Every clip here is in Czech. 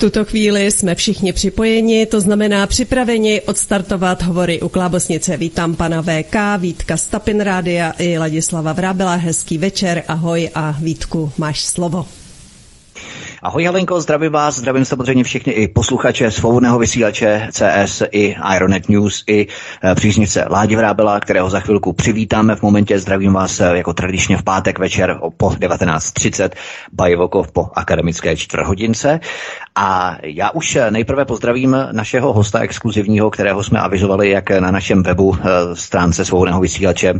tuto chvíli jsme všichni připojeni, to znamená připraveni odstartovat hovory u Klábosnice. Vítám pana VK, Vítka Stapin Rádia i Ladislava Vrábela. Hezký večer, ahoj a Vítku, máš slovo. Ahoj Helenko, zdravím vás, zdravím samozřejmě všechny i posluchače svobodného vysílače CS i Ironet News i e, příznice Ládi Vrábela, kterého za chvilku přivítáme v momentě. Zdravím vás e, jako tradičně v pátek večer po 19.30 Bajevokov po akademické čtvrthodince. A já už e, nejprve pozdravím našeho hosta exkluzivního, kterého jsme avizovali jak na našem webu stránce svobodného vysílače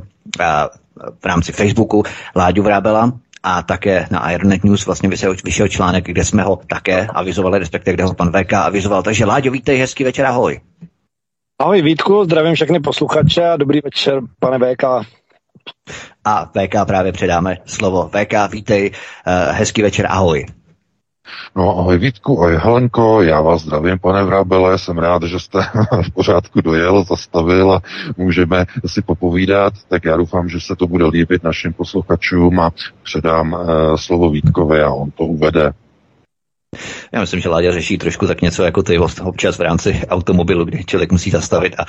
v rámci Facebooku Láďu Vrábela, a také na Ironet News vlastně vyšel, vyšel článek, kde jsme ho také avizovali, respektive kde ho pan VK avizoval. Takže Láďo, vítej, hezký večer, ahoj. Ahoj Vítku, zdravím všechny posluchače a dobrý večer, pane VK. A VK právě předáme slovo. VK, vítej, uh, hezký večer, ahoj. No ahoj Vítku, ahoj Helenko, já vás zdravím, pane Vrábele, jsem rád, že jste v pořádku dojel, zastavil a můžeme si popovídat, tak já doufám, že se to bude líbit našim posluchačům a předám uh, slovo Vítkovi a on to uvede. Já myslím, že Láďa řeší trošku tak něco jako ty občas v rámci automobilu, kdy člověk musí zastavit a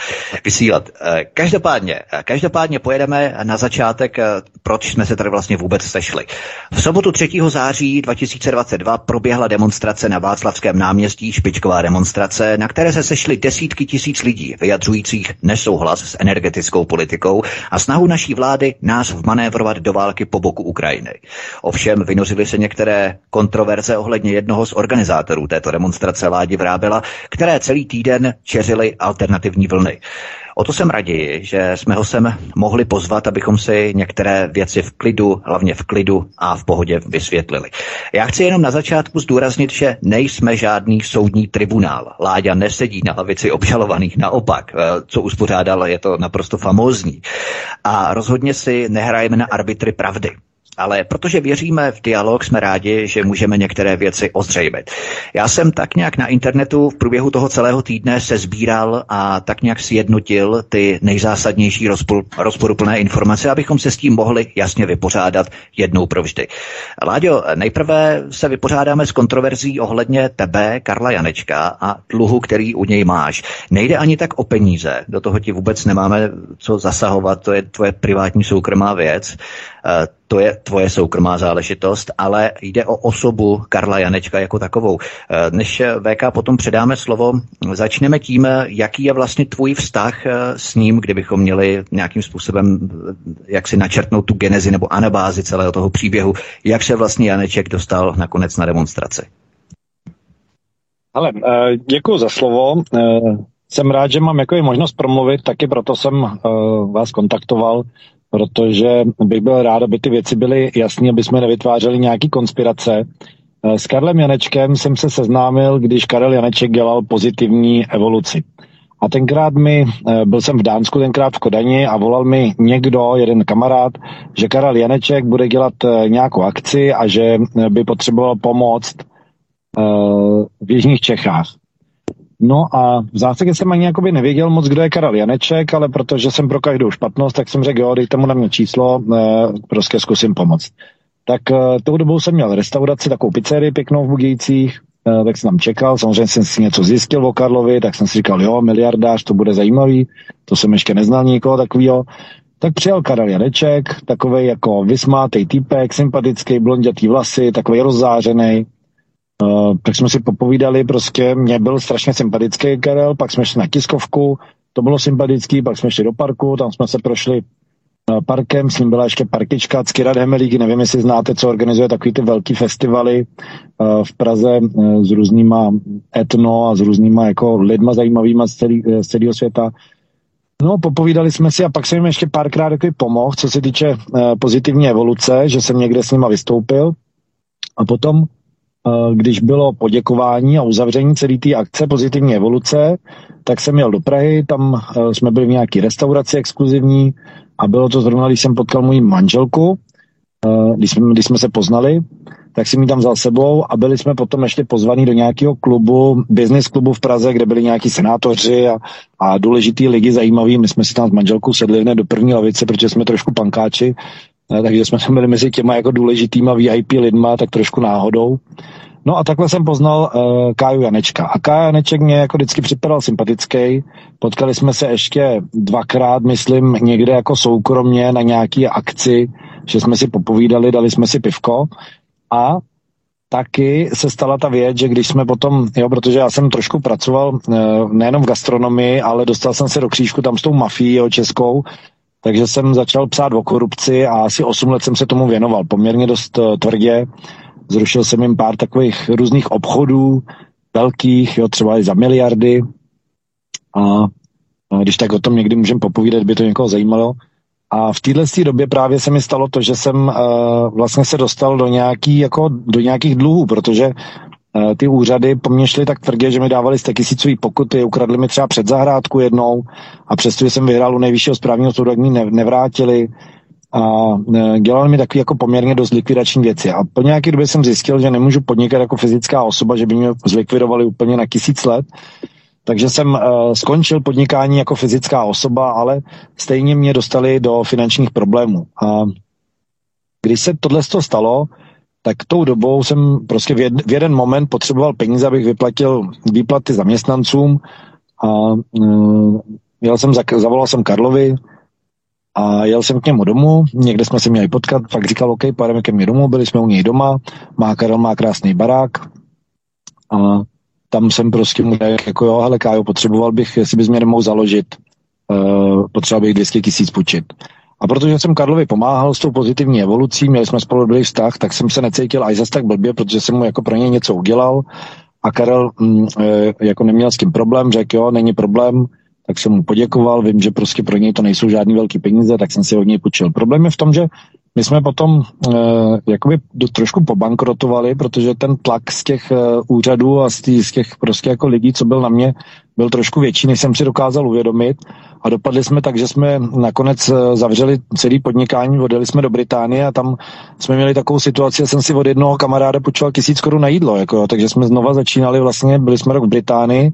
vysílat. Eh, každopádně, eh, každopádně pojedeme na začátek, eh, proč jsme se tady vlastně vůbec sešli. V sobotu 3. září 2022 proběhla demonstrace na Václavském náměstí, špičková demonstrace, na které se sešly desítky tisíc lidí, vyjadřujících nesouhlas s energetickou politikou a snahu naší vlády nás vmanévrovat do války po boku Ukrajiny. Ovšem vynořily se některé kontroverze ohledně jednoho z organizátorů této demonstrace Ládi Vrábela, které celý týden čeřily alternativní vlny. O to jsem raději, že jsme ho sem mohli pozvat, abychom si některé věci v klidu, hlavně v klidu a v pohodě vysvětlili. Já chci jenom na začátku zdůraznit, že nejsme žádný soudní tribunál. Láďa nesedí na lavici obžalovaných, naopak, eh, co uspořádal, je to naprosto famózní. A rozhodně si nehrajeme na arbitry pravdy ale protože věříme v dialog, jsme rádi, že můžeme některé věci ozřejmit. Já jsem tak nějak na internetu v průběhu toho celého týdne se sbíral a tak nějak sjednotil ty nejzásadnější rozpor, rozporuplné informace, abychom se s tím mohli jasně vypořádat jednou provždy. Láďo, nejprve se vypořádáme s kontroverzí ohledně tebe, Karla Janečka a dluhu, který u něj máš. Nejde ani tak o peníze, do toho ti vůbec nemáme co zasahovat, to je tvoje privátní soukromá věc. Eh, to je tvoje soukromá záležitost, ale jde o osobu Karla Janečka jako takovou. Eh, než VK potom předáme slovo, začneme tím, jaký je vlastně tvůj vztah eh, s ním, kdybychom měli nějakým způsobem jak si načrtnout tu genezi nebo anabázi celého toho příběhu, jak se vlastně Janeček dostal nakonec na demonstraci. Ale děkuji za slovo. Jsem rád, že mám jako možnost promluvit, taky proto jsem vás kontaktoval protože bych byl rád, aby ty věci byly jasné, aby jsme nevytvářeli nějaký konspirace. Eh, s Karlem Janečkem jsem se seznámil, když Karel Janeček dělal pozitivní evoluci. A tenkrát mi, eh, byl jsem v Dánsku tenkrát v Kodani a volal mi někdo, jeden kamarád, že Karel Janeček bude dělat eh, nějakou akci a že by potřeboval pomoct v Jižních Čechách. No a v zásadě jsem ani jakoby nevěděl moc, kdo je Karel Janeček, ale protože jsem pro každou špatnost, tak jsem řekl, jo, dejte mu na mě číslo, eh, prostě zkusím pomoct. Tak eh, tou dobou jsem měl restauraci, takovou pizzerii pěknou v Budějcích, eh, tak jsem tam čekal, samozřejmě jsem si něco zjistil o Karlovi, tak jsem si říkal, jo, miliardář, to bude zajímavý, to jsem ještě neznal nikoho takového. Tak přijel Karel Janeček, takový jako vysmátej týpek, sympatický, blondětý vlasy, takový rozzářený, Uh, tak jsme si popovídali, prostě mě byl strašně sympatický Karel, pak jsme šli na tiskovku, to bylo sympatický, pak jsme šli do parku, tam jsme se prošli uh, parkem, s ním byla ještě parkička Ckirat Hemelíky, nevím, jestli znáte, co organizuje takový ty velký festivaly uh, v Praze s různýma etno a s různýma jako lidma zajímavýma z, celý, z celého světa. No, popovídali jsme si a pak jsem jim ještě párkrát takový pomohl, co se týče pozitivní evoluce, že jsem někde s nima vystoupil. A potom když bylo poděkování a uzavření celé té akce pozitivní evoluce, tak jsem jel do Prahy, tam eh, jsme byli v nějaké restauraci exkluzivní a bylo to zrovna, když jsem potkal moji manželku uh, když, jsme, když jsme se poznali, tak jsem ji tam vzal sebou a byli jsme potom ještě pozvaní do nějakého klubu, business klubu v Praze, kde byli nějaký senátoři a, a důležitý lidi zajímaví. My jsme si tam s manželkou sedli hned do první lavice, protože jsme trošku pankáči, eh, takže jsme tam byli mezi těma jako důležitýma VIP lidma, tak trošku náhodou. No a takhle jsem poznal uh, Káju Janečka. A Kája Janeček mě jako vždycky připadal sympatický. Potkali jsme se ještě dvakrát, myslím, někde jako soukromně na nějaký akci, že jsme si popovídali, dali jsme si pivko. A taky se stala ta věc, že když jsme potom, jo, protože já jsem trošku pracoval uh, nejenom v gastronomii, ale dostal jsem se do křížku tam s tou mafií jo, českou, takže jsem začal psát o korupci a asi 8 let jsem se tomu věnoval poměrně dost uh, tvrdě. Zrušil jsem jim pár takových různých obchodů, velkých, jo, třeba i za miliardy. A, když tak o tom někdy můžeme popovídat, by to někoho zajímalo. A v téhle době právě se mi stalo to, že jsem uh, vlastně se dostal do, nějaký, jako, do nějakých dluhů, protože ty úřady po mně šly tak tvrdě, že mi dávali 100 tisícový pokuty, ukradli mi třeba před zahrádku jednou a přestože jsem vyhrál u nejvyššího správního soudu, tak mi nevrátili a e, dělal mi takový jako poměrně dost likvidační věci. A po nějaké době jsem zjistil, že nemůžu podnikat jako fyzická osoba, že by mě zlikvidovali úplně na tisíc let. Takže jsem uh, skončil podnikání jako fyzická osoba, ale stejně mě dostali do finančních problémů. A když se tohle stalo, tak tou dobou jsem prostě v, jed, v jeden moment potřeboval peníze, abych vyplatil výplaty zaměstnancům a uh, jel jsem, zavolal jsem Karlovi, a jel jsem k němu domů, někde jsme se měli potkat, fakt říkal, OK, pojedeme ke mně domů, byli jsme u něj doma, má Karel má krásný barák a tam jsem prostě mu řekl, jako jo, hele Kájo, potřeboval bych, jestli bys mě nemohl založit, uh, potřeboval bych 200 tisíc půjčit. A protože jsem Karlovi pomáhal s tou pozitivní evolucí, měli jsme spolu dobrý vztah, tak jsem se necítil až zas tak blbě, protože jsem mu jako pro ně něco udělal. A Karel mm, e, jako neměl s tím problém, řekl jo, není problém, tak jsem mu poděkoval, vím, že prostě pro něj to nejsou žádný velký peníze, tak jsem si od něj půjčil. Problém je v tom, že my jsme potom e, jakoby do, trošku pobankrotovali, protože ten tlak z těch e, úřadů a z, tý, z těch prostě jako lidí, co byl na mě, byl trošku větší, než jsem si dokázal uvědomit. A dopadli jsme tak, že jsme nakonec e, zavřeli celý podnikání, odjeli jsme do Británie a tam jsme měli takovou situaci, já jsem si od jednoho kamaráda půjčoval tisíc korun na jídlo, jako, takže jsme znova začínali vlastně, byli jsme rok v Británii,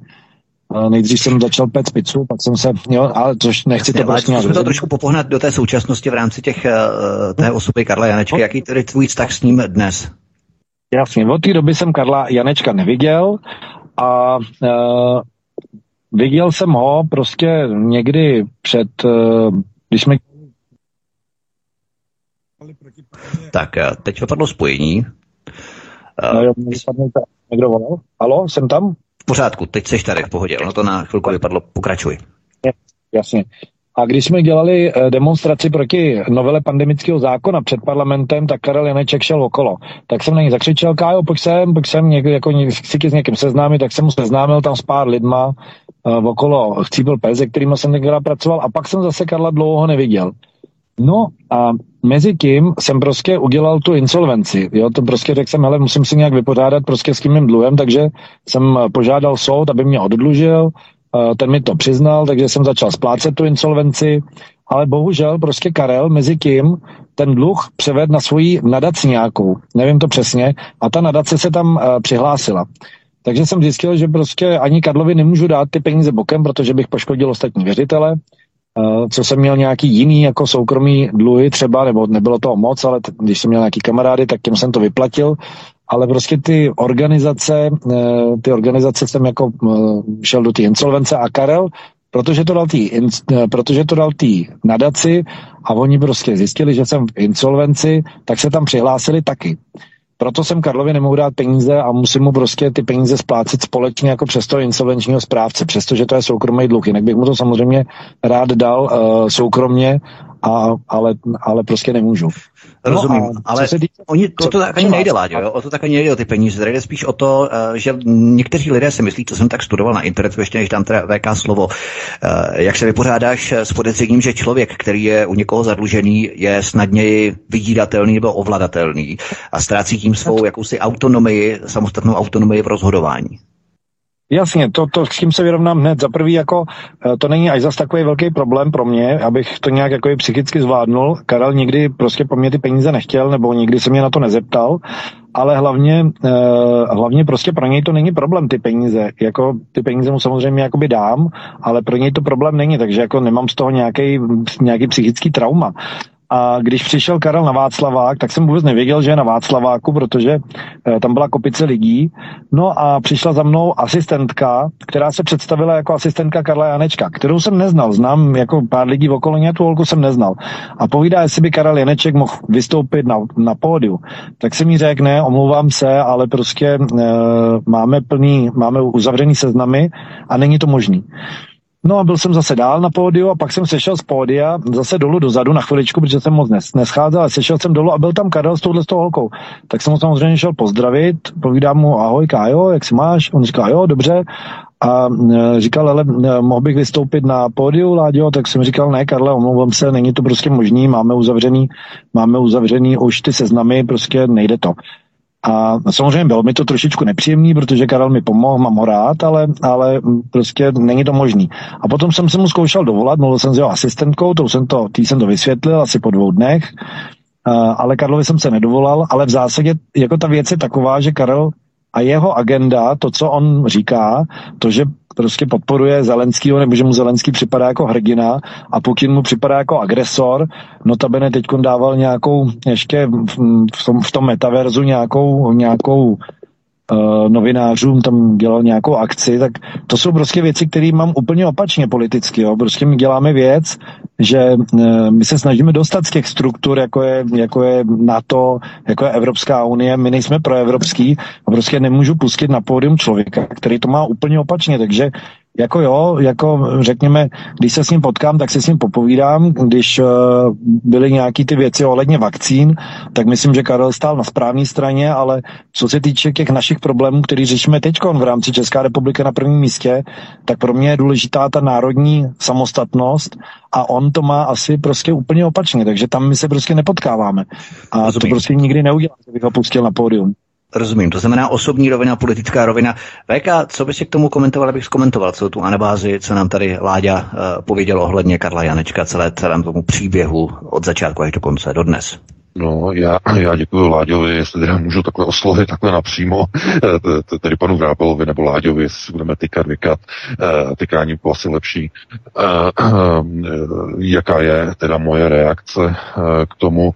Nejdřív jsem začal pec pizzu, pak jsem se, jo, ale což nechci to prostě Zkusme to trošku popohnat do té současnosti v rámci těch, uh, té osoby Karla Janečky. Jaký tedy tvůj vztah s ním dnes? Jasně, od té doby jsem Karla Janečka neviděl a uh, viděl jsem ho prostě někdy před, uh, když jsme tak, teď vypadlo spojení. No jo, někdo volal. Halo, jsem tam? Pořádku, teď seš tady v pohodě, ono to na chvilku vypadlo, pokračuj. Jasně. A když jsme dělali eh, demonstraci proti novele pandemického zákona před parlamentem, tak Karel Janeček šel okolo. Tak jsem na něj zakřičel, Kájo, pojď sem, pojď sem, někdy, jako chci s někým seznámit, tak jsem mu seznámil tam s pár lidma uh, okolo chcípil pes, se kterými jsem někde pracoval a pak jsem zase Karla dlouho neviděl. No a mezi tím jsem prostě udělal tu insolvenci. Jo, to prostě řekl jsem, hele, musím si nějak vypořádat prostě s tím mým dluhem, takže jsem požádal soud, aby mě oddlužil, ten mi to přiznal, takže jsem začal splácet tu insolvenci, ale bohužel prostě Karel mezi tím ten dluh převed na svoji nadaci nějakou, nevím to přesně, a ta nadace se tam uh, přihlásila. Takže jsem zjistil, že prostě ani Karlovi nemůžu dát ty peníze bokem, protože bych poškodil ostatní věřitele. Eh, co jsem měl nějaký jiný jako soukromý dluhy třeba, nebo nebylo toho moc, ale když jsem měl nějaký kamarády, tak těm jsem to vyplatil, ale prostě ty organizace, eh, ty organizace jsem jako eh, šel do té insolvence a Karel, protože to dal tý, protože to dal tý nadaci a oni prostě zjistili, že jsem v insolvenci, tak se tam přihlásili taky. Proto jsem Karlovi nemohu dát peníze a musím mu prostě ty peníze splácet společně jako přes toho insolvenčního správce, přestože to je soukromý dluh. Jinak bych mu to samozřejmě rád dal uh, soukromně, a, ale, ale prostě nemůžu. Rozumím, no ale se týče, oni, to, to tak ani nejde, Láďo, jo? o to tak ani nejde o ty peníze, tady jde spíš o to, eh, že někteří lidé si myslí, co jsem tak studoval na internetu, ještě než tam teda VK slovo, eh, jak se vypořádáš s podezřením, že člověk, který je u někoho zadlužený, je snadněji vydíratelný nebo ovladatelný a ztrácí tím svou jakousi autonomii, samostatnou autonomii v rozhodování. Jasně, to, to s tím se vyrovnám hned. Za prvý, jako, eh, to není až zas takový velký problém pro mě, abych to nějak jako psychicky zvládnul. Karel nikdy prostě po mě ty peníze nechtěl, nebo nikdy se mě na to nezeptal, ale hlavně, uh, hlavně prostě pro něj to není problém, ty peníze. Jako, ty peníze mu samozřejmě jakoby dám, ale pro něj to problém není, takže jako nemám z toho nějaký, nějaký psychický trauma. A když přišel Karel na Václavák, tak jsem vůbec nevěděl, že je na Václaváku, protože e, tam byla kopice lidí. No a přišla za mnou asistentka, která se představila jako asistentka Karla Janečka, kterou jsem neznal. Znám jako pár lidí okolo mě, tu holku jsem neznal. A povídá, jestli by Karel Janeček mohl vystoupit na, na pódiu. Tak se mi řekne, omlouvám se, ale prostě e, máme plný, máme uzavřený seznamy a není to možný. No a byl jsem zase dál na pódiu a pak jsem sešel z pódia zase dolů dozadu na chviličku, protože jsem moc nes, nescházel, ale sešel jsem dolů a byl tam Karel s touhle s holkou. Tak jsem ho samozřejmě šel pozdravit, povídám mu ahoj Kájo, jak se máš? On říká jo, dobře. A e, říkal, ale e, mohl bych vystoupit na pódiu, Láďo, tak jsem říkal, ne, Karle, omlouvám se, není to prostě možný, máme uzavřený, máme uzavřený už ty seznamy, prostě nejde to. A samozřejmě bylo mi to trošičku nepříjemný, protože Karel mi pomohl, mám ho rád, ale, ale prostě není to možný. A potom jsem se mu zkoušel dovolat, mluvil jsem s jeho asistentkou, tou jsem to, tý jsem to vysvětlil asi po dvou dnech, ale Karlovi jsem se nedovolal, ale v zásadě jako ta věc je taková, že Karel a jeho agenda, to, co on říká, to, že prostě podporuje Zelenskýho, nebo že mu Zelenský připadá jako hrdina a Putin mu připadá jako agresor, notabene teď dával nějakou, ještě v tom, v tom metaverzu nějakou, nějakou uh, novinářům tam dělal nějakou akci, tak to jsou prostě věci, které mám úplně opačně politicky. Jo. Prostě my děláme věc, že uh, my se snažíme dostat z těch struktur, jako je, jako je NATO, jako je Evropská unie, my nejsme proevropský a prostě nemůžu pustit na pódium člověka, který to má úplně opačně, takže jako jo, jako řekněme, když se s ním potkám, tak se s ním popovídám. Když uh, byly nějaký ty věci ohledně vakcín, tak myslím, že Karel stál na správné straně, ale co se týče těch našich problémů, který řešíme teď v rámci České republiky na prvním místě, tak pro mě je důležitá ta národní samostatnost a on to má asi prostě úplně opačně, takže tam my se prostě nepotkáváme. A Rozumím. to prostě nikdy neudělám, že bych ho pustil na pódium. Rozumím, to znamená osobní rovina, politická rovina. VK, co by si k tomu komentoval, abych zkomentoval celou tu anabázi, co nám tady Láďa uh, pověděl ohledně Karla Janečka, celé, celém tomu příběhu od začátku až do konce, do dnes. No, já, já děkuji Láďovi, jestli teda můžu takhle oslovit takhle napřímo, eh, tedy panu Vrábelovi nebo Láďovi, jestli budeme tykat, vykat, eh, tykání bylo asi lepší. Jaká je teda moje reakce k tomu?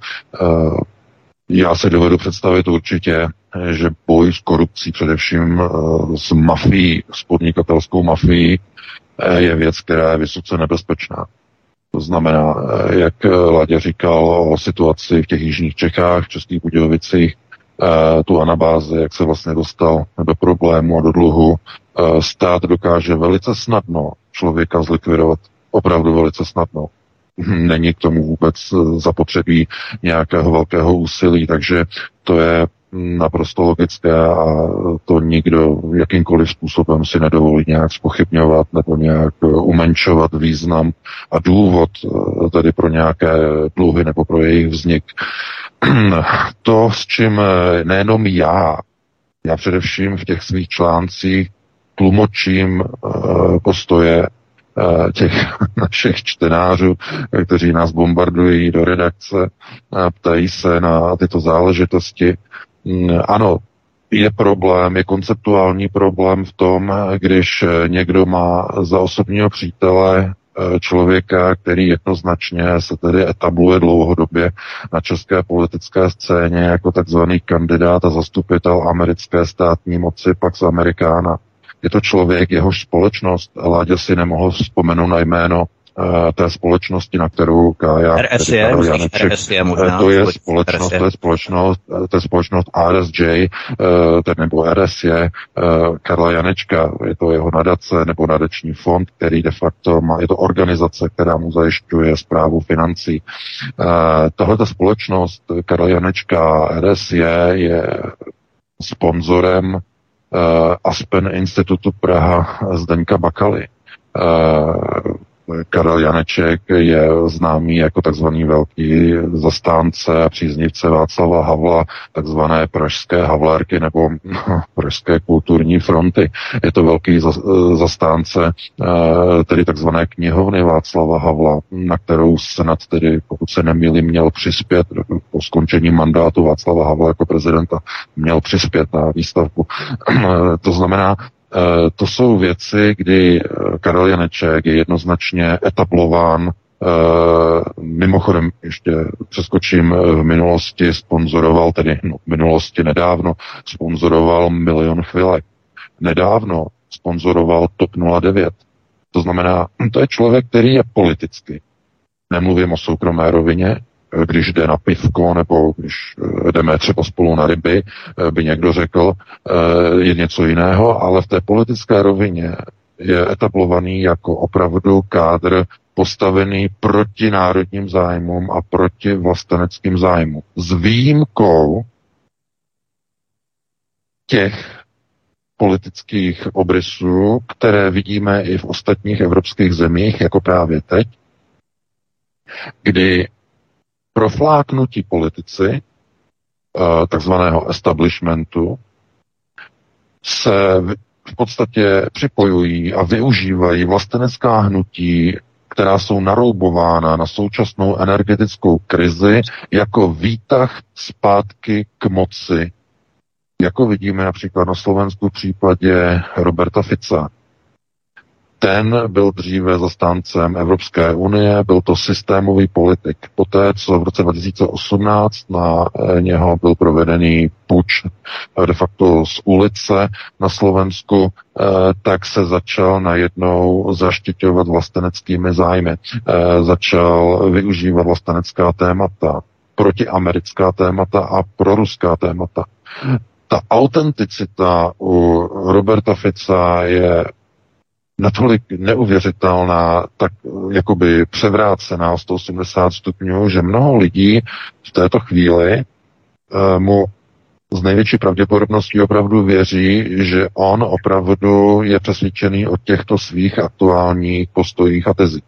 Já se dovedu představit určitě, že boj s korupcí, především eh, s mafií, s podnikatelskou mafií, eh, je věc, která je vysoce nebezpečná. To znamená, eh, jak Láďa říkal o situaci v těch jižních Čechách, v Českých Budějovicích, tu anabázi, jak se vlastně dostal do problému a do dluhu, stát dokáže velice snadno člověka zlikvidovat. Opravdu velice snadno. Není k tomu vůbec zapotřebí nějakého velkého úsilí, takže to je naprosto logické a to nikdo jakýmkoliv způsobem si nedovolí nějak spochybňovat nebo nějak eh, umenšovat význam a důvod eh, tedy pro nějaké dluhy nebo pro jejich vznik. To, s čím eh, nejenom já, já především v těch svých článcích tlumočím postoje těch našich čtenářů, kteří nás bombardují do redakce, ptají se na tyto záležitosti, ano, je problém, je konceptuální problém v tom, když někdo má za osobního přítele eh, člověka, který jednoznačně se tedy etabluje dlouhodobě na české politické scéně jako takzvaný kandidát a zastupitel americké státní moci Pax Americana. Je to člověk, jehož společnost, Láďa si nemohl vzpomenout na jméno, Eh, té společnosti, na kterou Kája, RS je, Janeček, RS je možná, to je společnost, to je společnost, eh, to je společnost RSJ, ten nebo RS je Karla Janečka, je to jeho nadace nebo nadační fond, který de facto má, je to organizace, která mu zajišťuje zprávu financí. Tahle ta společnost Karla Janečka RS je, je sponzorem Aspen Institutu Praha Zdeňka Bakaly. Karel Janeček je známý jako takzvaný velký zastánce a příznivce Václava Havla, takzvané pražské Havlérky nebo pražské kulturní fronty. Je to velký zastánce eh, tedy takzvané knihovny Václava Havla, na kterou Senat tedy, pokud se nemýlím, měl přispět po skončení mandátu Václava Havla jako prezidenta, měl přispět na výstavbu. to znamená, to jsou věci, kdy eh, Karel Janeček je jednoznačně etablován Uh, mimochodem, ještě přeskočím, v minulosti sponzoroval, tedy no, v minulosti nedávno, sponzoroval Milion chvilek. Nedávno sponzoroval TOP 09. To znamená, to je člověk, který je politicky. Nemluvím o soukromé rovině, když jde na pivko nebo když eh, jdeme třeba spolu na ryby, eh, by někdo řekl, eh, je něco jiného, ale v té politické rovině je etablovaný jako opravdu kádr postavený proti národním zájmům a proti vlasteneckým zájmům. S výjimkou těch politických obrysů, které vidíme i v ostatních evropských zemích, jako právě teď, kdy profláknutí politici eh, takzvaného establishmentu se v podstatě připojují a využívají vlastenecká hnutí, která jsou naroubována na současnou energetickou krizi jako výtah zpátky k moci, jako vidíme například na Slovensku v případě Roberta Fica. Ten byl dříve zastáncem Evropské unie, byl to systémový politik. Poté, co v roce 2018 na eh, něho byl provedený puč eh, de facto z ulice na Slovensku, eh, tak se začal najednou zaštiťovat vlasteneckými zájmy. Začal využívat vlastenecká témata, protiamerická témata a proruská témata. Ta autenticita u Roberta Fica je natolik neuvěřitelná, tak jakoby převrácená o 180 stupňů, že mnoho lidí v této chvíli uh, mu z největší pravděpodobností opravdu věří, že on opravdu je přesvědčený o těchto svých aktuálních postojích a tezích.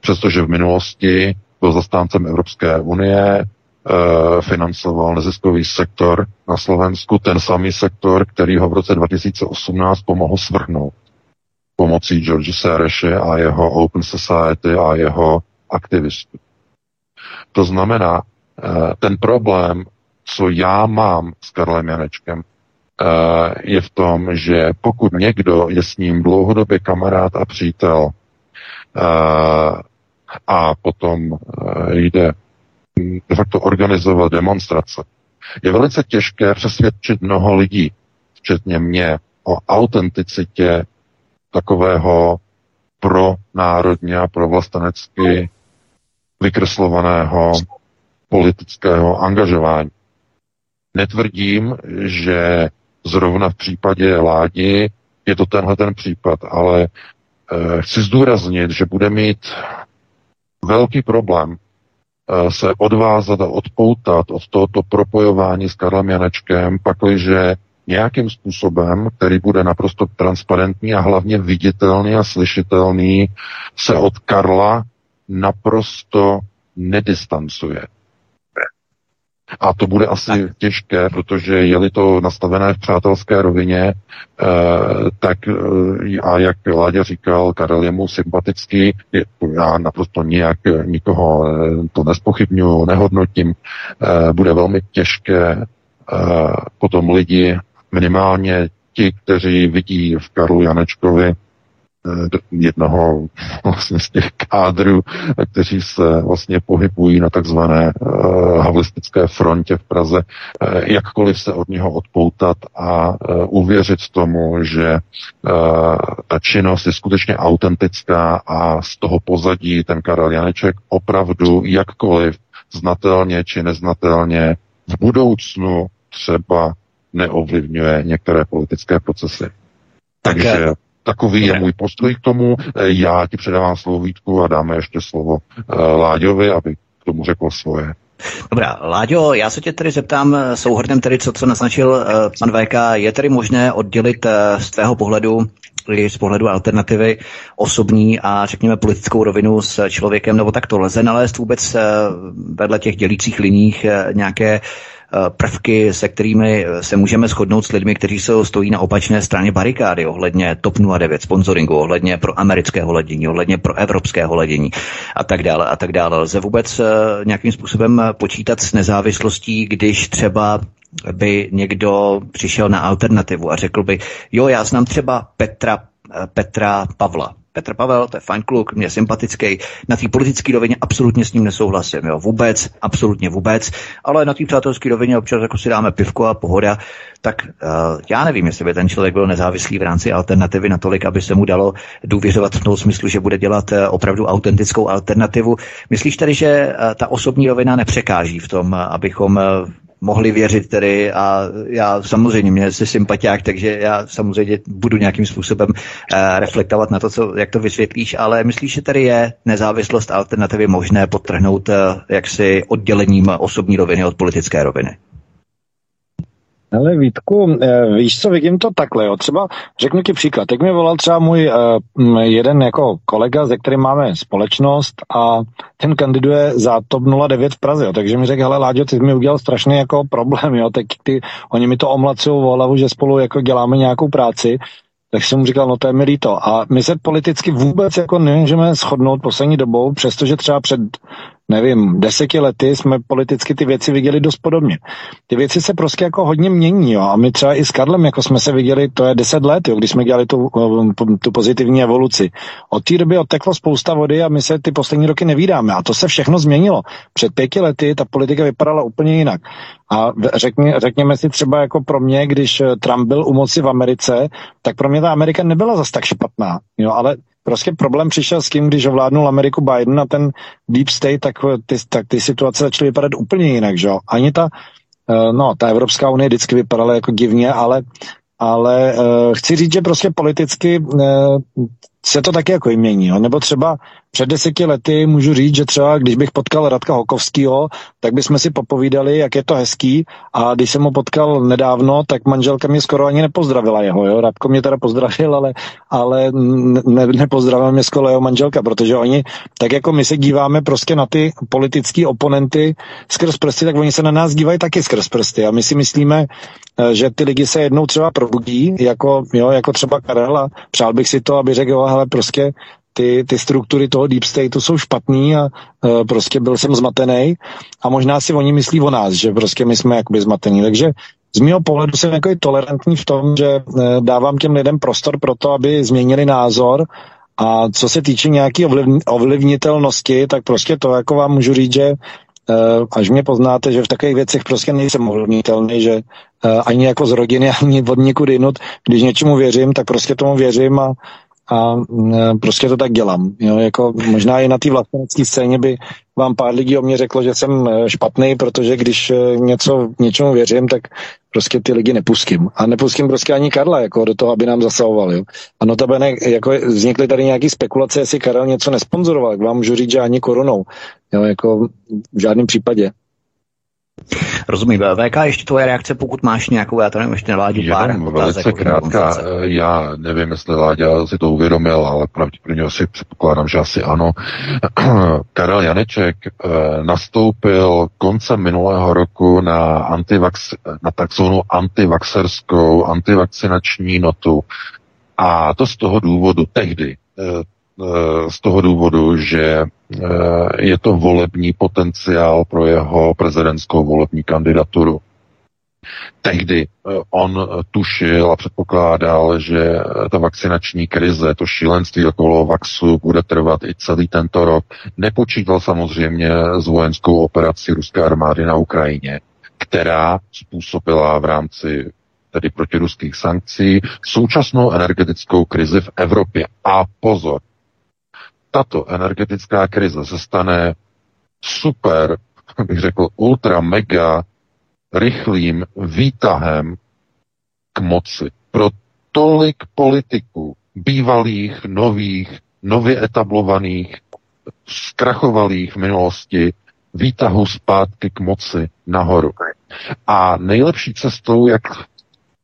Přestože v minulosti byl zastáncem Evropské unie, eh, financoval neziskový sektor na Slovensku, ten samý sektor, který ho v roce 2018 pomohl svrhnout pomocí George Sereše a jeho Open Society a jeho aktivistů. To znamená, eh, ten problém, co já mám s Karlem Janečkem, eh, je v tom, že pokud někdo je s ním dlouhodobě kamarád a přítel eh, a potom jde de facto organizovat demonstrace, je velice těžké přesvědčit mnoho lidí, včetně mě, o autenticitě takového pro národně a pro vlastenecky vykreslovaného politického angažování. Netvrdím, že zrovna v případě Ládi je to tenhle ten případ, ale e, chci zdůraznit, že bude mít velký problém e, se odvázat a odpoutat od tohoto propojování s Karlem Janečkem, pakliže nějakým způsobem, který bude naprosto transparentní a hlavně viditelný a slyšitelný, se od Karla naprosto nedistancuje. A to bude asi tak. těžké, protože je-li to nastavené v přátelské rovině, eh, tak eh, a jak Láďa říkal, Karel je mu sympatický, je, já naprosto nijak nikoho eh, to nespochybnuju, nehodnotím, eh, bude velmi těžké eh, potom lidi minimálně ti, kteří vidí v Karlu Janečkovi eh, jednoho vlastně z těch kádrů, kteří se vlastně pohybují na takzvané uh, havlistické frontě v Praze, uh, jakkoliv se od něho odpoutat a uh, uvěřit tomu, že ta činnost je skutečně autentická a z toho pozadí ten Karel Janeček opravdu jakkoliv znatelně či neznatelně v budoucnu třeba neovlivňuje některé politické procesy. Takže tak, takový je můj postoj k tomu. Já ti předávám slovo Vítku a dáme ještě slovo eh, Láďovi, aby k tomu řekl svoje. Dobrá, Láďo, já se tě tedy zeptám souhrnem tedy, co, co naznačil uh, pan VK, je tedy možné oddělit uh, z tvého pohledu i z pohledu alternativy osobní a řekněme politickou rovinu s člověkem, nebo tak to lze nalézt vůbec eh, vedle těch dělících liních eh, nějaké Eh, prvky, se kterými eh, se můžeme shodnout s lidmi, kteří se stojí na opačné straně barikády ohledně TOP 09 sponsoringu, ohledně pro amerického ledění, ohledně pro evropského ledění a tak dále a tak dále. Lze vůbec eh, nějakým způsobem počítat s nezávislostí, když třeba by někdo přišel na alternativu a řekl by, jo, já znám třeba Petra, Petra Pavla, Petr Pavel, to je fajn kluk, mě sympatický. Na té politické rovině absolutně s ním nesouhlasím, jo, vůbec, absolutně vůbec, ale na té přátelské rovině občas jako si dáme pivko a pohoda, tak uh, já nevím, jestli by ten člověk byl nezávislý v rámci alternativy natolik, aby se mu dalo důvěřovat v tom smyslu, že bude dělat uh, opravdu autentickou alternativu. Myslíš tedy, že uh, ta osobní rovina nepřekáží v tom, abychom mohli věřit tedy a já samozřejmě, mě jsi sympatiák, takže já samozřejmě budu nějakým způsobem uh, reflektovat na to, co, jak to vysvětlíš, ale myslíš, že tady je nezávislost alternativy možné potrhnout uh, jaksi oddělením osobní roviny od politické roviny? Ale Vítku, eh, víš co, vidím to takhle, jo. Třeba řeknu ti příklad. Jak mi volal třeba můj uh, jeden jako kolega, ze kterým máme společnost a ten kandiduje za TOP 09 v Praze, jo. takže mi řekl, hele Láďo, ty jsi mi udělal strašný jako problém, jo, tak ty, oni mi to omlacují v hlavu, že spolu jako děláme nějakou práci, tak jsem mu říkal, no to je mi líto. A my se politicky vůbec jako nemůžeme shodnout poslední dobou, přestože třeba před nevím, deseti lety jsme politicky ty věci viděli dost podobně. Ty věci se prostě jako hodně mění, jo. A my třeba i s Karlem, jako jsme se viděli, to je deset let, jo, když jsme dělali tu, tu pozitivní evoluci. Od té doby odteklo spousta vody a my se ty poslední roky nevídáme. A to se všechno změnilo. Před pěti lety ta politika vypadala úplně jinak. A řekně, řekněme si třeba jako pro mě, když Trump byl u moci v Americe, tak pro mě ta Amerika nebyla zas tak špatná. Jo, ale Prostě problém přišel s tím, když ovládnul Ameriku Biden a ten Deep State, tak ty, tak ty situace začaly vypadat úplně jinak, že jo. Ani ta, eh, no, ta Evropská unie vždycky vypadala jako divně, ale ale uh, chci říct, že prostě politicky se to taky jako mění. Jo? Nebo třeba před deseti lety můžu říct, že třeba když bych potkal Radka Hokovského, tak bychom si popovídali, jak je to hezký a když jsem ho potkal nedávno, tak manželka mě skoro ani nepozdravila jeho. Jo? Radko mě teda pozdravil, ale, ale ne, nepozdravila mě skoro jeho manželka, protože oni, tak jako my se díváme prostě na ty politické oponenty skrz prsty, tak oni se na nás dívají taky skrz prsty a my si myslíme, eh, že ty lidi se jednou třeba probudí, jako, jo, jako třeba Karel a přál bych si to, aby řekl, jo, hele, prostě ty, ty struktury toho deep stateu jsou špatný a uh, prostě byl jsem zmatený a možná si oni myslí o nás, že prostě my jsme jakoby zmatení. Takže z mého pohledu jsem jako tolerantní v tom, že uh, dávám těm lidem prostor pro to, aby změnili názor a co se týče nějaké ovlivn, ovlivnitelnosti, tak prostě to jako vám můžu říct, že uh, až mě poznáte, že v takových věcech prostě nejsem ovlivnitelný, že uh, ani jako z rodiny, ani od nikud jinut, když něčemu věřím, tak prostě tomu věřím a a mm, prostě to tak dělám. Jo, jako možná i na té vlastenecké scéně by vám pár lidí o mě řeklo, že jsem eh, špatný, protože když eh, něco, něčemu věřím, tak prostě ty lidi nepustím. A nepustím prostě ani Karla jako do toho, aby nám zasahoval. Jo. A notabene jako vznikly tady nějaké spekulace, jestli Karel něco nesponzoroval, vám můžu říct, že ani korunou. Jo, jako v žádném případě. Rozumím. VK, ještě tvoje reakce, pokud máš nějakou, já to nevím, ještě navádět pár. Jenom velice krátká, já nevím, jestli Láďa si to uvědomil, ale pravděpodobně si předpokládám, že asi ano. Karel Janeček eh, nastoupil koncem minulého roku na, antivax, na takzvanou antivaxerskou antivakcinační notu. A to z toho důvodu tehdy, eh, Eh, z toho důvodu, že je to volební potenciál pro jeho prezidentskou volební kandidaturu. Tehdy eh, on tušil a předpokládal, že ta vakcinační krize, to šílenství okolo vaxu bude trvat i celý tento rok. Nepočítal samozřejmě s vojenskou operací ruské armády na Ukrajině, která způsobila v rámci tedy protiruských sankcí současnou energetickou krizi v Evropě. A pozor, tato energetická krize se stane super, bych řekl, ultra mega rychlým výtahem k moci pro tolik politiků, bývalých, nových, nově etablovaných, zkrachovalých v minulosti, výtahu zpátky k moci nahoru. A nejlepší cestou, jak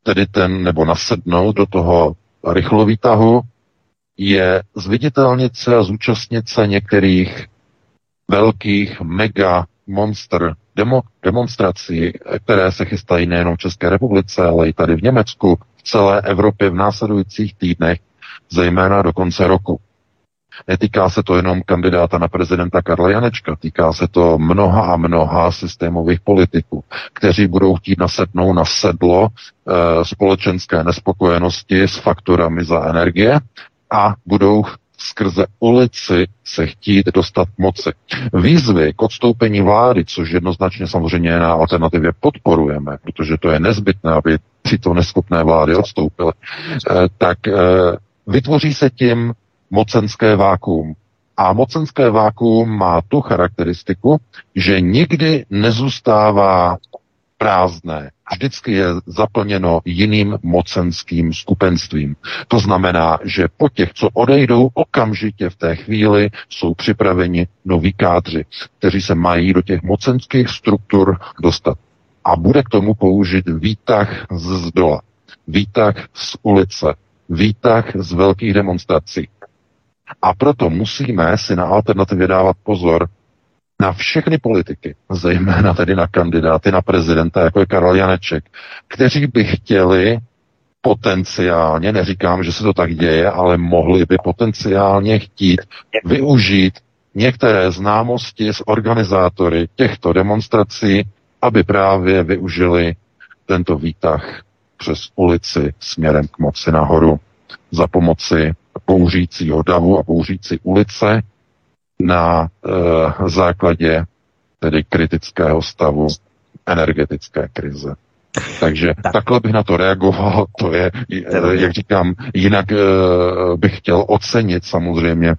tedy ten, nebo nasednout do toho rychlovýtahu je zviditelnit se a zúčastnit se některých velkých mega monster demo, demonstrací, které se chystají nejenom v České republice, ale i tady v Německu, v celé Evropě v následujících týdnech, zejména do konce roku. Netýká se to jenom kandidáta na prezidenta Karla Janečka, týká se to mnoha a mnoha systémových politiků, kteří budou chtít nasednout na sedlo e, společenské nespokojenosti s fakturami za energie a budou skrze ulici se chtít dostat moci. Výzvy k odstoupení vlády, což jednoznačně samozřejmě na alternativě podporujeme, protože to je nezbytné, aby tyto neschopné vlády odstoupily, eh, tak eh, vytvoří se tím mocenské vákuum. A mocenské vákuum má tu charakteristiku, že nikdy nezůstává prázdné. Vždycky je zaplněno jiným mocenským skupenstvím. To znamená, že po těch, co odejdou, okamžitě v té chvíli jsou připraveni noví kádři, kteří se mají do těch mocenských struktur dostat. A bude k tomu použit výtah z dola, výtah z ulice, výtah z velkých demonstrací. A proto musíme si na alternativě dávat pozor na všechny politiky, zejména tedy na kandidáty na prezidenta, jako je Karel Janeček, kteří by chtěli potenciálně, neříkám, že se to tak děje, ale mohli by potenciálně chtít využít některé známosti s organizátory těchto demonstrací, aby právě využili tento výtah přes ulici směrem k moci nahoru za pomoci bouřícího davu a bouřící ulice na e, základě tedy kritického stavu energetické krize. Takže tak. takhle bych na to reagoval, to je, eh, jak říkám, jinak e, bych chtěl ocenit samozřejmě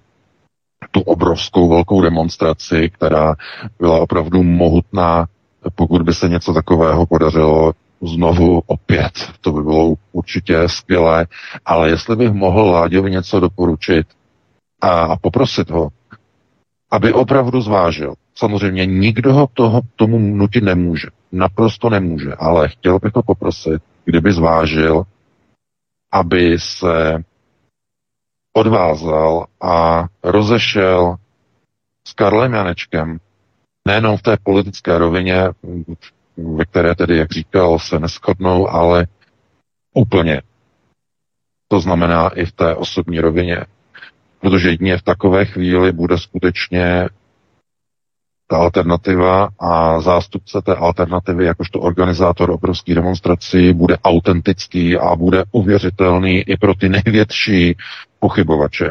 tu obrovskou velkou demonstraci, která byla opravdu mohutná, pokud by se něco takového podařilo znovu opět, to by bylo určitě skvělé, ale jestli bych mohl Láďovi něco doporučit a, a poprosit ho, aby opravdu zvážil. Samozřejmě nikdo ho toho, tomu nutit nemůže. Naprosto nemůže, ale chtěl bych ho poprosit, kdyby zvážil, aby se odvázal a rozešel s Karlem Janečkem, nejenom v té politické rovině, ve které tedy, jak říkal, se neschodnou, ale úplně. To znamená i v té osobní rovině. Protože jedině v takové chvíli bude skutečně ta alternativa a zástupce té alternativy, jakožto organizátor obrovských demonstrací, bude autentický a bude uvěřitelný i pro ty největší pochybovače.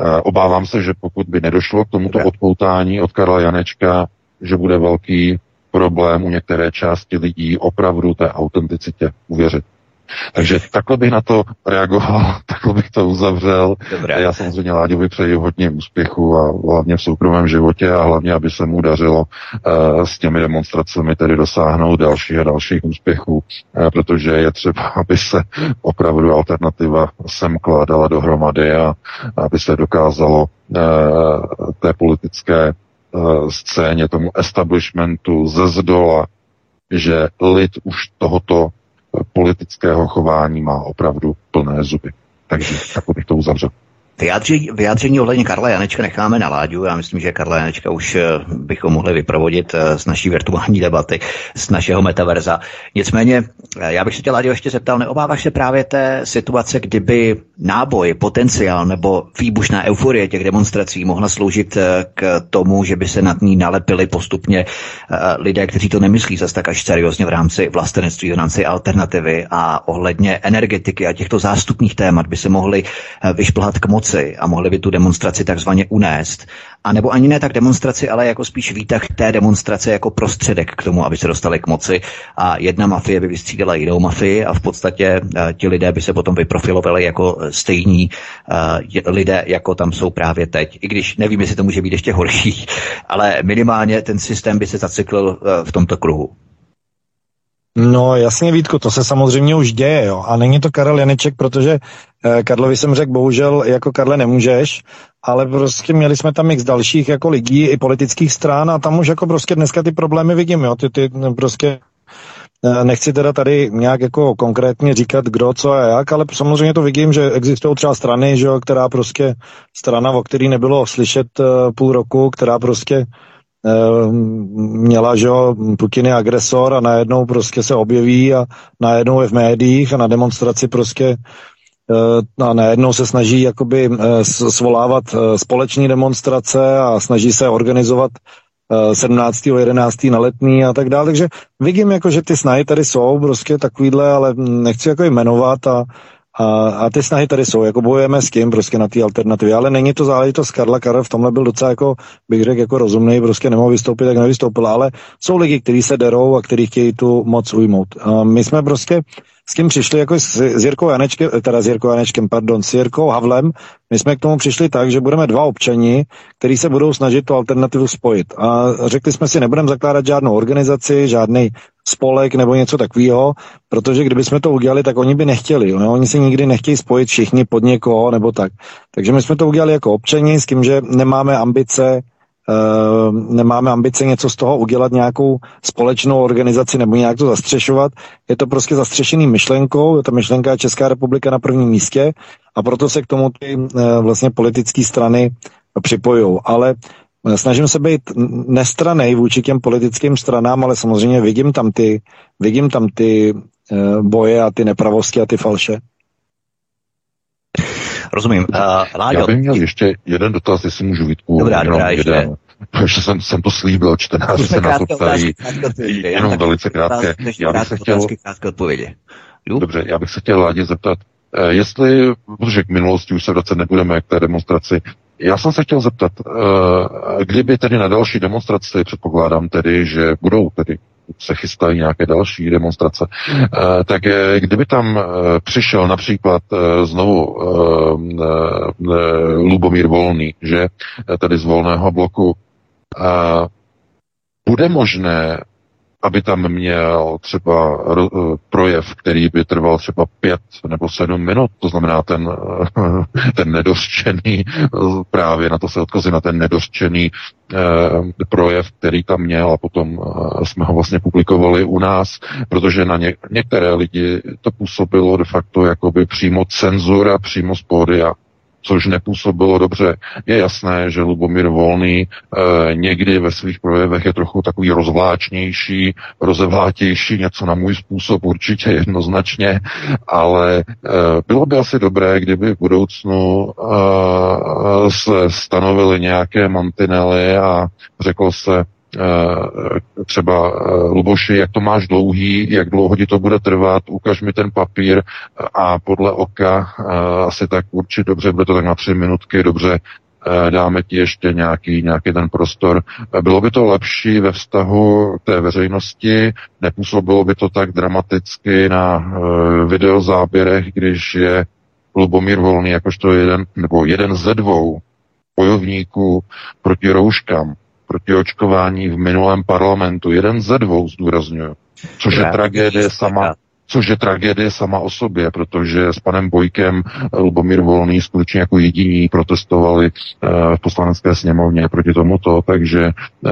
Eh, obávám se, že pokud by nedošlo k tomuto odpoutání od Karla Janečka, že bude velký problém u některé části lidí opravdu té autenticitě uvěřit. Takže takhle bych na to reagoval, takhle bych to uzavřel. Dobré. Já samozřejmě Láďovi přeji hodně úspěchu a hlavně v soukromém životě a hlavně, aby se mu dařilo uh, s těmi demonstracemi tedy dosáhnout dalších a dalších úspěchů, uh, protože je třeba, aby se opravdu alternativa sem kládala dohromady a aby se dokázalo uh, té politické uh, scéně, tomu establishmentu ze zdola, že lid už tohoto politického chování má opravdu plné zuby. Takže tak bych to uzavřel. Vyjádření, vyjádření ohledně Karla Janečka necháme na Láďu. Já myslím, že Karla Janečka už eh, bychom mohli vyprovodit eh, z naší virtuální debaty, z našeho metaverza. Nicméně, eh, já bych se tě, Láďo, ještě zeptal, neobáváš se právě té situace, kdyby náboj, potenciál nebo výbušná euforie těch demonstrací mohla sloužit k tomu, že by se nad ní nalepili postupně lidé, kteří to nemyslí zase tak až seriózně v rámci vlastenectví, v rámci alternativy a ohledně energetiky a těchto zástupních témat by se mohli vyšplhat k moci demonstraci a mohli by tu demonstraci takzvaně unést. A nebo ani ne tak demonstraci, ale jako spíš výtah té demonstrace jako prostředek k tomu, aby se dostali k moci. A jedna mafie by vystřídala jinou mafii a v podstatě uh, ti lidé by se potom vyprofilovali jako stejní uh, lidé, jako tam jsou právě teď. I když nevím, jestli to může být ještě horší, ale minimálně ten systém by se zacyklil uh, v tomto kruhu. No jasně Vítku, to se samozřejmě už děje, jo. A není to Karel Janeček, protože eh, Karlovi jsem řekl, bohužel jako Karle nemůžeš, ale prostě měli jsme tam x dalších jako lidí i politických stran a tam už jako prostě dneska ty problémy vidím, jo. Ty, ty prostě Eh, nechci teda tady nějak jako konkrétně říkat, kdo, co a jak, ale samozřejmě to vidím, že existují třeba strany, že jo, která prostě, strana, o který nebylo slyšet uh, půl roku, která prostě měla, že jo, Putin je agresor a najednou prostě se objeví a najednou je v médiích a na demonstraci prostě uh, a najednou se snaží jakoby uh, svolávat společné demonstrace a snaží se organizovat 17. 11. na letní a tak dále. Takže vidím, jako, že ty snahy tady jsou prostě takovýhle, ale nechci jako jmenovat a, a, a ty snahy tady jsou, jako bojujeme s tím prostě na té alternativě, ale není to záležitost Karla. Karel v tomhle byl docela jako, bych řekl, jako rozumný, prostě nemohl vystoupit, tak nevystoupil, ale jsou lidi, kteří se derou a kteří chtějí tu moc ujmout. A my jsme prostě s kým přišli jako s, s Jirkou Janečkem, teda s Jirkou Janečkem, pardon, s Jirkou Havlem, my jsme k tomu přišli tak, že budeme dva občani, kteří se budou snažit tu alternativu spojit. A řekli jsme si, nebudeme zakládat žádnou organizaci, žádný spolek nebo něco takového, protože kdyby jsme to udělali, tak oni by nechtěli. No? Oni se nikdy nechtějí spojit všichni pod někoho nebo tak. Takže my jsme to udělali jako občani s tím, že nemáme ambice nemáme ambice něco z toho udělat nějakou společnou organizaci nebo nějak to zastřešovat. Je to prostě zastřešený myšlenkou, je to myšlenka Česká republika na prvním místě a proto se k tomu ty uh, vlastně politické strany připojují. Ale uh, snažím se být nestranej vůči těm politickým stranám, ale samozřejmě vidím tam ty, vidím tam ty boje a ty nepravosti a ty falše. Rozumím. Uh, Láďo, Já bych měl ještě jeden dotaz, jestli můžu Vítku. Dobrá, dobrá, ještě. Jeden. Protože jsem, jsem to slíbil, čtenáři se na to ptají. Jenom velice krátké. Já bych se chtěl... Dobře, já bych se chtěl Ládě zeptat, eh, jestli, protože k minulosti už se vracet nebudeme k té demonstraci, já jsem se chtěl zeptat, eh, kdyby tedy na další demonstraci, předpokládám tedy, že budou tedy se chystají nějaké další demonstrace, eh, tak eh, kdyby tam eh, přišel například znovu Lubomír Volný, že tady z volného bloku, bude možné aby tam měl třeba projev, který by trval třeba pět nebo sedm minut, to znamená ten, ten nedořčený, právě na to se odkazuje na ten nedořčený eh, projev, který tam měl a potom eh, jsme ho vlastně publikovali u nás, protože na ně, některé lidi to působilo de facto jakoby přímo cenzura, přímo z pódia což nepůsobilo dobře. Je jasné, že Lubomír Volný e, někdy ve svých projevech je trochu takový rozvláčnější, rozevlátější, něco na můj způsob určitě jednoznačně, ale e, bylo by asi dobré, kdyby v budoucnu e, se stanovily nějaké mantinely a řekl se, třeba eh, Luboši, jak to máš dlouhý, jak dlouho ti to bude trvat, ukaž mi ten papír a podle oka eh, asi tak určitě dobře, bude to tak na tři minutky, dobře, dáme ti ještě nějaký, nějaký ten prostor. Bylo by to lepší ve vztahu té veřejnosti, nepůsobilo by to tak dramaticky na videozáběrech, když je Lubomír Volný jakožto jeden, nebo jeden ze dvou bojovníků proti rouškám, proti očkování v minulém parlamentu. Jeden ze dvou zdůrazňuju. Což je tragédie sama, což je tragédie sama o sobě, protože s panem Bojkem Lubomír Volný skutečně jako jediní protestovali uh, v poslanecké sněmovně proti tomuto, takže uh,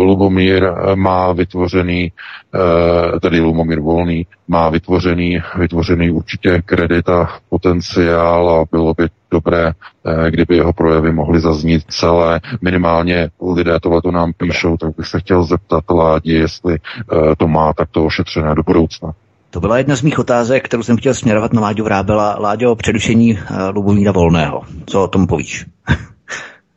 Lubomír má vytvořený, uh, tedy Lubomír Volný, má vytvořený, vytvořený určitě kredit a potenciál a bylo by dobré, uh, kdyby jeho projevy mohly zaznít celé. Minimálně lidé tohle nám píšou, tak bych se chtěl zeptat Ládi, jestli to má takto ošetřené do budoucna. To byla jedna z mých otázek, kterou jsem chtěl směrovat na Láďu Vrábela. Láďo, přerušení Lubomíra Volného. Co o tom povíš?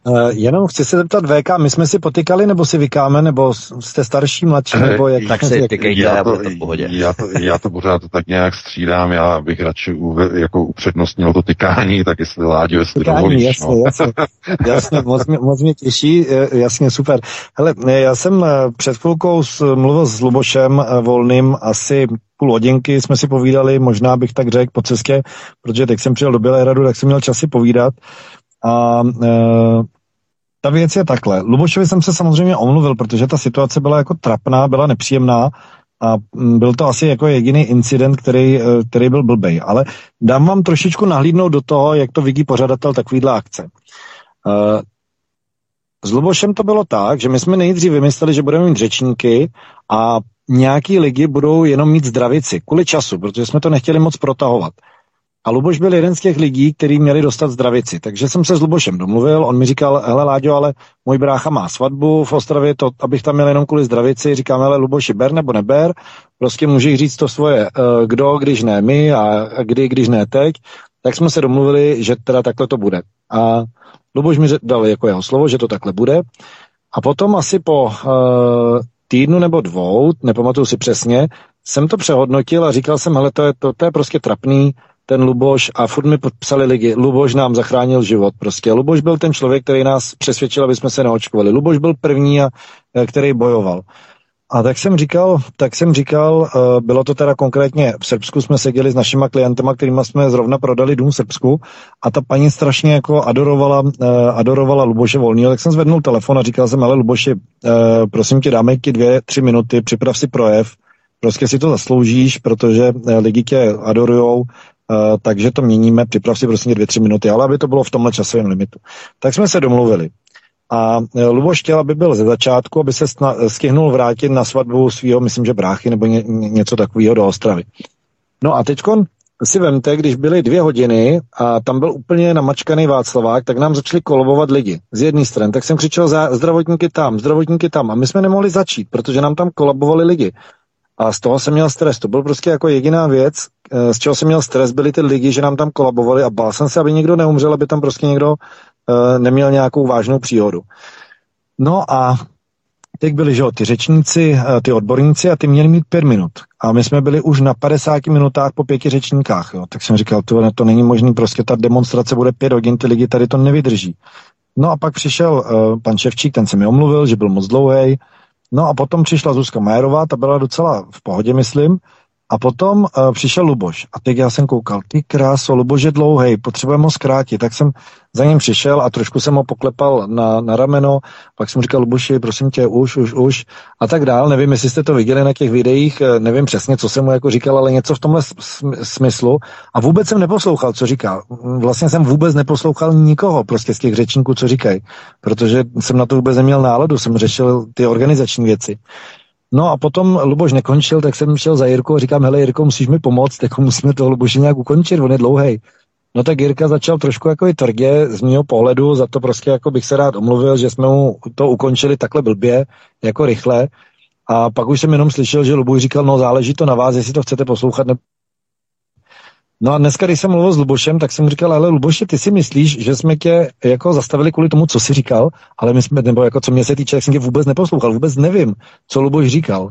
Uh, jenom chci se zeptat VK, my jsme si potykali, nebo si vykáme, nebo jste starší, mladší, eh, nebo jak? Tak se tykejte já to, to v pohodě. Já to, já to pořád tak nějak střídám, já bych radši u, jako upřednostnil to tykání, tak jestli Láďo, jestli tykání, dovolíš. Jasně, no. jasně, jasně moc, mě, moc mě těší, jasně, super. Hele, já jsem před chvilkou mluvil s Lubošem Volným asi půl hodinky jsme si povídali, možná bych tak řekl po cestě, protože teď jsem přijel do Bělehradu, tak jsem měl čas si povídat. A e, ta věc je takhle. Lubošovi jsem se samozřejmě omluvil, protože ta situace byla jako trapná, byla nepříjemná a mm, byl to asi jako jediný incident, který, e, který byl blbej. Ale dám vám trošičku nahlídnout do toho, jak to vidí pořadatel takovýhle akce. E, s Lubošem to bylo tak, že my jsme nejdřív vymysleli, že budeme mít řečníky a nějaký ligy budou jenom mít zdravici, kvůli času, protože jsme to nechtěli moc protahovat. A Luboš byl jeden z těch lidí, který měli dostat zdravici. Takže jsem se s Lubošem domluvil, on mi říkal, hele Láďo, ale můj brácha má svatbu v Ostravě, to, abych tam měl jenom kvůli zdravici. Říkám, hele Luboši, ber nebo neber, prostě můžeš říct to svoje, uh, kdo, když ne my a kdy, když ne teď. Tak jsme se domluvili, že teda takhle to bude. A Luboš mi dal jako jeho slovo, že to takhle bude. A potom asi po uh, týdnu nebo dvou, nepamatuju si přesně, jsem to přehodnotil a říkal jsem, hele, to je, to, to je prostě trapný, ten Luboš a furt mi podpsali lidi, Luboš nám zachránil život prostě. Luboš byl ten člověk, který nás přesvědčil, aby jsme se neočkovali. Luboš byl první, a, e, který bojoval. A tak jsem říkal, tak jsem říkal, e, bylo to teda konkrétně v Srbsku, jsme seděli s našima klientama, kterými jsme zrovna prodali dům v Srbsku a ta paní strašně jako adorovala, e, adorovala Luboše Volného, tak jsem zvednul telefon a říkal jsem, ale Luboši, prosím tě, dáme ti dvě, tři minuty, připrav si projev, prostě si to zasloužíš, protože lidi tě adorujou, Uh, takže to měníme, připrav si prostě dvě, tři minuty, ale aby to bylo v tomhle časovém limitu. Tak jsme se domluvili. A uh, Luboš chtěl, aby byl ze začátku, aby se stihnul vrátit na svatbu svého, myslím, že bráchy nebo ně- něco takového do Ostravy. No a teď si vemte, když byly dvě hodiny a tam byl úplně namačkaný Václavák, tak nám začali kolobovat lidi z jedné strany. Tak jsem křičel za zdravotníky tam, zdravotníky tam a my jsme nemohli začít, protože nám tam kolabovali lidi. A z toho jsem měl stres. To byl prostě jako jediná věc, eh, z čeho jsem měl stres, byly ty lidi, že nám tam kolabovali a bál jsem se, aby někdo neumřel, aby tam prostě někdo uh, neměl nějakou vážnou příhodu. No a teď byli, že jo, ty řečníci, eh, ty odborníci a ty měli mít pět minut. A my jsme byli už na 50 minutách po pěti řečníkách, jo. Tak jsem říkal, to, to není možné, prostě ta demonstrace bude pět hodin, ty lidi tady to nevydrží. No a pak přišel uh, pan Ševčík, ten se mi omluvil, že byl moc dlouhý, No a potom přišla Zuzka Majerová, ta byla docela v pohodě, myslím. A potom uh, přišel Luboš. A teď já jsem koukal, ty kráso, Luboš je dlouhý, potřebujeme ho zkrátit. Tak jsem za ním přišel a trošku jsem ho poklepal na, na rameno, pak jsem říkal, Luboši, prosím tě, už, už, už a tak dál. Nevím, jestli jste to viděli na těch videích, eh, nevím přesně, co jsem mu jako říkal, ale něco v tomhle smyslu. A vůbec jsem neposlouchal, co říkal. Vlastně jsem vůbec neposlouchal nikoho prostě z těch řečníků, co říkají, protože jsem na to vůbec neměl náladu, jsem řešil ty organizační věci. No a potom Luboš nekončil, tak jsem šel za Jirkou a říkám, hele Jirko, musíš mi pomoct, jako musíme toho Luboše nějak ukončit, on je dlouhý. No tak Jirka začal trošku jako i tvrdě z mého pohledu, za to prostě jako bych se rád omluvil, že jsme mu to ukončili takhle blbě, jako rychle. A pak už jsem jenom slyšel, že Luboš říkal, no záleží to na vás, jestli to chcete poslouchat. Ne... No a dneska, když jsem mluvil s Lubošem, tak jsem říkal, ale Luboši, ty si myslíš, že jsme tě jako zastavili kvůli tomu, co jsi říkal, ale my jsme, nebo jako co mě se týče, tak jsem tě vůbec neposlouchal, vůbec nevím, co Luboš říkal.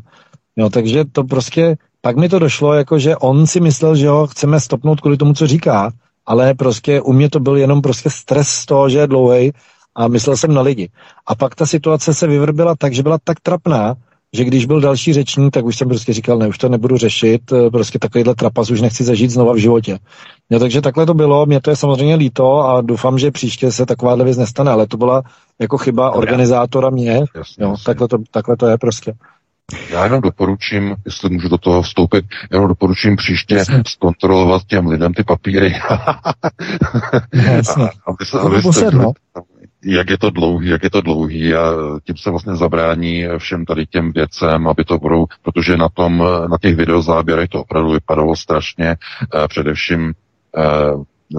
Jo, takže to prostě, pak mi to došlo, jako že on si myslel, že ho chceme stopnout kvůli tomu, co říká, ale prostě u mě to byl jenom prostě stres z toho, že je dlouhý a myslel jsem na lidi. A pak ta situace se vyvrbila tak, že byla tak trapná, že když byl další řečník, tak už jsem prostě říkal, ne, už to nebudu řešit, eh, prostě takovýhle trapas už nechci zažít znova v životě. No, takže takhle to bylo, mě to je samozřejmě líto a doufám, že příště se takováhle věc nestane, ale to byla jako chyba Dobrá. organizátora mě, jasně, jo, jasně. Takhle, to, takhle to je prostě. Já jenom doporučím, jestli můžu do toho vstoupit, jenom doporučím příště Jasně. zkontrolovat těm lidem ty papíry. Jasně. aby se, aby se, jak je to dlouhý, jak je to dlouhý a tím se vlastně zabrání všem tady těm věcem, aby to budou, protože na tom, na těch videozáběrech to opravdu vypadalo strašně, eh, především eh,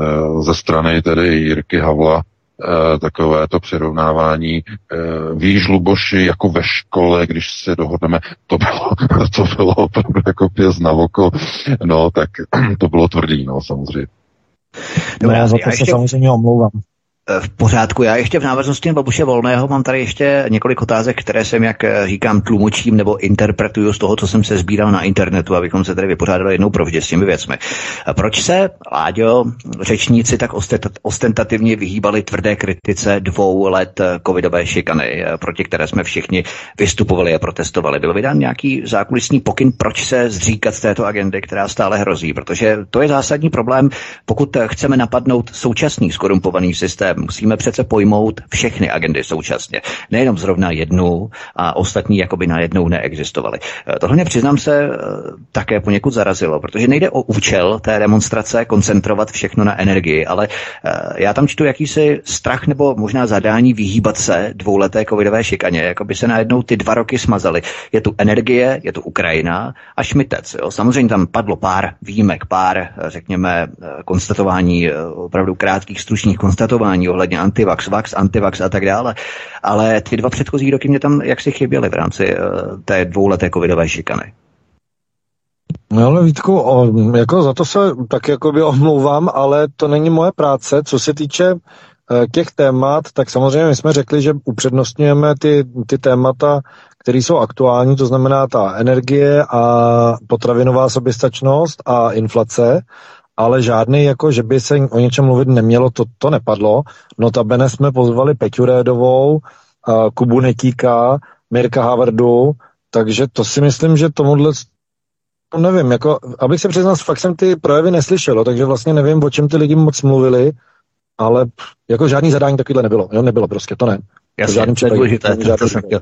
eh, ze strany tedy Jirky Havla, takové to přirovnávání. Víš, Luboši, jako ve škole, když se dohodneme, to bylo, to bylo opravdu jako pěs na oko, no, tak to bylo tvrdý, no, samozřejmě. No, já za to já ještě... se samozřejmě omlouvám. Eh, v pořádku. Já ještě v návaznosti na Babuše Volného mám tady ještě několik otázek, které jsem, jak eh, říkám, tlumočím nebo interpretuju z toho, co jsem se sbíral na internetu, abychom se tady vypořádali jednou provždy s těmi věcmi. Proč se, Láďo, řečníci tak ostentativně vyhýbali tvrdé kritice dvou let eh, covidové šikany, proti které jsme všichni vystupovali a protestovali? Byl vydán nějaký zákulisní pokyn, proč se zříkat z této agendy, která stále hrozí? Protože to je zásadní problém, pokud chceme napadnout současný skorumpovaný systém musíme přece pojmout všechny agendy současně. Nejenom zrovna jednu a ostatní jakoby najednou neexistovaly. Eh, tohle mě přiznám se eh, také poněkud zarazilo, protože nejde o účel té demonstrace koncentrovat všechno na energii, ale já tam čtu jakýsi strach nebo možná zadání vyhýbat se dvouleté covidové šikaně, jako by se najednou ty dva roky smazaly. Je tu energie, je tu Ukrajina a šmitec. Jo. Samozřejmě tam padlo pár výjimek, pár, řekněme, konstatování, opravdu krátkých, stručných konstatování ohledně antivax, vax, antivax a tak dále. Ale ty dva předchozí roky mě tam jaksi chyběly v rámci té dvouleté covidové šikany. No ale Vítku, o, jako za to se tak jako by omlouvám, ale to není moje práce. Co se týče e, těch témat, tak samozřejmě my jsme řekli, že upřednostňujeme ty, ty témata, které jsou aktuální, to znamená ta energie a potravinová soběstačnost a inflace, ale žádný, jako, že by se o něčem mluvit nemělo, to, to nepadlo. Notabene jsme pozvali Peťu Rédovou, Kubu Netíka, Mirka Havardu, takže to si myslím, že tomuhle nevím, jako, abych se přiznal, fakt jsem ty projevy neslyšel, takže vlastně nevím, o čem ty lidi moc mluvili, ale jako žádný zadání takovýhle nebylo, jo, nebylo prostě, to ne. Jasně, to, to je důležité, to, to, jsem chtěl,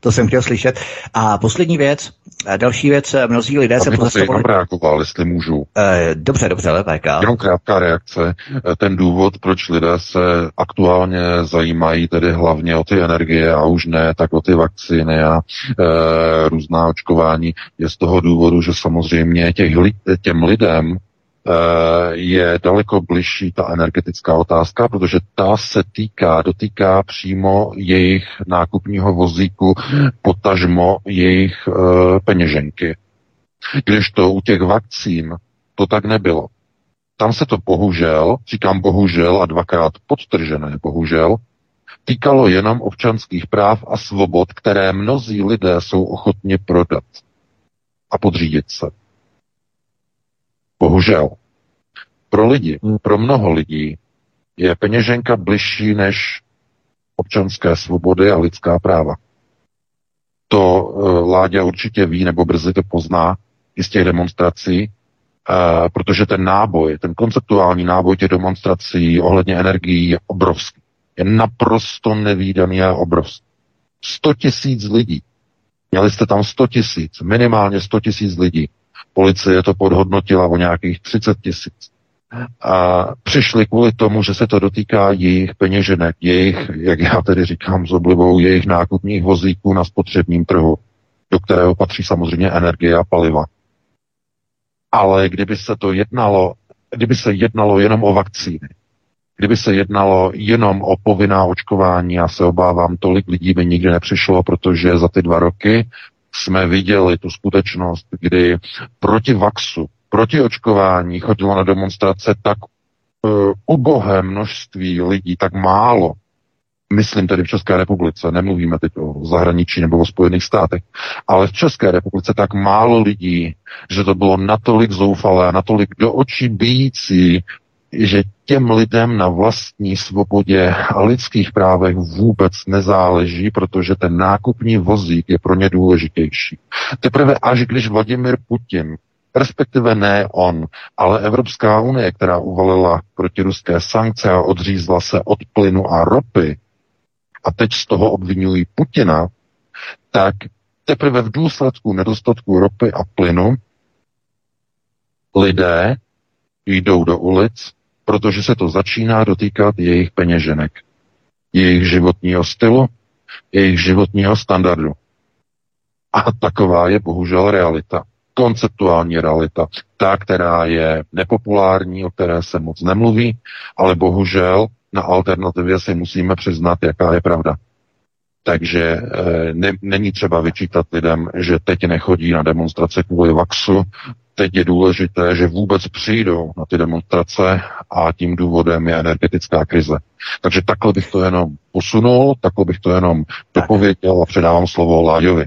to jsem chtěl slyšet. A poslední věc, další věc, mnozí lidé se pozastavovali... Abych reagoval, jestli můžu. E, dobře, dobře, VK. Jenom krátká reakce. Eh, ten důvod, proč lidé se aktuálně zajímají tedy hlavně o ty energie a už ne tak o ty vakcíny a e, různá očkování, je z toho důvodu, že samozřejmě těch, těm lidem Eh, je daleko bližší ta energetická otázka, protože ta se týká, dotýká přímo jejich nákupního vozíku, potažmo jejich uh, peněženky. Když to u těch vakcín to tak nebylo. Tam se to bohužel, říkám bohužel a dvakrát podtržené bohužel, týkalo jenom občanských práv a svobod, které mnozí lidé jsou ochotni prodat a podřídit se. Bohužel. Pro lidi, hmm. pro mnoho lidí je peněženka bližší než občanské svobody a lidská práva. To uh, Láďa určitě ví, nebo brzy to pozná i z těch demonstrací, uh, protože ten náboj, ten konceptuální náboj těch demonstrací ohledně energií je obrovský. Je naprosto nevýdaný a obrovský. 100 tisíc lidí. Měli jste tam 100 tisíc, minimálně 100 tisíc lidí. Policie to podhodnotila o nějakých 30 tisíc. A přišli kvůli tomu, že se to dotýká jejich peněženek, jejich, jak já tedy říkám s oblibou, jejich nákupních vozíků na spotřebním trhu, do kterého patří samozřejmě energie a paliva. Ale kdyby se to jednalo, kdyby se jednalo jenom o vakcíny, kdyby se jednalo jenom o povinná očkování, já se obávám, tolik lidí by nikdy nepřišlo, protože za ty dva roky jsme viděli tu skutečnost, kdy proti vaxu, proti očkování chodilo na demonstrace tak uh, ubohé množství lidí, tak málo, myslím tedy v České republice, nemluvíme teď o zahraničí nebo o Spojených státech, ale v České republice tak málo lidí, že to bylo natolik zoufalé, natolik do očí bíjící, že těm lidem na vlastní svobodě a lidských právech vůbec nezáleží, protože ten nákupní vozík je pro ně důležitější. Teprve až když Vladimir Putin, respektive ne on, ale Evropská unie, která uvalila protiruské sankce a odřízla se od plynu a ropy, a teď z toho obvinují Putina, tak teprve v důsledku nedostatku ropy a plynu lidé jdou do ulic protože se to začíná dotýkat jejich peněženek, jejich životního stylu, jejich životního standardu. A taková je bohužel realita. Konceptuální realita. Ta, která je nepopulární, o které se moc nemluví, ale bohužel na alternativě si musíme přiznat, jaká je pravda. Takže e, ne, není třeba vyčítat lidem, že teď nechodí na demonstrace kvůli vaxu, teď je důležité, že vůbec přijdou na ty demonstrace a tím důvodem je energetická krize. Takže takhle bych to jenom posunul, takhle bych to jenom dopověděl a předávám slovo Láďovi.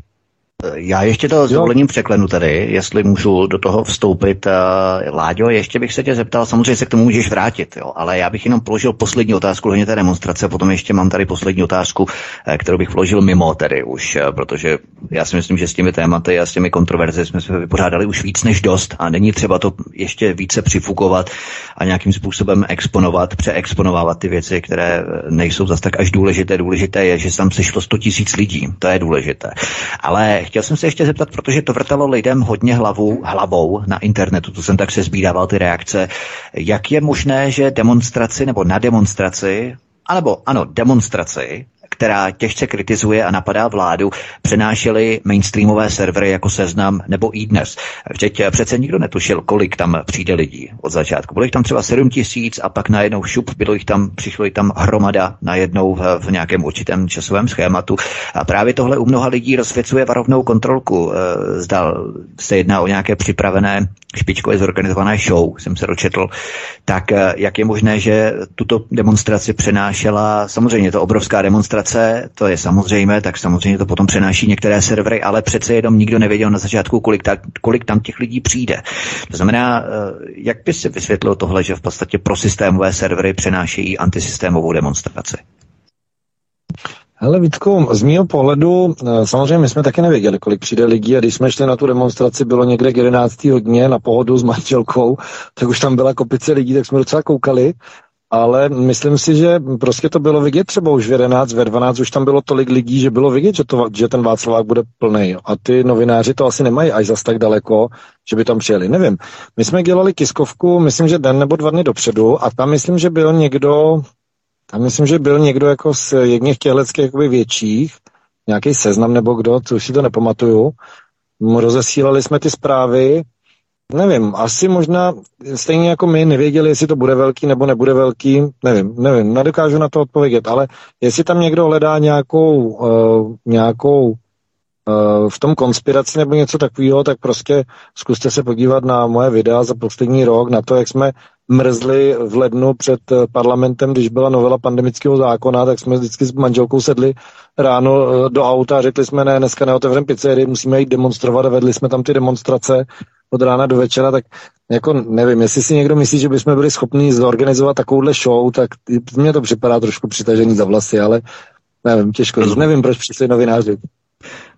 Já ještě to s dovolením překlenu tady, jestli můžu do toho vstoupit. Uh, Láďo, ještě bych se tě zeptal, samozřejmě se k tomu můžeš vrátit, jo, ale já bych jenom položil poslední otázku hlavně té demonstrace, potom ještě mám tady poslední otázku, eh, kterou bych vložil mimo tedy už, eh, protože já si myslím, že s těmi tématy a s těmi kontroverzi jsme se vypořádali už víc než dost a není třeba to ještě více přifukovat a nějakým způsobem exponovat, přeexponovávat ty věci, které nejsou zas tak až důležité. Důležité je, že tam sešlo 100 tisíc lidí, to je důležité. Ale chtěl jsem se ještě zeptat, protože to vrtalo lidem hodně hlavu, hlavou na internetu, to jsem tak se zbídával ty reakce, jak je možné, že demonstraci nebo na demonstraci, anebo ano, demonstraci, která těžce kritizuje a napadá vládu, přenášely mainstreamové servery jako Seznam nebo i dnes. Vždyť přece nikdo netušil, kolik tam přijde lidí od začátku. Bylo jich tam třeba 7 tisíc a pak najednou šup, bylo jich tam, přišlo jich tam hromada najednou v, v nějakém určitém časovém schématu. A právě tohle u mnoha lidí rozsvěcuje varovnou kontrolku. E, zdal se jedná o nějaké připravené špičkově zorganizované show, jsem se dočetl, tak e, jak je možné, že tuto demonstraci přenášela, samozřejmě to obrovská demonstrace aplikace, to je samozřejmé, tak samozřejmě to potom přenáší některé servery, ale přece jenom nikdo nevěděl na začátku, kolik, ta, kolik tam těch lidí přijde. To znamená, eh, jak by si vysvětlil tohle, že v podstatě pro systémové servery přenášejí antisystémovou demonstraci? Hele Vítku, z mého pohledu, eh, samozřejmě my jsme taky nevěděli, kolik přijde lidí a když jsme šli na tu demonstraci, bylo někde k 11. hodně na pohodu s manželkou, tak už tam byla kopice lidí, tak jsme docela koukali ale myslím si, že prostě to bylo vidět třeba už v 11, ve 12 už tam bylo tolik lidí, že bylo vidět, že, to, že ten Václavák bude plný. A ty novináři to asi nemají až zas tak daleko, že by tam přijeli. Nevím. My jsme dělali kiskovku, myslím, že den nebo dva dny dopředu a tam myslím, že byl někdo, tam myslím, že byl někdo jako z jedných jakoby větších, nějaký seznam nebo kdo, co už si to nepamatuju. Rozesílali jsme ty zprávy, Nevím, asi možná stejně jako my nevěděli, jestli to bude velký nebo nebude velký, nevím, nevím, nedokážu na to odpovědět, ale jestli tam někdo hledá nějakou, uh, nějakou uh, v tom konspiraci nebo něco takového, tak prostě zkuste se podívat na moje videa za poslední rok, na to, jak jsme mrzli v lednu před eh, parlamentem, když byla novela pandemického zákona, tak jsme vždycky s manželkou sedli ráno do auta a řekli jsme, ne, dneska neotevřeme pizzerii, musíme jít demonstrovat. A vedli jsme tam ty demonstrace od rána do večera, tak jako nevím, jestli si někdo myslí, že bychom byli schopni zorganizovat takovouhle show, tak mně to připadá trošku přitažení za vlasy, ale nevím, těžko říct. Nevím, proč přišli novináři.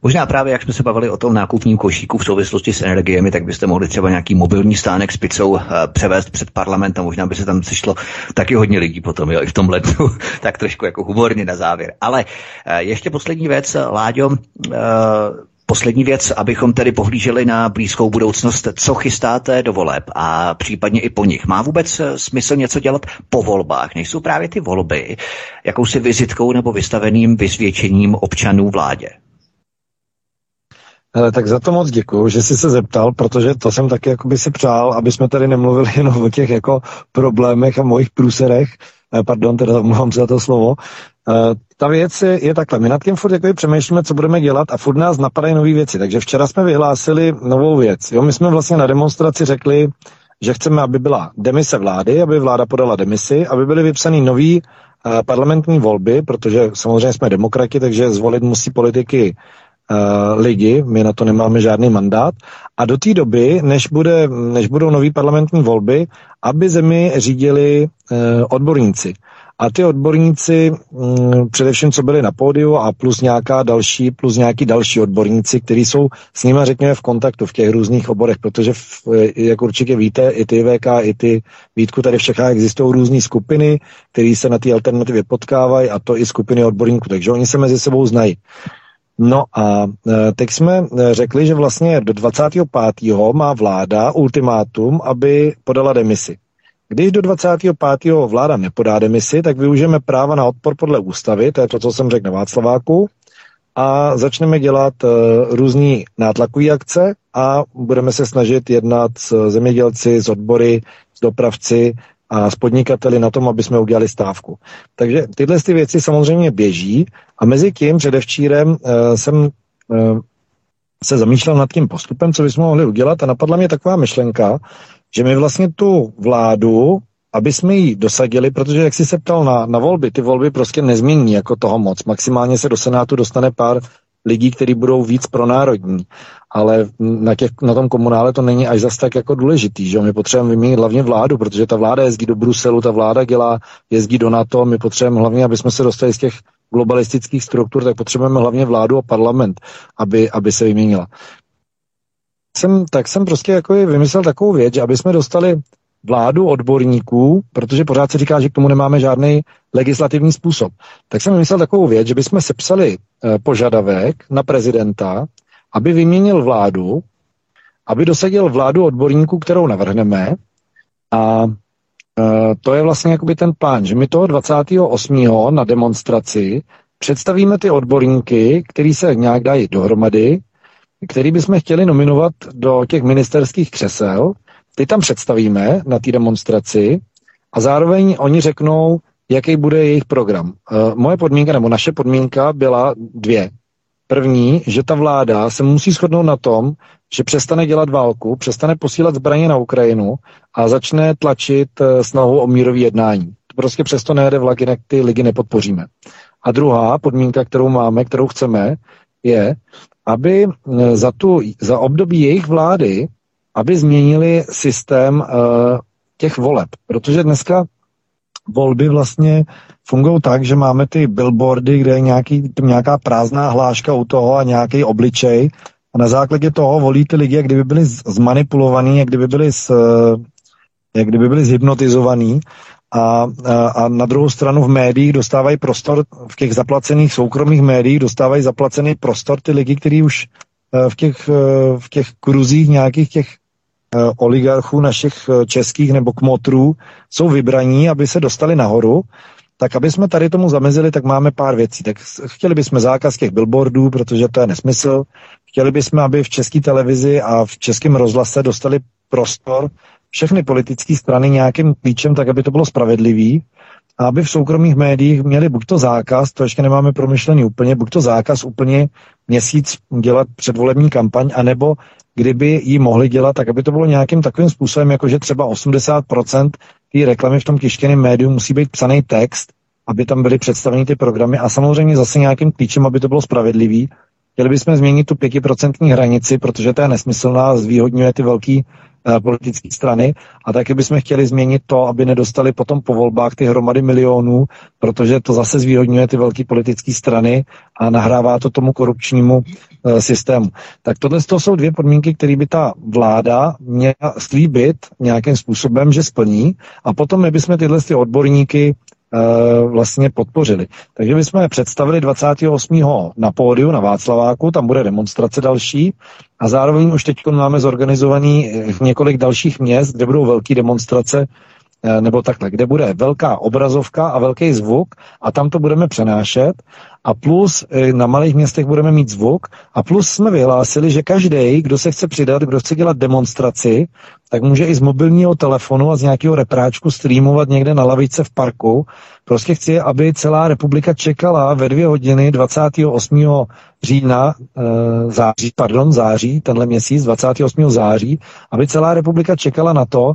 Možná právě, jak jsme se bavili o tom nákupním košíku v souvislosti s energiemi, tak byste mohli třeba nějaký mobilní stánek s pizzou uh, převést před parlament a možná by se tam sešlo taky hodně lidí potom, jo, i v tom lednu, tak trošku jako humorně na závěr. Ale uh, ještě poslední věc, Láďo, uh, Poslední věc, abychom tedy pohlíželi na blízkou budoucnost, co chystáte do voleb a případně i po nich. Má vůbec eh, smysl něco dělat po volbách? Nejsou právě ty volby jakousi vizitkou nebo vystaveným vyzvědčením občanů vládě? Hele, tak za to moc děkuju, že jsi se zeptal, protože to jsem taky jakoby si přál, aby jsme tady nemluvili jenom o těch jako problémech a mojich průserech, pardon, teda mluvám za to slovo, Uh, ta věc je, je takhle. My nad tím furt jakoby přemýšlíme, co budeme dělat a furt nás napadají nové věci. Takže včera jsme vyhlásili novou věc. Jo, my jsme vlastně na demonstraci řekli, že chceme, aby byla demise vlády, aby vláda podala demisi, aby byly vypsané nové uh, parlamentní volby, protože samozřejmě jsme demokrati, takže zvolit musí politiky lidi, my na to nemáme žádný mandát. A do té doby, než, bude, než budou nové parlamentní volby, aby zemi řídili uh, odborníci. A ty odborníci, mm, především co byli na pódiu a plus nějaká další, plus nějaký další odborníci, kteří jsou s nimi, řekněme, v kontaktu v těch různých oborech, protože, v, jak určitě víte, i ty VK, i ty Vítku, tady v Čechách existují různé skupiny, které se na té alternativě potkávají a to i skupiny odborníků, takže oni se mezi sebou znají. No a e, teď jsme e, řekli, že vlastně do 25. má vláda ultimátum, aby podala demisi. Když do 25. vláda nepodá demisi, tak využijeme práva na odpor podle ústavy, to je to, co jsem řekl na Václaváku, a začneme dělat uh, různý nátlakové akce a budeme se snažit jednat s zemědělci, s odbory, s dopravci a s podnikateli na tom, aby jsme udělali stávku. Takže tyhle ty věci samozřejmě běží a mezi tím předevčírem uh, jsem uh, se zamýšlel nad tím postupem, co bychom mohli udělat a napadla mě taková myšlenka, že my vlastně tu vládu, aby jsme ji dosadili, protože jak jsi se ptal na, na volby, ty volby prostě nezmění jako toho moc. Maximálně se do Senátu dostane pár lidí, kteří budou víc pronárodní. Ale na, těch, na tom komunále to není až zas tak jako důležitý, že my potřebujeme vyměnit hlavně vládu, protože ta vláda jezdí do Bruselu, ta vláda dělá, jezdí do NATO, my potřebujeme hlavně, aby jsme se dostali z těch globalistických struktur, tak potřebujeme hlavně vládu a parlament, aby, aby se vyměnila. Jsem, tak jsem prostě jako vymyslel takovou věc, že aby jsme dostali vládu odborníků, protože pořád se říká, že k tomu nemáme žádný legislativní způsob. Tak jsem vymyslel takovou věc, že bychom sepsali eh, požadavek na prezidenta, aby vyměnil vládu, aby dosadil vládu odborníků, kterou navrhneme a eh, to je vlastně jakoby ten plán, že my toho 28. na demonstraci představíme ty odborníky, který se nějak dají dohromady, který bychom chtěli nominovat do těch ministerských křesel ty tam představíme na té demonstraci a zároveň oni řeknou, jaký bude jejich program. Uh, moje podmínka, nebo naše podmínka byla dvě. První, že ta vláda se musí shodnout na tom, že přestane dělat válku, přestane posílat zbraně na Ukrajinu a začne tlačit uh, snahu o mírový jednání. To prostě přesto nejede vlak, jinak ty ligy nepodpoříme. A druhá podmínka, kterou máme, kterou chceme, je, aby uh, za, tu, za období jejich vlády aby změnili systém uh, těch voleb. Protože dneska volby vlastně fungují tak, že máme ty billboardy, kde je nějaký, nějaká prázdná hláška u toho a nějaký obličej a na základě toho volí ty lidi, jak kdyby byli zmanipulovaní, jak kdyby byli, z, jak kdyby byli zhypnotizovaní a, a, a na druhou stranu v médiích dostávají prostor, v těch zaplacených soukromých médiích dostávají zaplacený prostor ty lidi, kteří už eh, v těch, eh, v těch kruzích nějakých těch Eh, oligarchů našich eh, českých nebo kmotrů jsou vybraní, aby se dostali nahoru, tak aby jsme tady tomu zamezili, tak máme pár věcí. Tak chtěli bychom zákaz těch billboardů, protože to je nesmysl. Chtěli bychom, aby v české televizi a v českém rozhlase dostali prostor všechny politické strany nějakým klíčem, tak aby to bylo spravedlivý. A aby v soukromých médiích měli buď to zákaz, to ještě nemáme promyšlený úplně, buď to zákaz úplně měsíc dělat předvolební kampaň, anebo kdyby ji mohli dělat, tak aby to bylo nějakým takovým způsobem, jako že třeba 80% té reklamy v tom tištěném médiu musí být psaný text, aby tam byly představeny ty programy a samozřejmě zase nějakým klíčem, aby to bylo spravedlivý. Chtěli bychom změnit tu 5% hranici, protože to je nesmyslná, zvýhodňuje ty velký uh, politické strany a taky bychom chtěli změnit to, aby nedostali potom po volbách ty hromady milionů, protože to zase zvýhodňuje ty velké politické strany a nahrává to tomu korupčnímu uh, systému. Tak tohle to jsou dvě podmínky, které by ta vláda měla slíbit nějakým způsobem, že splní a potom my bychom tyhle ty odborníky Eh, vlastně podpořili. Takže my jsme představili 28. na pódiu na Václaváku, tam bude demonstrace další a zároveň už teď máme zorganizovaný několik dalších měst, kde budou velké demonstrace Eh, nebo takhle, kde bude velká obrazovka a velký zvuk a tam to budeme přenášet a plus eh, na malých městech budeme mít zvuk a plus jsme vyhlásili, že každý, kdo se chce přidat, kdo chce dělat demonstraci, tak může i z mobilního telefonu a z nějakého repráčku streamovat někde na lavice v parku. Prostě chci, aby celá republika čekala ve dvě hodiny 28. října, e, září, pardon, září, tenhle měsíc, 28. září, aby celá republika čekala na to,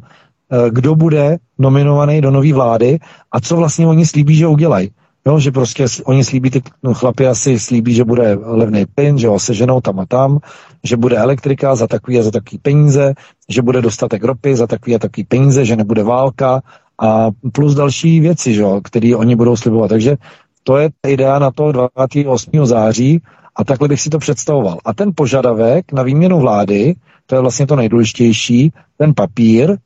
Eh, kdo bude nominovaný do nové vlády a co vlastně oni slíbí, že udělají. Jo, že prostě oni slíbí, ty no, chlapi asi slíbí, že bude levný plyn, že ho seženou tam a tam, že bude elektrika za takový a za takový peníze, že bude dostatek ropy za takový a takový peníze, že nebude válka a plus další věci, že které oni budou slibovat. Takže to je ta idea na to 28. září a takhle bych si to představoval. A ten požadavek na výměnu vlády, to je vlastně to nejdůležitější, ten papír,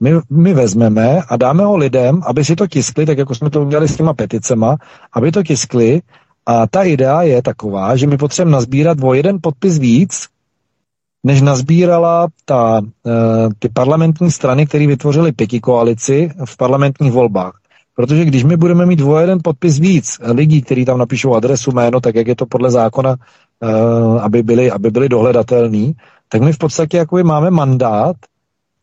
my, my vezmeme a dáme ho lidem, aby si to tiskli, tak jako jsme to udělali s těma peticema, aby to tiskli a ta idea je taková, že my potřebujeme nazbírat o jeden podpis víc, než nazbírala ta, eh, ty parlamentní strany, které vytvořily pěti koalici v parlamentních volbách. Protože když my budeme mít o jeden podpis víc lidí, kteří tam napíšou adresu, jméno, tak jak je to podle zákona, eh, aby byli, aby byli dohledatelní, tak my v podstatě jakoby máme mandát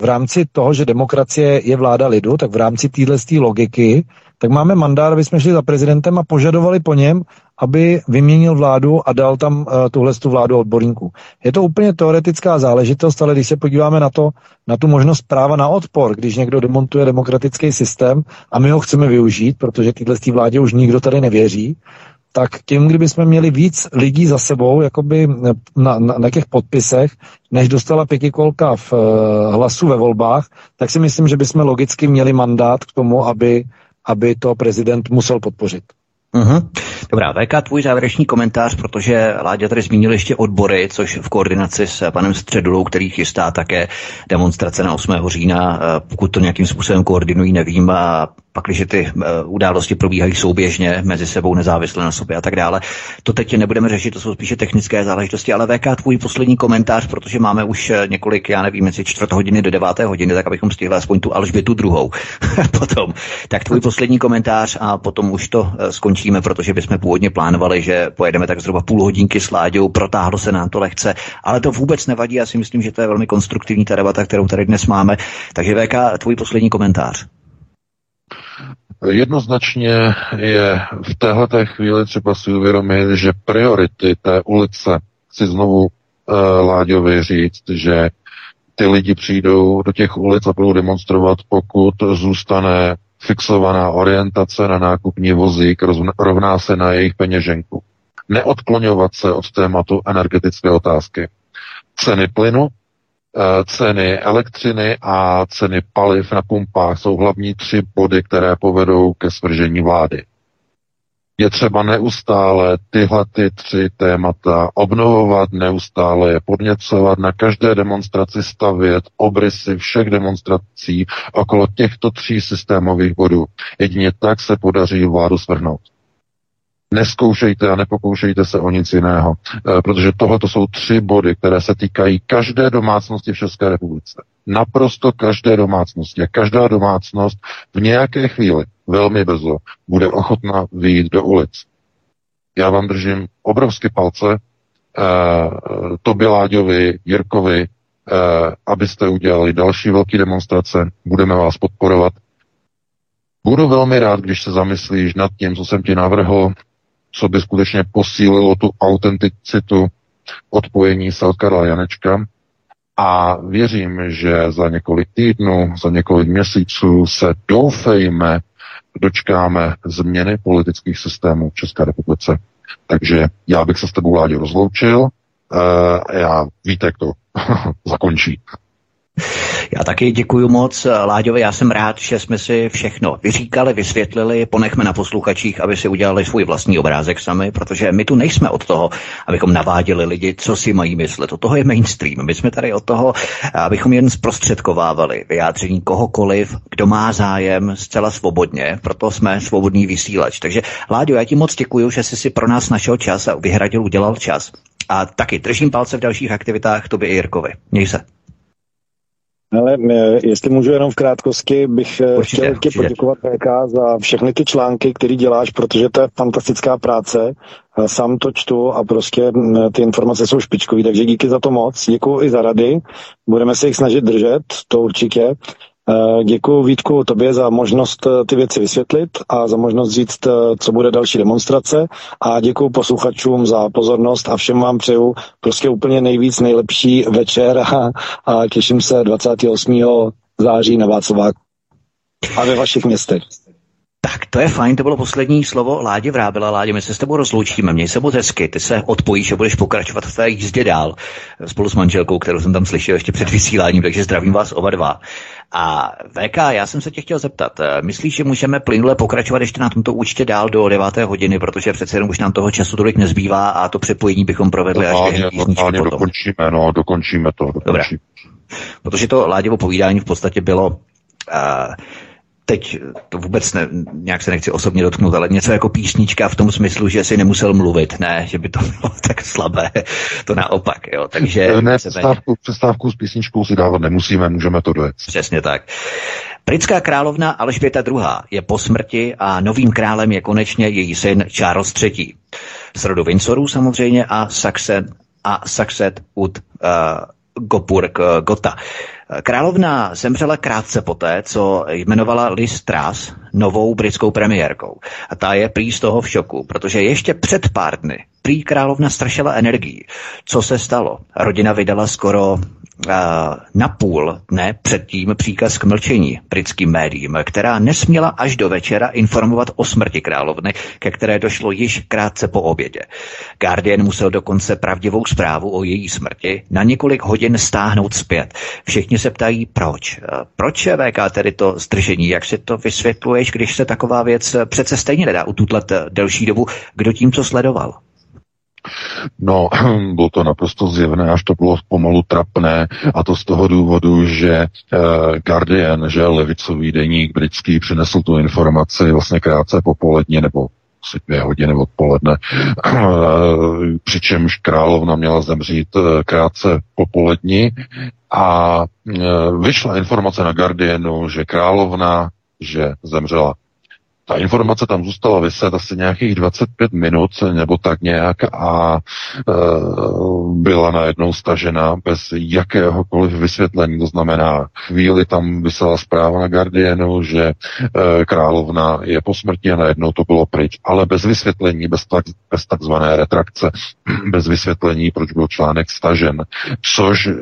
v rámci toho, že demokracie je vláda lidu, tak v rámci téhle logiky, tak máme mandát, aby jsme šli za prezidentem a požadovali po něm, aby vyměnil vládu a dal tam uh, tuhle tu vládu odborníků. Je to úplně teoretická záležitost, ale když se podíváme na to, na tu možnost práva na odpor, když někdo demontuje demokratický systém a my ho chceme využít, protože téhle vládě už nikdo tady nevěří, tak tím, kdyby jsme měli víc lidí za sebou, jakoby na, na, na těch podpisech, než dostala pětikolka v uh, hlasu ve volbách, tak si myslím, že bychom logicky měli mandát k tomu, aby, aby to prezident musel podpořit. Uh-huh. Dobrá, VK, tvůj závěrečný komentář, protože Láďa tady zmínil ještě odbory, což v koordinaci s panem Středulou, který chystá také demonstrace na 8. října, eh, pokud to nějakým způsobem koordinují, nevím, a pak, když ty uh, události probíhají souběžně mezi sebou, nezávisle na sobě a tak dále. To teď nebudeme řešit, to jsou spíše technické záležitosti, ale VK, tvůj poslední komentář, protože máme už eh, několik, já nevím, mezi čtvrt hodiny do deváté hodiny, tak abychom stihli aspoň tu Alžbětu druhou potom. Tak tvůj poslední komentář a potom už to uh, skončíme, protože bychom původně plánovali, že pojedeme tak zhruba půl hodinky s Láďou, protáhlo se nám to lehce, ale to vůbec nevadí, já si myslím, že to je velmi konstruktivní ta debata, kterou tady dnes máme. Takže VK, tvůj poslední komentář. Jednoznačně je v téhle chvíli třeba si uvědomit, že priority té ulice, chci znovu uh, Láďovi říct, že ty lidi přijdou do těch ulic a budou demonstrovat, pokud zůstane fixovaná orientace na nákupní vozík, rovná se na jejich peněženku. Neodkloňovat se od tématu energetické otázky. Ceny plynu Eh, ceny elektřiny a ceny paliv na pumpách jsou hlavní tři body, které povedou ke svržení vlády. Je třeba neustále tyhle ty tři témata obnovovat, neustále je podněcovat, na každé demonstraci stavět obrysy všech demonstrací okolo těchto tří systémových bodů. Jedině tak se podaří vládu svrhnout neskoušejte a nepokoušejte se o nic jiného, eh, protože tohle to jsou tři body, které se týkají každé domácnosti v České republice. Naprosto každé domácnosti a každá domácnost v nějaké chvíli, velmi brzo, bude ochotna vyjít do ulic. Já vám držím obrovské palce, uh, Tobě Láďovi, Jirkovi, uh, abyste udělali další velké demonstrace, budeme vás podporovat. Budu velmi rád, když se zamyslíš nad tím, co jsem ti navrhl, co by skutečně posílilo tu autenticitu odpojení Salkara Janečka. A věřím, že za několik týdnů, za několik měsíců se doufejme, dočkáme změny politických systémů v České republice. Takže já bych se s tebou Láďo rozloučil. Uh, já Vítek to zakončí. Já taky děkuji moc, Láďovi, já jsem rád, že jsme si všechno vyříkali, vysvětlili, ponechme na posluchačích, aby si udělali svůj vlastní obrázek sami, protože my tu nejsme od toho, abychom naváděli lidi, co si mají myslet. Od toho je mainstream. My jsme tady od toho, abychom jen zprostředkovávali vyjádření kohokoliv, kdo má zájem zcela svobodně, proto jsme svobodný vysílač. Takže Láďo, já ti moc děkuji, že jsi si pro nás našel čas a vyhradil, udělal čas. A taky držím palce v dalších aktivitách tobě i Jirkovi. Měj se. Ale eh, jestli můžu jenom v krátkosti, bych eh, určitě, chtěl určitě. poděkovat VK za všechny ty články, které děláš, protože to je fantastická práce. Sám to čtu a prostě mm, ty informace jsou špičkové, takže díky za to moc. Děkuji i za rady. Budeme se jich snažit držet, to určitě. Eh, Děkuji Vítku tobě za možnost eh, ty věci vysvětlit a za možnost říct, eh, co bude další demonstrace a děkuji posluchačům za pozornost a všem vám přeju prostě úplně nejvíc nejlepší večer a, a těším se 28. září na Václaváku a ve vašich městech. Tak to je fajn, to bylo poslední slovo Ládě Vrábila. Ládě, my se s tebou rozloučíme, měj se moc hezky, ty se odpojíš a budeš pokračovat v té jízdě dál spolu s manželkou, kterou jsem tam slyšel ještě před vysíláním, takže zdravím vás oba dva. A VK, já jsem se tě chtěl zeptat, eh, myslíš, že můžeme plynule pokračovat ještě na tomto účtě dál do 9. hodiny, protože přece jenom už nám toho času tolik nezbývá a to přepojení bychom provedli až normálně potom. dokončíme, no, dokončíme to. Dokončíme. Dobré. Protože to Láděvo povídání v podstatě bylo uh, teď to vůbec ne, nějak se nechci osobně dotknout, ale něco jako písnička v tom smyslu, že si nemusel mluvit, ne, že by to bylo tak slabé, to naopak, jo, takže... Ne, přestávku, přestávku s písničkou si dávat nemusíme, můžeme to dojet. Přesně tak. Britská královna Alžběta II. je po smrti a novým králem je konečně její syn Charles III. Z rodu Windsorů samozřejmě a Saxen a Saxet ud uh, Gopurg uh, Gota. Královna zemřela krátce poté, co jmenovala Liz Truss novou britskou premiérkou. A ta je prý z toho v šoku, protože ještě před pár dny prý královna strašila energií. Co se stalo? Rodina vydala skoro na půl dne předtím příkaz k mlčení britským médiím, která nesměla až do večera informovat o smrti královny, ke které došlo již krátce po obědě. Guardian musel dokonce pravdivou zprávu o její smrti na několik hodin stáhnout zpět. Všichni se ptají, proč. Proč je VK tedy to zdržení? Jak si to vysvětluješ, když se taková věc přece stejně nedá ututlet delší dobu? Kdo tím co sledoval? No, bylo to naprosto zjevné, až to bylo pomalu trapné a to z toho důvodu, že uh, Guardian, že levicový deník britský, přinesl tu informaci vlastně krátce popoledně nebo asi dvě hodiny odpoledne, přičemž královna měla zemřít eh, krátce popolední a eh, vyšla informace na Guardianu, že královna, že zemřela ta informace tam zůstala vyset asi nějakých 25 minut nebo tak nějak a e, byla najednou stažena bez jakéhokoliv vysvětlení. To znamená, chvíli tam vysela zpráva na Guardianu, že e, královna je po smrti a najednou to bylo pryč, ale bez vysvětlení, bez, tak, bez takzvané retrakce, bez vysvětlení, proč byl článek stažen, což e,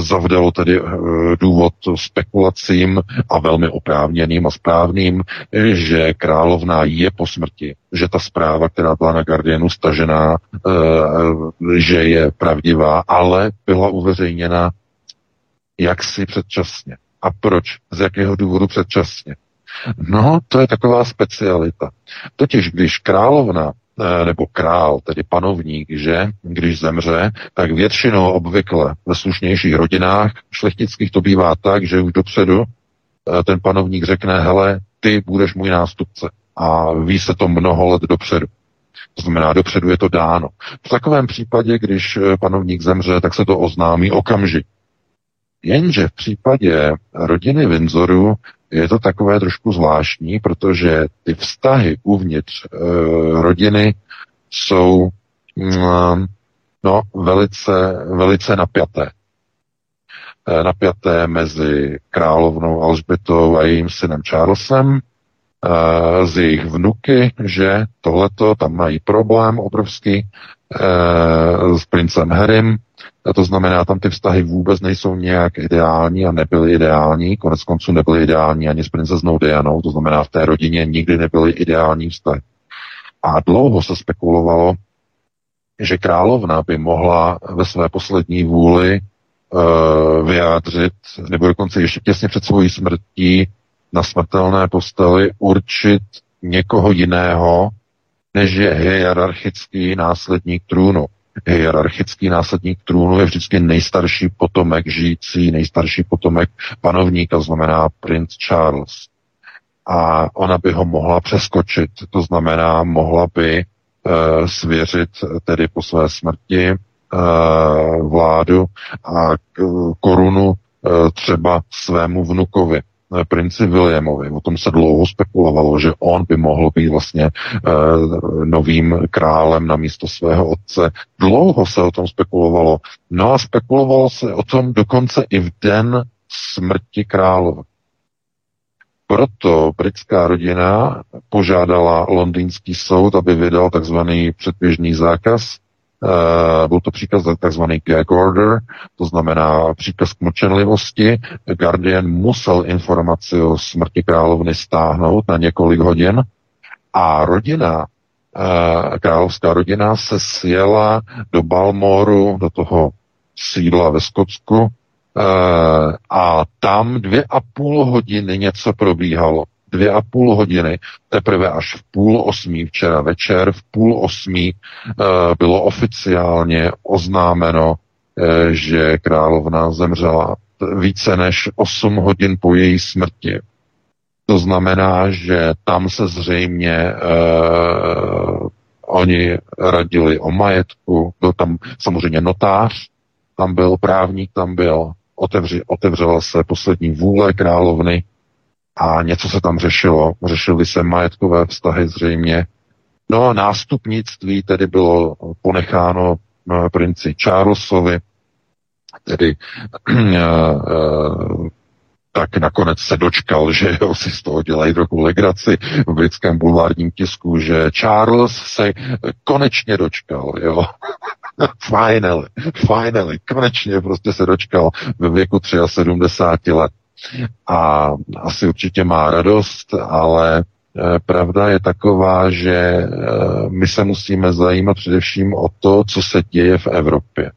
zavdalo tedy e, důvod spekulacím a velmi oprávněným a správným, že královna je po smrti, že ta zpráva, která byla na Guardianu stažená, eh, že je pravdivá, ale byla uveřejněna jaksi předčasně. A proč? Z jakého důvodu předčasně? No, to je taková specialita. Totiž, když královna eh, nebo král, tedy panovník, že když zemře, tak většinou obvykle ve slušnějších rodinách šlechtických to bývá tak, že už dopředu eh, ten panovník řekne, hele, ty budeš můj nástupce. A ví se to mnoho let dopředu. To znamená, dopředu je to dáno. V takovém případě, když eh, panovník zemře, tak se to oznámí okamžik. Jenže v případě rodiny Windsoru je to takové trošku zvláštní, protože ty vztahy uvnitř e, rodiny jsou mm, no, velice, velice napjaté. Eh, napjaté mezi královnou Alžbetou a jejím synem Charlesem, eh, z jejich vnuky, že tohleto, tam mají problém obrovský eh, s princem Harrym, to znamená, tam ty vztahy vůbec nejsou nějak ideální a nebyly ideální, konec konců nebyly ideální ani s princeznou Dianou, to znamená, v té rodině nikdy nebyly ideální vztahy. A dlouho se spekulovalo, že královna by mohla ve své poslední vůli uh, vyjádřit, nebo dokonce ještě těsně před svojí smrtí na smrtelné posteli určit někoho jiného, než je hierarchický následník trůnu. Hierarchický následník trůnu je vždycky nejstarší potomek žijící, nejstarší potomek panovníka, znamená princ Charles. A ona by ho mohla přeskočit, to znamená, mohla by uh, svěřit tedy po své smrti Eh, vládu a korunu eh, třeba svému vnukovi eh, princi Williamovi. O tom se dlouho spekulovalo, že on by mohl být vlastně novým králem na místo svého otce. Dlouho se o tom spekulovalo. No a spekulovalo se o tom dokonce i v den smrti králové. Proto britská rodina požádala londýnský soud, aby vydal takzvaný předběžný zákaz Uh, byl to příkaz takzvaný gag order, to znamená příkaz k mlčenlivosti. Guardian musel informaci o smrti královny stáhnout na několik hodin a rodina, uh, královská rodina se sjela do Balmoru, do toho sídla ve Skotsku uh, a tam dvě a půl hodiny něco probíhalo dvě a půl hodiny, teprve až v půl osmí včera večer, v půl osmí uh, bylo oficiálně oznámeno, uh, že královna zemřela více než 8 hodin po její smrti. To znamená, že tam se zřejmě uh, oni radili o majetku, byl tam samozřejmě notář, tam byl právník, tam byl, otevři, otevřela se poslední vůle královny, a něco se tam řešilo. Řešily se majetkové vztahy zřejmě. No a nástupnictví tedy bylo ponecháno eh, princi Charlesovi, tedy eh, eh, tak nakonec se dočkal, že jo, si z toho dělají trochu legraci v britském bulvárním tisku, že Charles se konečně dočkal, jo. finally, finally, konečně prostě se dočkal ve věku 73 let. A asi určitě má radost, ale eh, pravda je taková, že eh, my se musíme zajímat především o to, co se děje v Evropě.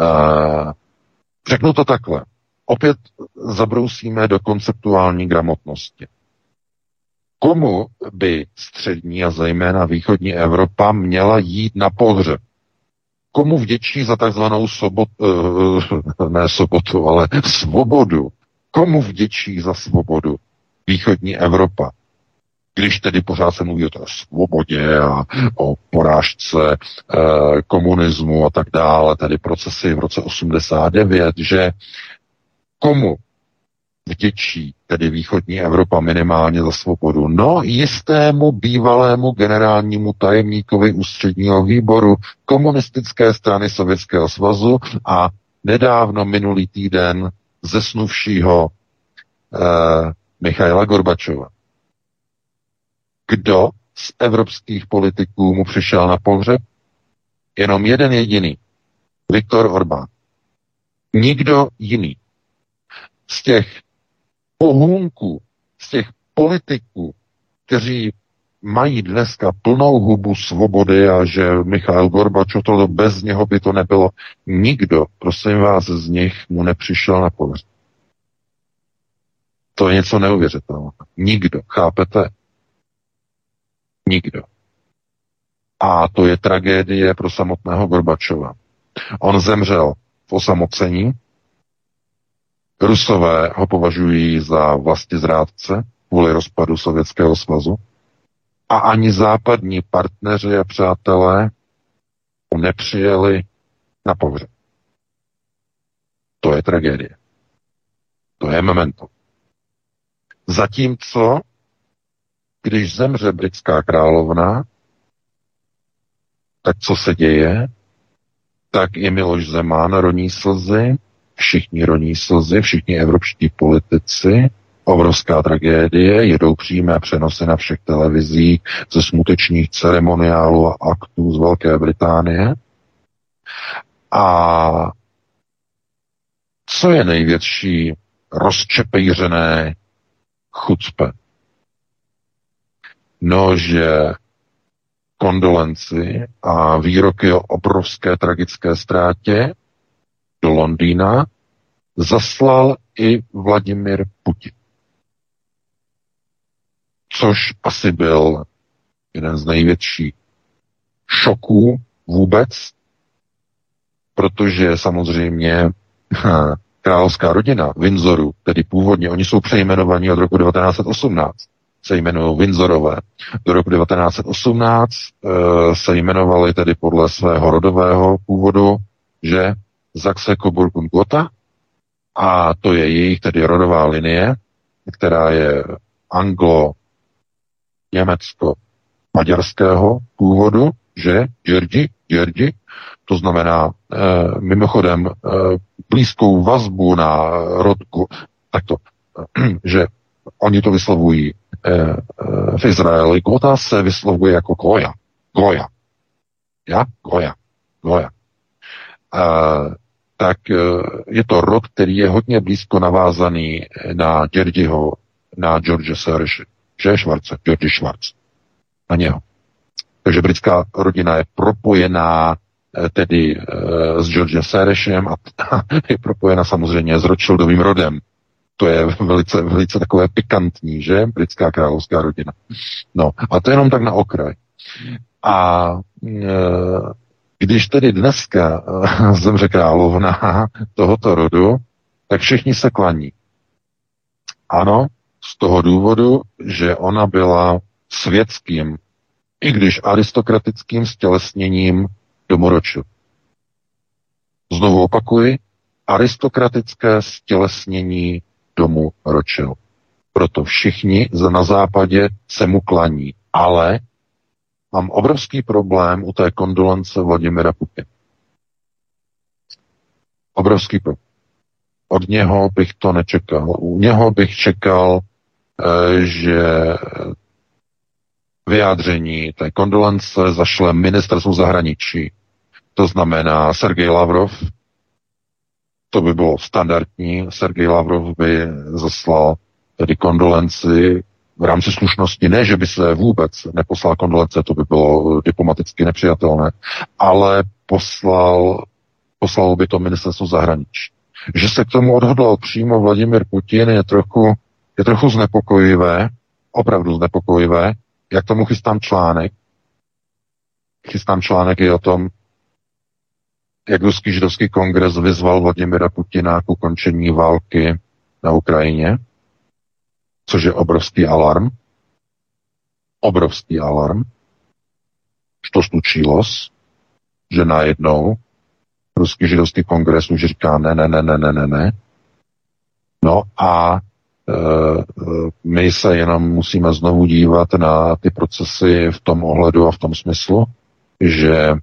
Eh, řeknu to takhle. Opět zabrousíme do konceptuální gramotnosti. Komu by střední a zejména východní Evropa měla jít na pohřeb? Komu vděčí za takzvanou sobotu, uh, ne sobotu, ale svobodu? Komu vděčí za svobodu východní Evropa? Když tedy pořád se mluví o té svobodě a o porážce e, komunismu a tak dále, tedy procesy v roce 89, že komu vděčí, tedy východní Evropa minimálně za svobodu? No, jistému bývalému generálnímu tajemníkovi ústředního výboru komunistické strany Sovětského svazu a nedávno minulý týden zesnuvšího eh, Michaila Gorbačova. Kdo z evropských politiků mu přišel na pohřeb? Jenom jeden jediný. Viktor Orbán. Nikdo jiný. Z těch pohůnků, z těch politiků, kteří mají dneska plnou hubu svobody a že Michal Gorbačov, to bez něho by to nebylo. Nikdo, prosím vás, z nich mu nepřišel na pohřeb. To je něco neuvěřitelného. Nikdo, chápete? Nikdo. A to je tragédie pro samotného Gorbačova. On zemřel v osamocení, Rusové ho považují za vlastně zrádce kvůli rozpadu Sovětského svazu a ani západní partneři a přátelé nepřijeli na pohřeb. To je tragédie. To je memento. Zatímco, když zemře britská královna, tak co se děje? Tak i Miloš Zeman roní slzy, všichni roní slzy, všichni evropští politici, obrovská tragédie, jedou přímé přenosy na všech televizích ze smutečních ceremoniálů a aktů z Velké Británie. A co je největší rozčepejřené chucpe? No, že kondolenci a výroky o obrovské tragické ztrátě do Londýna zaslal i Vladimir Putin. Což asi byl jeden z největších šoků vůbec, protože samozřejmě královská rodina Windsoru, tedy původně, oni jsou přejmenovaní od roku 1918, se jmenují Windsorové. Do roku 1918 e, eh, se jmenovali tedy podle svého rodového původu, že Zaxe Coburg Gotha. A to je jejich tedy rodová linie, která je anglo německo maďarského původu, že? Georgi, Georgi, to znamená e, mimochodem e, blízkou vazbu na rodku, takto, že oni to vyslovují e, e, v Izraeli, Gota se vyslovuje jako Goja, Goja, ja, Goja, Goja. E, tak eh, je to rod, který je hodně blízko navázaný na Děrdiho, na George Serge, že Schwarze, George Schwarz, na něho. Takže britská rodina je propojená eh, tedy s George Serešem a je propojena samozřejmě s Rothschildovým rodem. To je velice, velice takové pikantní, že? Britská královská rodina. No, a to je jenom tak na okraj. A e, když tedy dneska zemře královna tohoto rodu, tak všichni se klaní. Ano, z toho důvodu, že ona byla světským, i když aristokratickým stělesněním domoročil. Znovu opakuji, aristokratické stělesnění domu ročil. Proto všichni na západě se mu klaní. Ale mám obrovský problém u té kondolence Vladimira Putina. Obrovský problém. Od něho bych to nečekal. U něho bych čekal, eh, že vyjádření té kondolence zašle ministerstvu zahraničí. To znamená Sergej Lavrov, to by bylo standardní, Sergej Lavrov by zaslal tedy kondolenci v rámci slušnosti, ne, že by se vůbec neposlal kondolence, to by bylo diplomaticky nepřijatelné, ale poslal, poslal by to ministerstvo zahraničí. Že se k tomu odhodlal přímo Vladimir Putin je trochu, je trochu znepokojivé, opravdu znepokojivé, jak tomu chystám článek. Chystám článek i o tom, jak Ruský židovský kongres vyzval Vladimira Putina k ukončení války na Ukrajině, což je obrovský alarm. Obrovský alarm. Što slučilo, že najednou Ruský židovský kongres už říká ne, ne, ne, ne, ne, ne, ne. No a e, my se jenom musíme znovu dívat na ty procesy v tom ohledu a v tom smyslu, že e,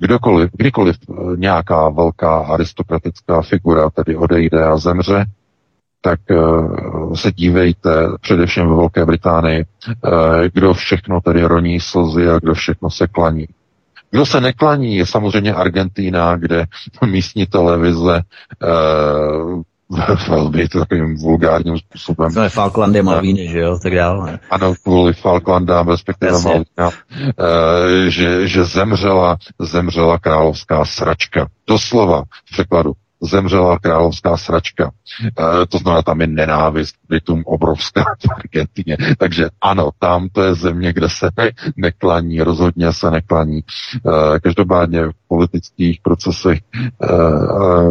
kdokoliv, kdykoliv nějaká velká aristokratická figura tedy odejde a zemře, tak uh, se dívejte především ve Velké Británii, uh, kdo všechno tedy roní slzy a kdo všechno se klaní. Kdo se neklaní, je samozřejmě Argentína, kde místní televize uh, velmi takovým vulgárním způsobem. To je Falklandy, Malvíny, že jo, tak dále. Ano, kvůli Falklandám, respektive Malvínám, že, že zemřela, zemřela královská sračka. Doslova v překladu zemřela královská sračka. E, to znamená, tam je nenávist Britům obrovská v Argentině. Takže ano, tam to je země, kde se ne, neklaní, rozhodně se neklaní. E, každopádně v politických procesech e,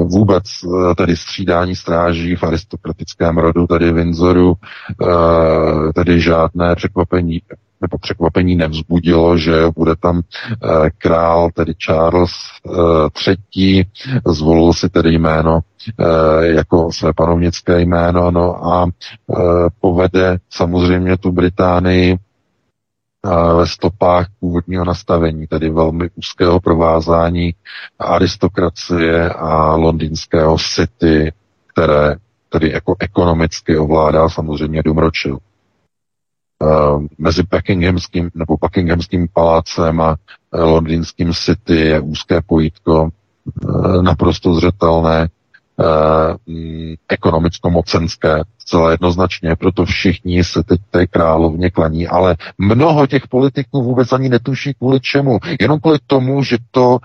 vůbec e, tedy střídání stráží v aristokratickém rodu, tedy Windsoru, e, tedy žádné překvapení nebo překvapení nevzbudilo, že bude tam eh, král, tedy Charles III. Eh, zvolil si tedy jméno eh, jako své panovnické jméno, no a povede samozřejmě tu Británii ve stopách původního nastavení, tedy velmi úzkého provázání aristokracie a londýnského city, které tedy jako ekonomicky ovládá samozřejmě. Uh, mezi Buckinghamským nebo Buckinghamským palácem a uh, londýnským city je úzké pojítko, uh, naprosto zřetelné, mm, ekonomicko-mocenské, zcela jednoznačně, proto všichni se teď té královně klaní, ale mnoho těch politiků vůbec ani netuší kvůli čemu, jenom kvůli tomu, že to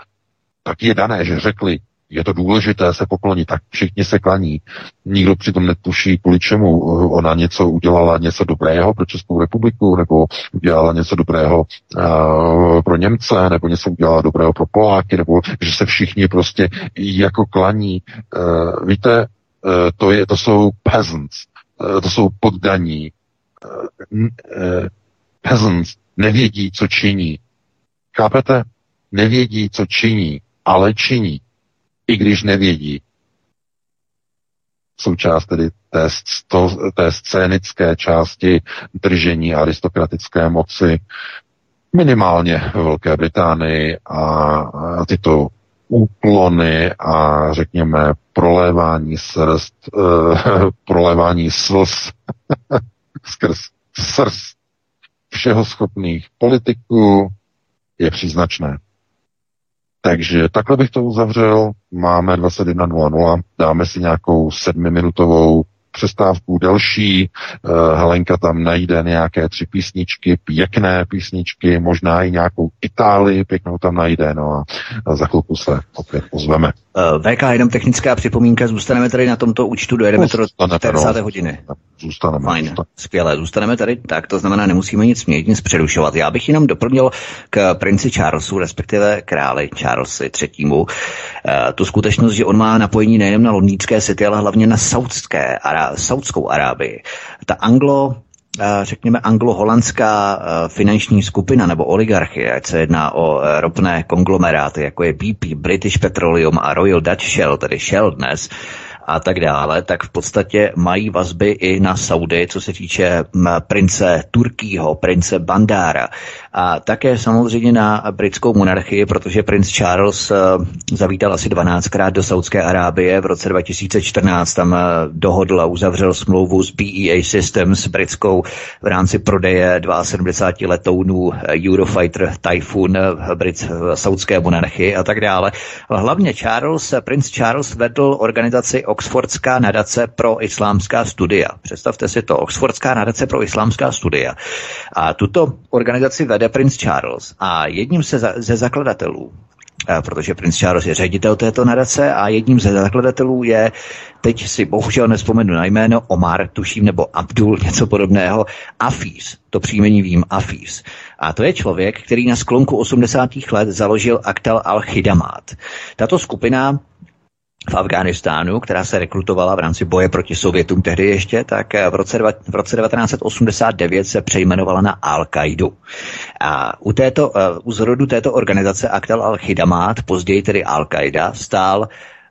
tak je dané, že řekli, je to důležité se poklonit, tak všichni se klaní. Nikdo přitom netuší, kvůli čemu ona něco udělala, něco dobrého pro Českou republiku, nebo udělala něco dobrého uh, pro Němce, nebo něco udělala dobrého pro Poláky, nebo že se všichni prostě jako klaní. Uh, víte, uh, to, je, to jsou peasants, uh, to jsou poddaní. Uh, uh, peasants nevědí, co činí. Chápete? Nevědí, co činí, ale činí i když nevědí. Součást tedy té, sto, té scénické části držení aristokratické moci minimálně ve Velké Británii a tyto úklony a řekněme prolévání srst, uh, prolévání slz skrz srst všeho schopných politiků je příznačné. Takže takhle bych to uzavřel. Máme 21.00, dáme si nějakou sedmiminutovou přestávku delší. Uh, Helenka tam najde nějaké tři písničky, pěkné písničky, možná i nějakou Itálii pěknou tam najde, no a, za chvilku se opět pozveme. Uh, VK, jenom technická připomínka, zůstaneme tady na tomto účtu, dojedeme to do 40. No. hodiny. Zůstaneme. Fajn, zůstaneme. skvělé, zůstaneme tady, tak to znamená, nemusíme nic měnit, nic přerušovat. Já bych jenom doplnil k princi Charlesu, respektive králi Charlesi třetímu, uh, tu skutečnost, že on má napojení nejen na londýnské city, ale hlavně na saudské, Saudskou Arábii. Ta anglo řekněme, anglo-holandská finanční skupina nebo oligarchie, ať se jedná o ropné konglomeráty, jako je BP, British Petroleum a Royal Dutch Shell, tedy Shell dnes, a tak dále, tak v podstatě mají vazby i na Saudy, co se týče prince Turkýho, prince Bandára a také samozřejmě na britskou monarchii, protože princ Charles uh, zavítal asi 12krát do Saudské Arábie v roce 2014, tam uh, dohodl a uzavřel smlouvu s BEA Systems britskou v rámci prodeje 72 letounů Eurofighter Typhoon Brit, saudské monarchii a tak dále. Hlavně Charles, princ Charles vedl organizaci Oxfordská nadace pro islámská studia. Představte si to, Oxfordská nadace pro islámská studia. A tuto organizaci vede princ Charles a jedním se za, ze zakladatelů protože princ Charles je ředitel této nadace a jedním ze zakladatelů je, teď si bohužel nespomenu na jméno, Omar, tuším, nebo Abdul, něco podobného, Afis, to příjmení vím, Afis. A to je člověk, který na sklonku 80. let založil Aktal al-Khidamat. Tato skupina v Afghánistánu, která se rekrutovala v rámci boje proti Sovětům tehdy ještě, tak v roce, v roce 1989 se přejmenovala na Al-Qaidu. A u, této, eh, u zrodu této organizace Aktal al-Khidamat, později tedy Al-Qaida, stál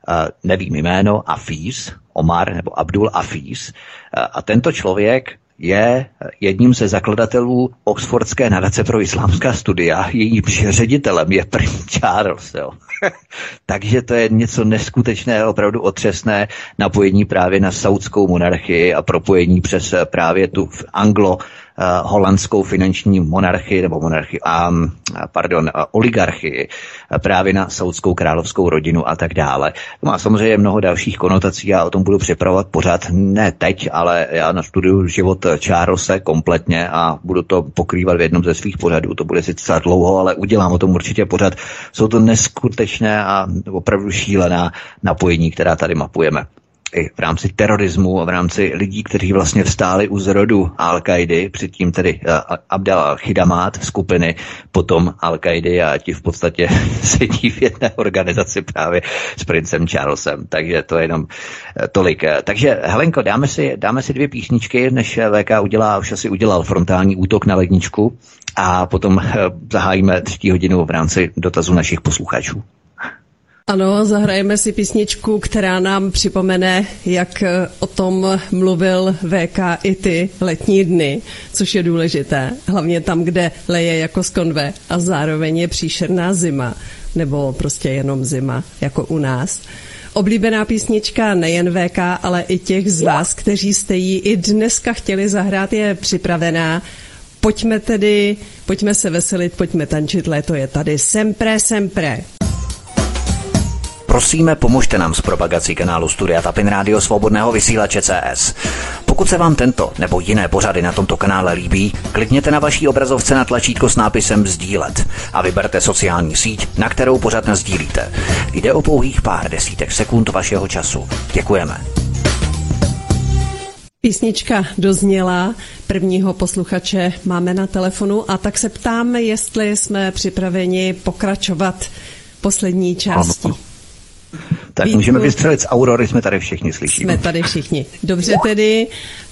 eh, nevím jméno, Afis, Omar nebo Abdul Afis. Eh, a tento člověk je jedním ze zakladatelů Oxfordské nadace pro islámská studia. Jejím ředitelem je princ Charles. Jo. Takže to je něco neskutečného, opravdu otřesné napojení právě na saudskou monarchii a propojení přes právě tu anglo holandskou finanční monarchii nebo monarchii, um, pardon, uh, oligarchii uh, právě na saudskou královskou rodinu a tak dále. To má samozřejmě mnoho dalších konotací, já o tom budu připravovat pořád, ne teď, ale já na studiu život Charlesa kompletně a budu to pokrývat v jednom ze svých pořadů. To bude sice dlouho, ale udělám o tom určitě pořád. Jsou to neskutečné a opravdu šílená napojení, která tady mapujeme i v rámci terorismu a v rámci lidí, kteří vlastně vstáli u zrodu Al-Kaidy, předtím tedy uh, Abdel al-Khidamat skupiny, potom Al-Kaidy a ti v podstatě sedí v jedné organizaci právě s princem Charlesem. Takže to je jenom uh, tolik. Takže Helenko, dáme si, dáme si dvě písničky, než VK udělá, už asi udělal frontální útok na ledničku a potom zahájíme třetí hodinu v rámci dotazu našich posluchačů. Ano, zahrajeme si písničku, která nám připomene, jak o tom mluvil VK i ty letní dny, což je důležité. Hlavně tam, kde leje jako z konve a zároveň je příšerná zima, nebo prostě jenom zima, jako u nás. Oblíbená písnička nejen VK, ale i těch z vás, kteří jste ji i dneska chtěli zahrát, je připravená. Pojďme tedy, pojďme se veselit, pojďme tančit, léto je tady. Sempre, sempre. Prosíme, pomožte nám s propagací kanálu Studia Tapin Rádio Svobodného vysílače CS. Pokud se vám tento nebo jiné pořady na tomto kanále líbí, klikněte na vaší obrazovce na tlačítko s nápisem Sdílet a vyberte sociální síť, na kterou pořád sdílíte. Jde o pouhých pár desítek sekund vašeho času. Děkujeme. Písnička dozněla, prvního posluchače máme na telefonu a tak se ptáme, jestli jsme připraveni pokračovat poslední části. Ano. Tak Vítku. můžeme vystřelit z Aurory, jsme tady všichni, slyšíme. Jsme tady všichni. Dobře tedy,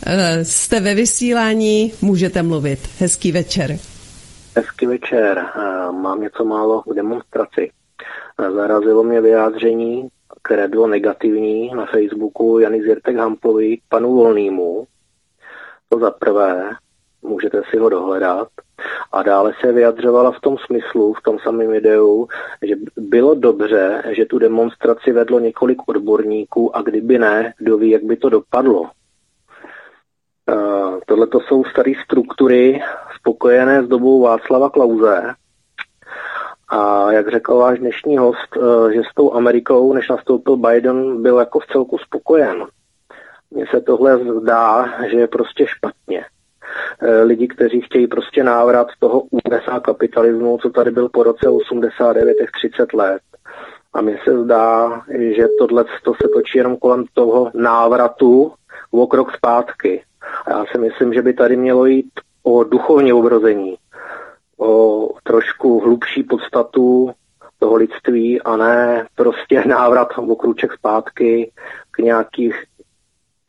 eh, jste ve vysílání, můžete mluvit. Hezký večer. Hezký večer. Eh, mám něco málo k demonstraci. Eh, zarazilo mě vyjádření, které bylo negativní na Facebooku Jany Zirtek Hamplovi panu Volnému. To za prvé, můžete si ho dohledat. A dále se vyjadřovala v tom smyslu, v tom samém videu, že bylo dobře, že tu demonstraci vedlo několik odborníků a kdyby ne, kdo ví, jak by to dopadlo. Uh, Tohle to jsou staré struktury spokojené s dobou Václava Klauze. A jak řekl váš dnešní host, uh, že s tou Amerikou, než nastoupil Biden, byl jako v celku spokojen. Mně se tohle zdá, že je prostě špatně. Eh, lidi, kteří chtějí prostě návrat toho USA kapitalismu, co tady byl po roce 89, těch 30 let. A mně se zdá, že tohle to se točí jenom kolem toho návratu o krok zpátky. A já si myslím, že by tady mělo jít o duchovní obrození, o trošku hlubší podstatu toho lidství a ne prostě návrat o kruček zpátky k, nějakých,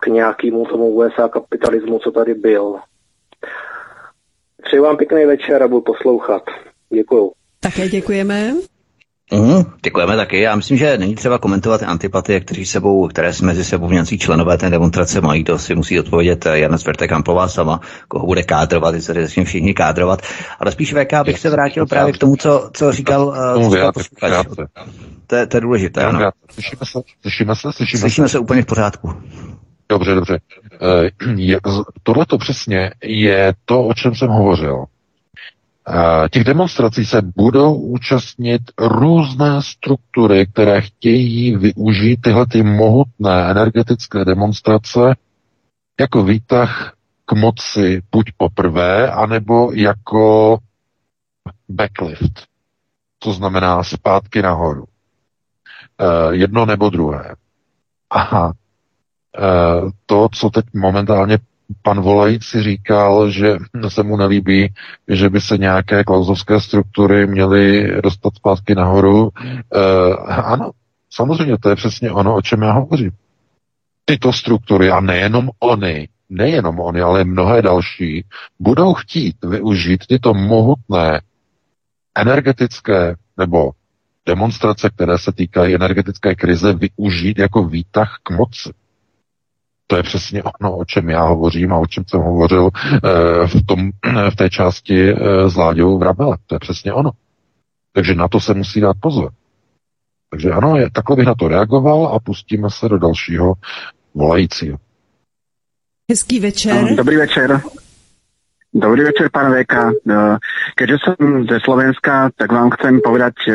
k nějakému tomu USA kapitalismu, co tady byl. Přeji vám pěkný večer a budu poslouchat. Děkuju. Také děkujeme. Mm, děkujeme taky. Já myslím, že není třeba komentovat antipatie, kteří sebou, které si mezi sebou nějací členové té demonstrace mají. To si musí odpovědět Jana Sverte Kamplová sama, koho bude kádrovat, jestli se začne všichni kádrovat. Ale spíš VK bych se vrátil právě k tomu, co, co říkal, uh, co říkal posluchač. To, je, to je důležité, ano. Slyšíme se? Slyšíme se? Slyšíme, se úplně v pořádku. Dobře, dobře. Tohle to přesně je to, o čem jsem hovořil. Těch demonstrací se budou účastnit různé struktury, které chtějí využít tyhle ty mohutné energetické demonstrace jako výtah k moci buď poprvé, anebo jako backlift. To znamená zpátky nahoru. Jedno nebo druhé. Aha. To, co teď momentálně pan volající říkal, že se mu nelíbí, že by se nějaké klauzovské struktury měly dostat zpátky nahoru. E, ano, samozřejmě, to je přesně ono, o čem já hovořím. Tyto struktury, a nejenom oni, nejenom oni, ale mnohé další, budou chtít využít tyto mohutné energetické nebo demonstrace, které se týkají energetické krize, využít jako výtah k moci. To je přesně ono, o čem já hovořím a o čem jsem hovořil eh, v, tom, v té části eh, s Láďou Vrabele. To je přesně ono. Takže na to se musí dát pozor. Takže ano, je, takhle bych na to reagoval a pustíme se do dalšího volajícího. Hezký večer. Dobrý večer. Dobrý večer, pán Veka. E, keďže som ze Slovenska, tak vám chcem povedať e,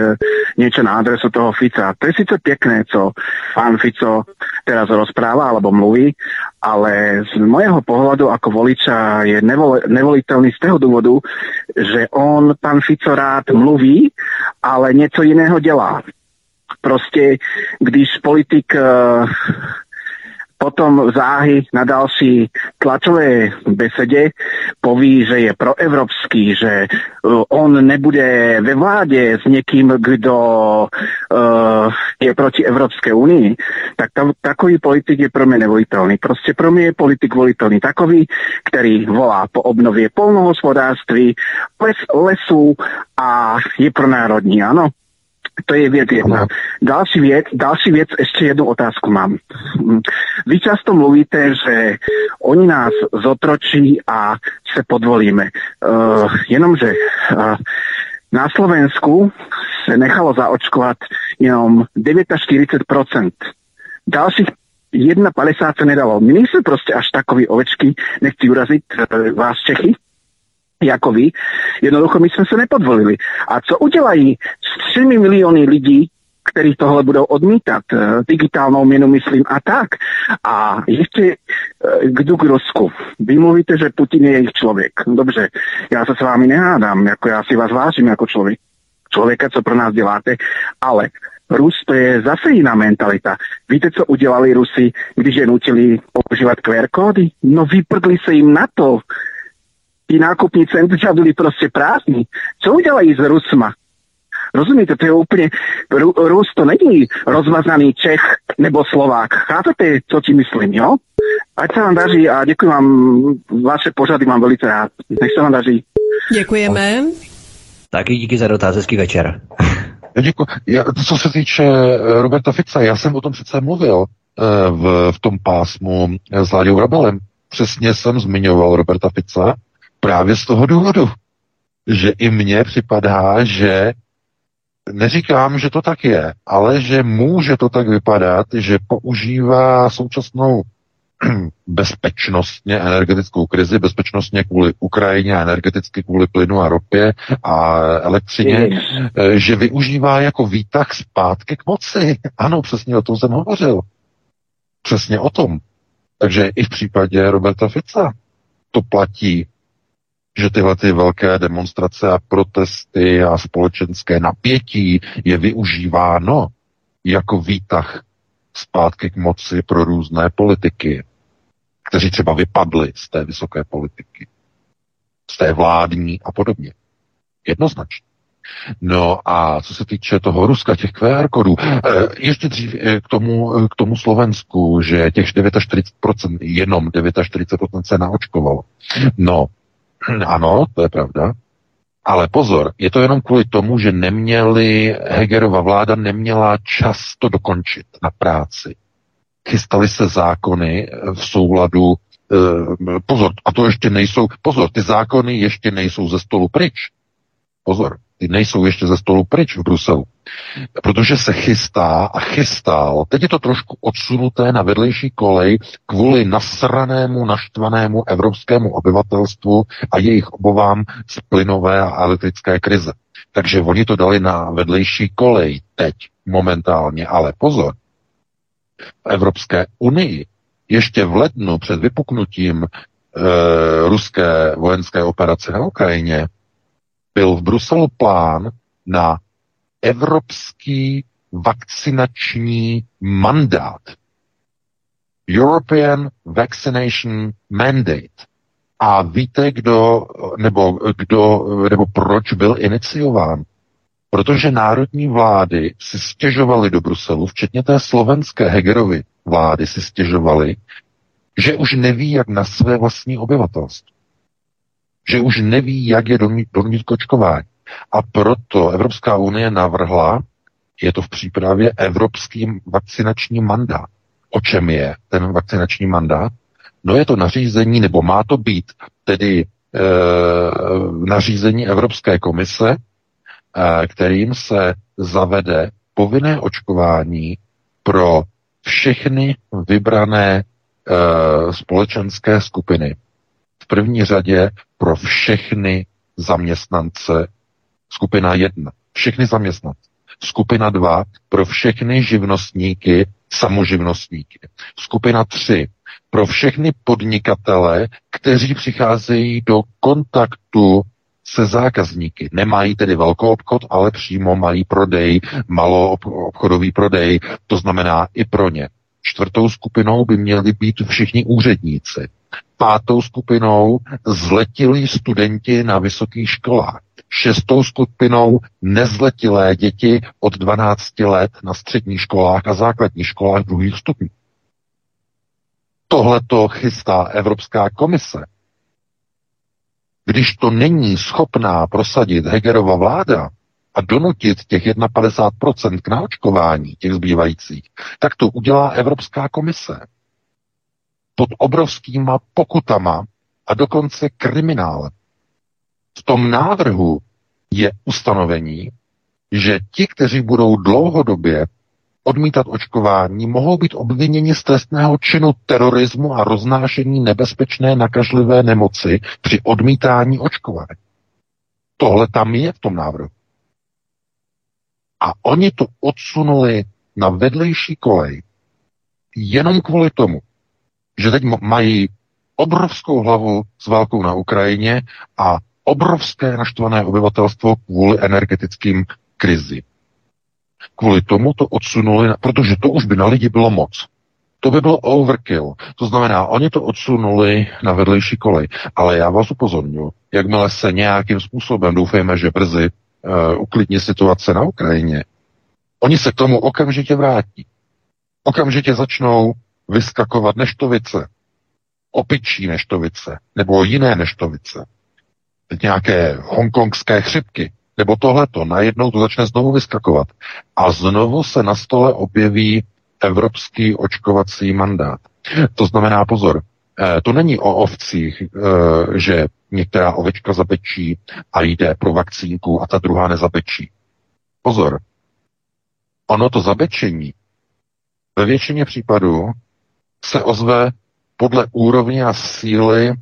niečo na adresu toho Fica. To je síce pekné, co pán Fico teraz rozpráva alebo mluví, ale z môjho pohľadu ako voliča je nevol, nevoliteľný z toho dôvodu, že on, pán Fico, rád mluví, ale něco jiného dělá. Prostě, když politik uh, potom záhy na další tlačové besede poví, že je proevropský, že uh, on nebude ve vládě s někým, kdo uh, je proti Evropské unii, tak ta, takový politik je pro mě nevolitelný. Prostě pro mě je politik volitelný takový, který volá po obnově polnohospodářství, les, lesů a je pro národní, ano. To je věc jedna. Další věc, další věc, ještě jednu otázku mám. Vy často mluvíte, že oni nás zotročí a se podvolíme. Uh, jenomže uh, na Slovensku se nechalo zaočkovat jenom 49%. Dalších 1,50 se nedalo. My nejsme prostě až takový ovečky, nechci urazit uh, vás Čechy, jako vy. Jednoducho my jsme se nepodvolili. A co udělají s 3 miliony lidí, kteří tohle budou odmítat, eh, digitálnou měnu myslím a tak. A ještě k k Rusku. Vy mluvíte, že Putin je jejich člověk. Dobře, já se s vámi nehádám, jako já si vás vážím jako člověk. Člověka, co pro nás děláte, ale Rus to je zase jiná mentalita. Víte, co udělali Rusi, když je nutili používat QR kódy? No vyprdli se jim na to ty nákupní centra byly prostě prázdní. Co udělají s Rusma? Rozumíte, to je úplně, Rus to není rozmazaný Čech nebo Slovák. Chápete, co ti myslím, jo? Ať se vám daří a děkuji vám, vaše pořady mám velice rád. Nech se vám daří. Děkujeme. Taky díky za dotaz, hezký večer. Děkuji. Já, co se týče eh, Roberta Fica, já jsem o tom přece mluvil eh, v, v tom pásmu s Láďou Rabelem. Přesně jsem zmiňoval Roberta Fica Právě z toho důvodu, že i mně připadá, že neříkám, že to tak je, ale že může to tak vypadat, že používá současnou bezpečnostně energetickou krizi, bezpečnostně kvůli Ukrajině a energeticky kvůli plynu a ropě a elektřině, eh, že využívá jako výtah zpátky k moci. Ano, přesně o tom jsem hovořil. Přesně o tom. Takže i v případě Roberta Fica to platí že tyhle ty velké demonstrace a protesty a společenské napětí je využíváno jako výtah zpátky k moci pro různé politiky, kteří třeba vypadli z té vysoké politiky, z té vládní a podobně. Jednoznačně. No a co se týče toho Ruska, těch QR kodů, eh, ještě dřív eh, k tomu, eh, k tomu Slovensku, že těch 49%, jenom 49% se naočkovalo. No, Ano, to je pravda. Ale pozor, je to jenom kvůli tomu, že neměli, Hegerova vláda neměla čas to dokončit na práci. Chystali se zákony v souladu, eh, pozor, a to ještě nejsou, pozor, ty zákony ještě nejsou ze stolu pryč. Pozor, nejsou ještě ze stolu pryč v Bruselu. Protože se chystá a chystal, teď je to trošku odsunuté na vedlejší kolej kvůli nasranému, naštvanému evropskému obyvatelstvu a jejich obovám z plynové a elektrické krize. Takže oni to dali na vedlejší kolej teď, momentálně, ale pozor, v Evropské unii ještě v lednu před vypuknutím e, ruské vojenské operace na Ukrajině byl v Bruselu plán na evropský vakcinační mandát. European Vaccination Mandate. A víte, kdo, nebo, kdo, nebo proč byl iniciován? Protože národní vlády si stěžovaly do Bruselu, včetně té slovenské Hegerovy vlády si stěžovaly, že už neví, jak na své vlastní obyvatelstvo že už neví, jak je donít kočkování. A proto Evropská unie navrhla, je to v přípravě, evropský vakcinační mandát. O čem je ten vakcinační mandát? No je to nařízení, nebo má to být tedy e, nařízení Evropské komise, e, kterým se zavede povinné očkování pro všechny vybrané e, společenské skupiny v první řadě pro všechny zaměstnance. Skupina jedna. Všechny zaměstnance. Skupina dva pro všechny živnostníky, samoživnostníky. Skupina tři pro všechny podnikatele, kteří přicházejí do kontaktu se zákazníky. Nemají tedy velkou obchod, ale přímo mají prodej, malou obchodový prodej, to znamená i pro ně. Čtvrtou skupinou by měli být všichni úředníci pátou skupinou zletilí studenti na vysokých školách. Šestou skupinou nezletilé děti od 12 let na středních školách a základních školách druhých stupňů. Tohle to chystá Evropská komise. Když to není schopná prosadit Hegerova vláda a donutit těch 51% k naočkování těch zbývajících, tak to udělá Evropská komise pod obrovskýma pokutama a dokonce kriminálem. V tom návrhu je ustanovení, že ti, kteří budou dlouhodobě odmítat očkování, mohou být obviněni z trestného činu terorismu a roznášení nebezpečné nakažlivé nemoci při odmítání očkování. Tohle tam je v tom návrhu. A oni to odsunuli na vedlejší kolej jenom kvůli tomu, že teď mají obrovskou hlavu s válkou na Ukrajině a obrovské naštvané obyvatelstvo kvůli energetickým krizi. Kvůli tomu to odsunuli, protože to už by na lidi bylo moc. To by byl overkill. To znamená, oni to odsunuli na vedlejší kolej. Ale já vás upozorňuji, jakmile se nějakým způsobem, doufejme, že brzy, uh, uklidní situace na Ukrajině, oni se k tomu okamžitě vrátí. Okamžitě začnou vyskakovat neštovice, opičí neštovice, nebo jiné neštovice, nějaké hongkongské chřipky, nebo tohleto, najednou to začne znovu vyskakovat. A znovu se na stole objeví evropský očkovací mandát. To znamená, pozor, eh, to není o ovcích, eh, že některá ovečka zabečí a jde pro vakcínku a ta druhá nezabečí. Pozor, ono to zabečení ve většině případů se ozve podle úrovně a síly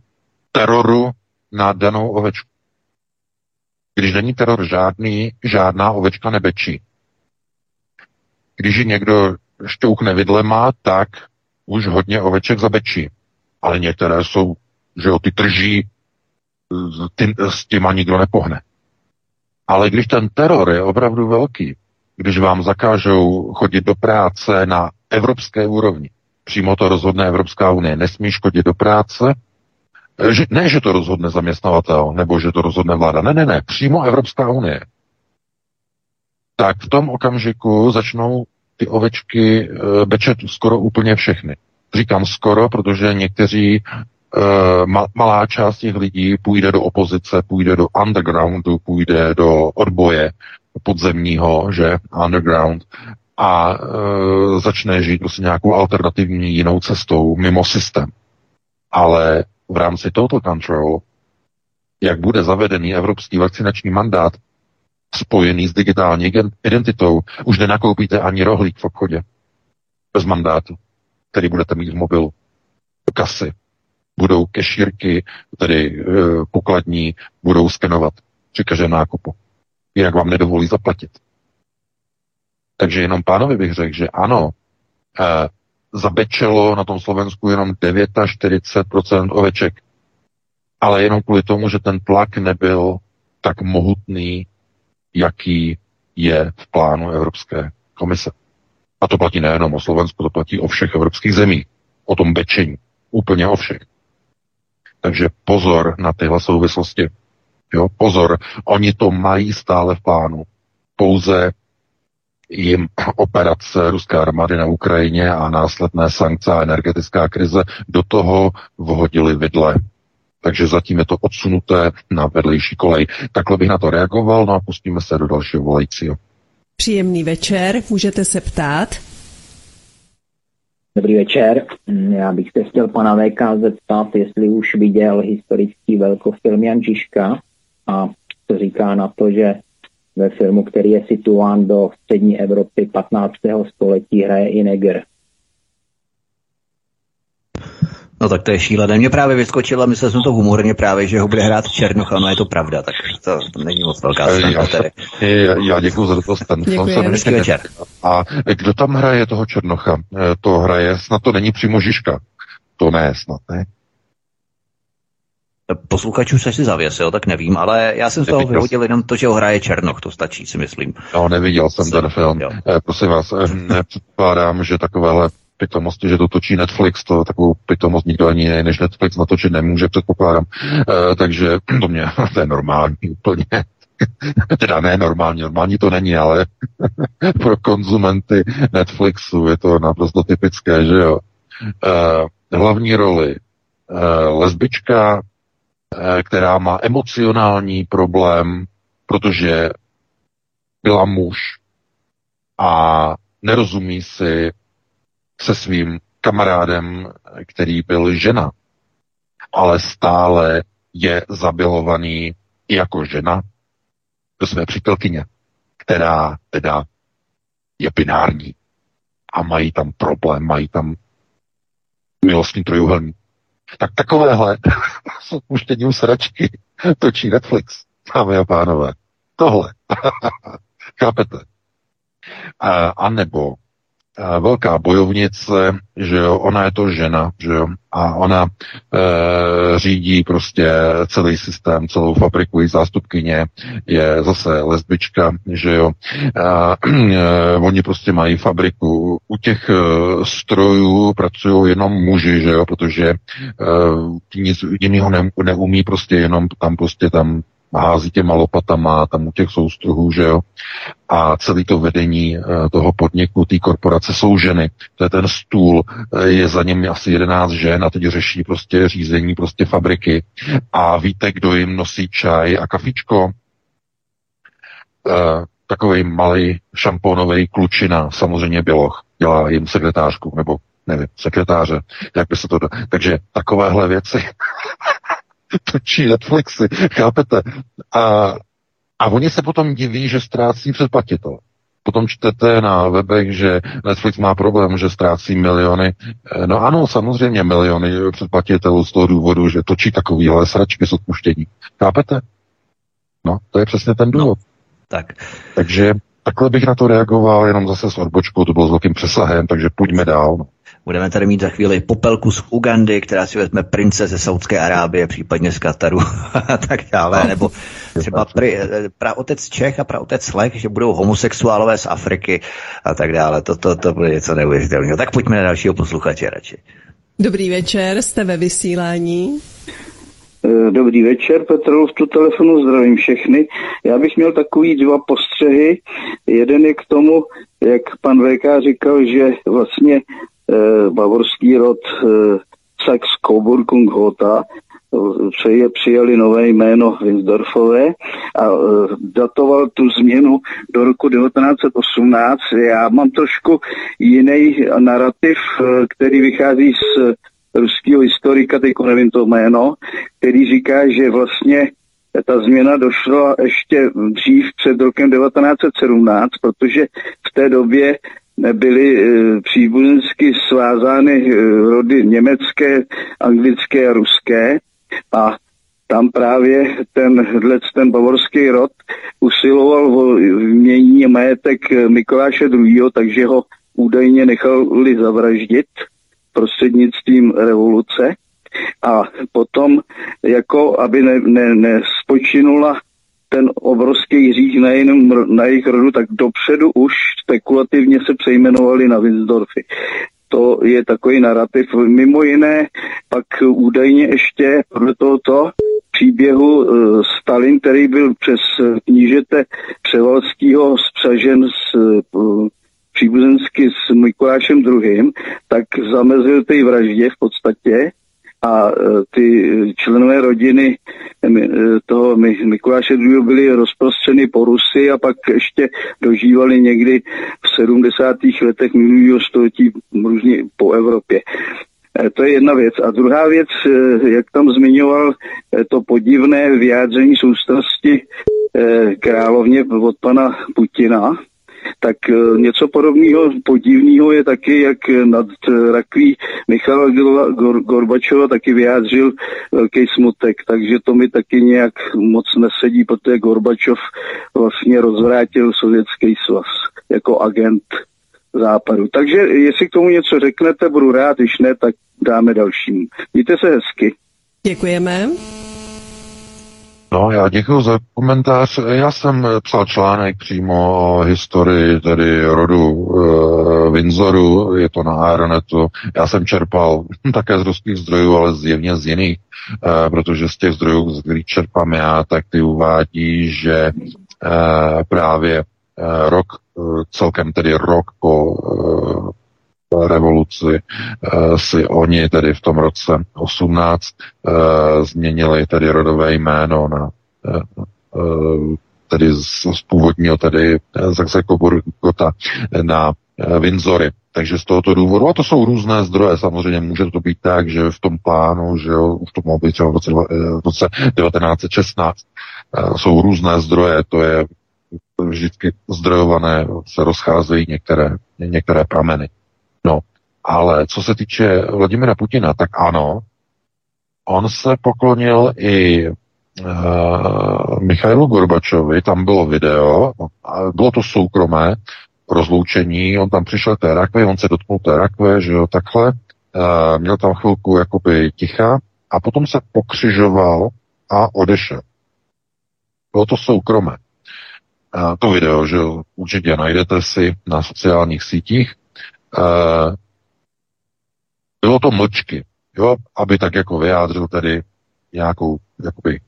teroru na danou ovečku. Když není teror žádný, žádná ovečka nebečí. Když ji někdo šťoukne vidlema, tak už hodně oveček zabečí. Ale některé jsou, že jo, ty trží, ty, s těma nikdo nepohne. Ale když ten teror je opravdu velký, když vám zakážou chodit do práce na evropské úrovni, Přímo to rozhodne Evropská unie. Nesmí škodit do práce. E, že, ne, že to rozhodne zaměstnavatel, nebo že to rozhodne vláda. Ne, ne, ne. Přímo Evropská unie. Tak v tom okamžiku začnou ty ovečky e, bečet skoro úplně všechny. Říkám skoro, protože někteří malá část těch lidí půjde do opozice, půjde do undergroundu, půjde do odboje podzemního, že underground, a e, začne žít prostě nějakou alternativní jinou cestou mimo systém. Ale v rámci total control, jak bude zavedený evropský vakcinační mandát spojený s digitální identitou, už nenakoupíte ani rohlík v obchodě bez mandátu, který budete mít v mobilu. Kasy, budou kešírky, tedy e, pokladní, budou skenovat při každém nákupu. Jinak vám nedovolí zaplatit. Takže jenom pánovi bych řekl, že ano, e, zabečelo na tom Slovensku jenom 49% oveček. Ale jenom kvůli tomu, že ten tlak nebyl tak mohutný, jaký je v plánu Evropské komise. A to platí nejenom o Slovensku, to platí o všech evropských zemích. O tom bečení. Úplně o všech. Takže pozor na tyhle souvislosti. Jo, pozor, oni to mají stále v plánu. Pouze jim operace ruské armády na Ukrajině a následné sankce a energetická krize do toho vhodili vidle. Takže zatím je to odsunuté na vedlejší kolej. Takhle bych na to reagoval, no a pustíme se do dalšího volajícího. Příjemný večer, můžete se ptát. Dobrý večer. Já bych se chtěl pana VK zeptat, jestli už viděl historický velkofilm Jan Žižka a co říká na to, že ve filmu, který je situován do střední Evropy 15. století, hraje i Neger. No tak to je šílené. Mě právě vyskočilo, myslel jsem to humorně právě, že ho bude hrát Černoch, no je to pravda, tak to, to není moc velká strana tady. Já, já děkuji za dotaz, ten jsem večer. A kdo tam hraje toho Černocha? Eh, to hraje, snad to není přímo Žižka. To ne, snad ne. Posluchačů se si zavěsil, tak nevím, ale já jsem z toho vyhodil jenom to, že ho hraje Černoch, to stačí, si myslím. No, neviděl jsem ten film. Jo. Eh, prosím vás, eh, nepředpokládám, že takovéhle pitomosti, že to točí Netflix, to takovou pitomost nikdo ani než Netflix natočit nemůže, předpokládám. E, takže to mě, to je normální úplně. teda ne normální, normální to není, ale pro konzumenty Netflixu je to naprosto typické, že jo. E, hlavní roli e, lesbička, která má emocionální problém, protože byla muž a nerozumí si se svým kamarádem, který byl žena, ale stále je zabilovaný jako žena do své přítelkyně, která teda je binární a mají tam problém, mají tam milostný trojuhelník. Tak takovéhle s odpuštěním sračky točí Netflix, dámy a pánové. Tohle. Chápete? A, a nebo velká bojovnice, že jo, ona je to žena, že jo, a ona e, řídí prostě celý systém, celou fabriku, její zástupkyně je zase lesbička, že jo, a, e, oni prostě mají fabriku, u těch e, strojů pracují jenom muži, že jo, protože e, nic jiného ne, neumí prostě jenom tam prostě tam hází těma lopatama tam u těch soustruhů, že jo. A celý to vedení eh, toho podniku, té korporace jsou ženy. To je ten stůl, eh, je za ním asi 11 žen a teď řeší prostě řízení prostě fabriky. A víte, kdo jim nosí čaj a kafičko? Uh, takový malý šampónový klučina, samozřejmě běloch, dělá jim sekretářku, nebo nevím, sekretáře, jak by se to... Do... Takže takovéhle věci točí Netflixy, chápete? A, a oni se potom diví, že ztrácí předplatitel. Potom čtete na webech, že Netflix má problém, že ztrácí miliony. Eh, no ano, samozřejmě miliony předplatitelů z toho důvodu, že točí takovýhle sračky s odpuštění. Chápete? No, to je přesně ten důvod. No, tak. Takže takhle bych na to reagoval, jenom zase s odbočkou, to bylo s velkým přesahem, takže pojďme dál. Budeme tady mít za chvíli popelku z Ugandy, která si vezme prince ze Saudské Arábie, případně z Kataru a tak dále. No, nebo třeba pri, praotec Čech a praotec Slech, že budou homosexuálové z Afriky a tak dále. To, to, to bude něco neuvěřitelného. Tak pojďme na dalšího posluchače radši. Dobrý večer, jste ve vysílání. Eh, dobrý večer, Petr, v tu telefonu zdravím všechny. Já bych měl takový dva postřehy. Jeden je k tomu, jak pan VK říkal, že vlastně bavorský rod eh, Sax Coburg Hota, přijali nové jméno Winsdorfové a e, datoval tu změnu do roku 1918. Já mám trošku jiný narrativ, e, který vychází z ruského historika, teď nevím to jméno, který říká, že vlastně ta změna došla ještě dřív před rokem 1917, protože v té době byly e, příbuzensky svázány rody německé, anglické a ruské a tam právě ten, ten bavorský rod usiloval o mění majetek Mikuláše II., takže ho údajně nechali zavraždit prostřednictvím revoluce a potom jako aby ne, ne, nespočinula ten obrovský hřích nejenom na jejich rodu, tak dopředu už spekulativně se přejmenovali na Winsdorfy to je takový narrativ. Mimo jiné pak údajně ještě podle tohoto příběhu uh, Stalin, který byl přes knížete Převalského spřažen s uh, příbuzensky s Mikulášem II., tak zamezil té vraždě v podstatě a e, ty členové rodiny e, e, toho Mikuláše II. byly rozprostřeny po Rusy a pak ještě dožívali někdy v 70. letech minulého století různě po Evropě. To je jedna věc. A druhá věc, jak tam zmiňoval to podivné vyjádření soustrasti královně od pana Putina, tak e, něco podobného podivného je taky, jak nad rakví Michal Gorbačova taky vyjádřil velký smutek, takže to mi taky nějak moc nesedí, protože Gorbačov vlastně rozvrátil sovětský svaz jako agent západu. Takže jestli k tomu něco řeknete, budu rád, když ne, tak dáme dalším. Mějte se hezky. Děkujeme. No, já děkuji za komentář. Já jsem psal článek přímo o historii tedy rodu e, Windsoru, je to na Aeronetu. Já jsem čerpal také z ruských zdrojů, ale zjevně z jiných, e, protože z těch zdrojů, z kterých čerpám já, tak ty uvádí, že e, právě e, rok, e, celkem tedy rok po revoluci si oni tedy v tom roce 18 změnili tedy rodové jméno na tedy z, z původního tedy Zaxekoburgota na Windsory. Takže z tohoto důvodu, a to jsou různé zdroje, samozřejmě může to být tak, že v tom plánu, že jo, v tom mohlo být třeba v roce, v roce 1916, jsou různé zdroje, to je vždycky zdrojované, se rozcházejí některé, některé prameny. No, ale co se týče Vladimira Putina, tak ano, on se poklonil i uh, Michailu Gorbačovi, tam bylo video, bylo to soukromé rozloučení, on tam přišel té rakve, on se dotknul té rakve, že jo, takhle, uh, měl tam chvilku jakoby ticha a potom se pokřižoval a odešel. Bylo to soukromé. Uh, to video, že jo, určitě najdete si na sociálních sítích, Uh, bylo to mlčky, jo, aby tak jako vyjádřil tedy nějakou jakoby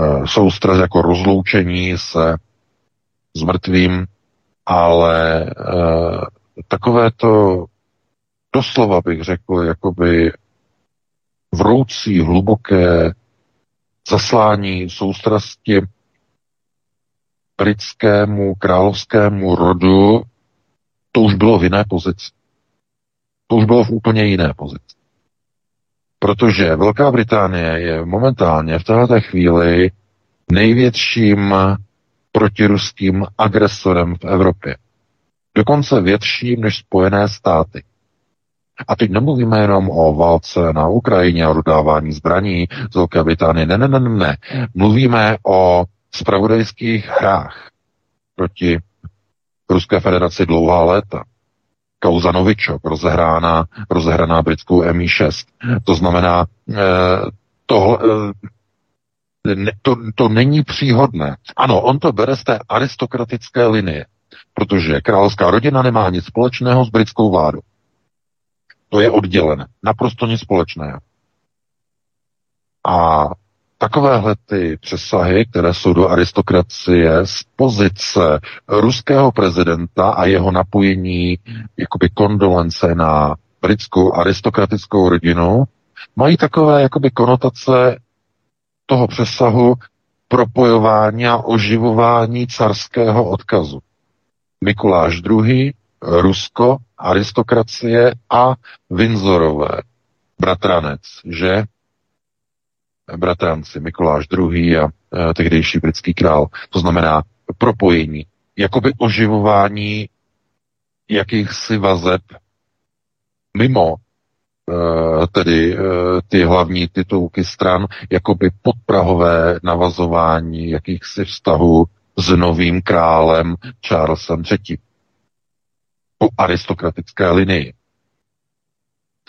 uh, jako rozloučení se s mrtvým, ale uh, takové to doslova bych řekl, jakoby vroucí, hluboké zaslání soustrasti britskému královskému rodu to už bylo v jiné pozici. To už bylo v úplně jiné pozici. Protože Velká Británie je momentálně v této chvíli největším protiruským agresorem v Evropě. Dokonce větším než Spojené státy. A teď nemluvíme jenom o válce na Ukrajině, o dodávání zbraní z Velké Británie. Ne, ne, ne, ne. Mluvíme o spravodajských hrách proti Ruské federaci dlouhá léta. Kauza Novičok, rozehrána, rozehraná britskou MI6. To znamená, eh, to, eh, to, to není příhodné. Ano, on to bere z té aristokratické linie, protože královská rodina nemá nic společného s britskou vládou. To je oddělené. Naprosto nic společného. A takovéhle ty přesahy, které jsou do aristokracie z pozice ruského prezidenta a jeho napojení jakoby kondolence na britskou aristokratickou rodinu, mají takové jakoby konotace toho přesahu propojování a oživování carského odkazu. Mikuláš II., Rusko, aristokracie a Windsorové. Bratranec, že? Bratranci, Mikuláš II. a e, tehdejší britský král. To znamená propojení, jakoby oživování jakýchsi vazeb mimo e, tedy e, ty hlavní titulky stran, jakoby podprahové navazování jakýchsi vztahů s novým králem Charlesem III. Po aristokratické linii.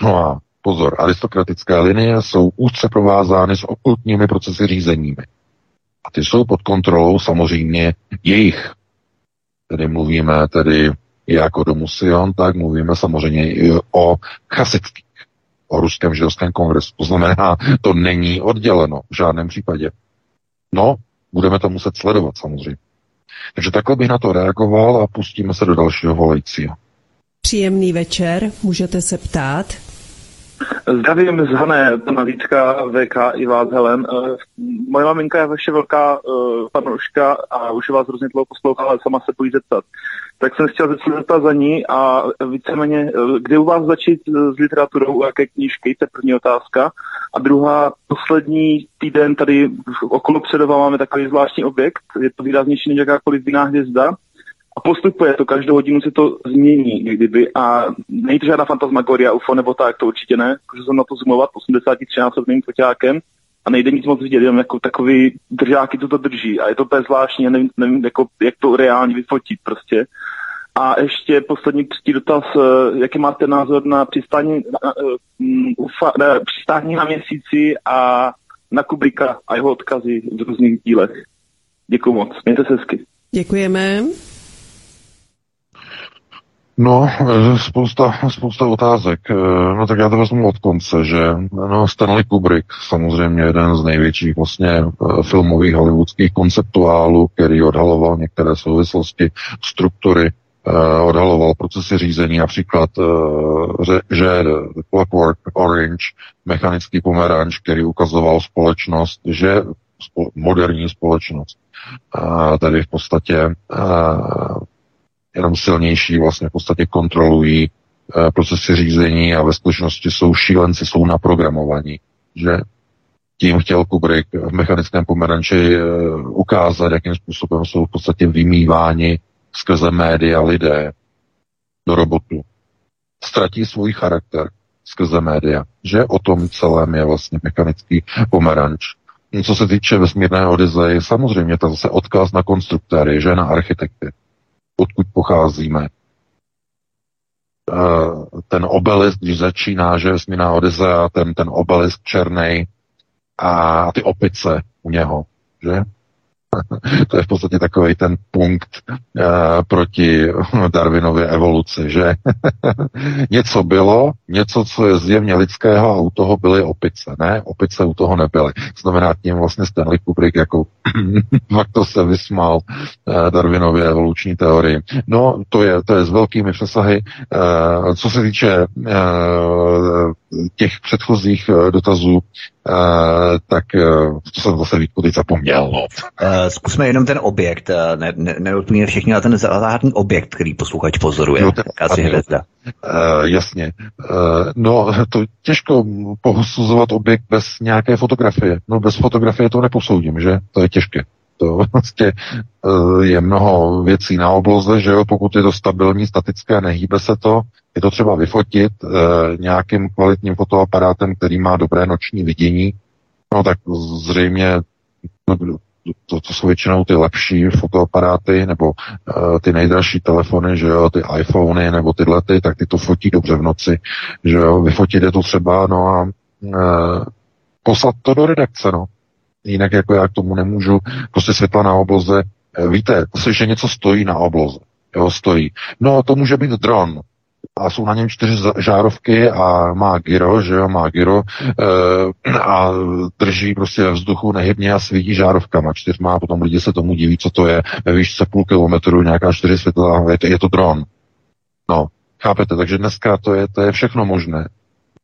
No a pozor, aristokratické linie jsou úzce provázány s okultními procesy řízeními. A ty jsou pod kontrolou samozřejmě jejich. Tedy mluvíme tedy jak o domu tak mluvíme samozřejmě i o chasických, o ruském židovském kongresu. To znamená, to není odděleno v žádném případě. No, budeme to muset sledovat samozřejmě. Takže takhle bych na to reagoval a pustíme se do dalšího volajícího. Příjemný večer, můžete se ptát. Zdravím z Hané, pana Vítka, VK i vás, Helen. Eh, moje maminka je vaše velká uh, fanouška a už vás hrozně dlouho poslouchá, ale sama se bojí zeptat. Tak jsem chtěl se zeptat za ní a víceméně, eh, kdy u vás začít s literaturou, jaké knížky, to je první otázka. A druhá, poslední týden tady okolo Předova máme takový zvláštní objekt, je to výraznější než jakákoliv jiná hvězda, a postupuje to, každou hodinu se to změní někdyby a není to žádná fantasmagoria, UFO nebo tak, to určitě ne, protože jsem na to zoomovat 83 násobným foťákem a nejde nic moc vidět, jenom jako takový držáky to drží a je to bezvláštní, a nevím, nevím jako, jak to reálně vyfotit prostě. A ještě poslední příští dotaz, eh, jaký máte názor na přistání na, uh, ufa, ne, přistání na měsíci a na Kubrika a jeho odkazy v různých dílech. Děkuji moc, mějte se hezky. Děkujeme. No, spousta, spousta otázek. Eh, no tak já to vezmu od konce, že no, Stanley Kubrick, samozřejmě jeden z největších vlastně eh, filmových hollywoodských konceptuálů, který odhaloval některé souvislosti, struktury, eh, odhaloval procesy řízení, například, že Clockwork Orange, mechanický pomeranč, který ukazoval společnost, že moderní společnost, tady v podstatě jenom silnější vlastně v podstatě kontrolují e, procesy řízení a ve skutečnosti jsou šílenci, jsou naprogramovaní, že tím chtěl Kubrick v mechanickém pomeranči e, ukázat, jakým způsobem jsou v podstatě vymýváni skrze média lidé do robotu. Ztratí svůj charakter skrze média, že o tom celém je vlastně mechanický pomeranč. Co se týče vesmírné Odyzey, samozřejmě to zase odkaz na konstruktéry, že na architekty odkud pocházíme. Eh, ten obelisk, když začíná, že vesmírná Odisea, ten, ten obelisk černý a ty opice u něho, že? To je v podstatě takový ten punkt uh, proti Darwinově evoluci, že něco bylo, něco, co je zjevně lidského a u toho byly opice. Ne, opice u toho nebyly. Znamená tím vlastně Stanley Kubrick jako fakt to se vysmál uh, Darwinově evoluční teorii. No, to je, to je s velkými přesahy. Uh, co se týče uh, těch předchozích dotazů, uh, tak uh, to jsem zase Vítku teď zapomněl. No. Uh, zkusme jenom ten objekt, ne, ne, neodpůjně všichni na ten záhadný objekt, který posluchač pozoruje. No, Asi hvězda. Uh, jasně. Uh, no, to těžko posuzovat objekt bez nějaké fotografie. No, bez fotografie to neposoudím, že? To je těžké. To vlastně uh, je mnoho věcí na obloze, že jo, pokud je to stabilní, statické, nehýbe se to, je to třeba vyfotit uh, nějakým kvalitním fotoaparátem, který má dobré noční vidění, no tak zřejmě no, to, to jsou většinou ty lepší fotoaparáty nebo uh, ty nejdražší telefony, že jo, ty iPhony nebo tyhle ty, tak ty to fotí dobře v noci, že jo, vyfotit je to třeba, no a uh, poslat to do redakce, no. Jinak jako já k tomu nemůžu, prostě světla na obloze, eh, víte, že něco stojí na obloze, jo, stojí. No, to může být dron, a jsou na něm čtyři žárovky a má gyro, že jo, má gyro e, a drží prostě ve vzduchu nehybně a svítí žárovkama čtyřma a potom lidi se tomu diví, co to je ve výšce půl kilometru, nějaká čtyři světla, je to, je to dron. No, Chápete? Takže dneska to je, to je všechno možné.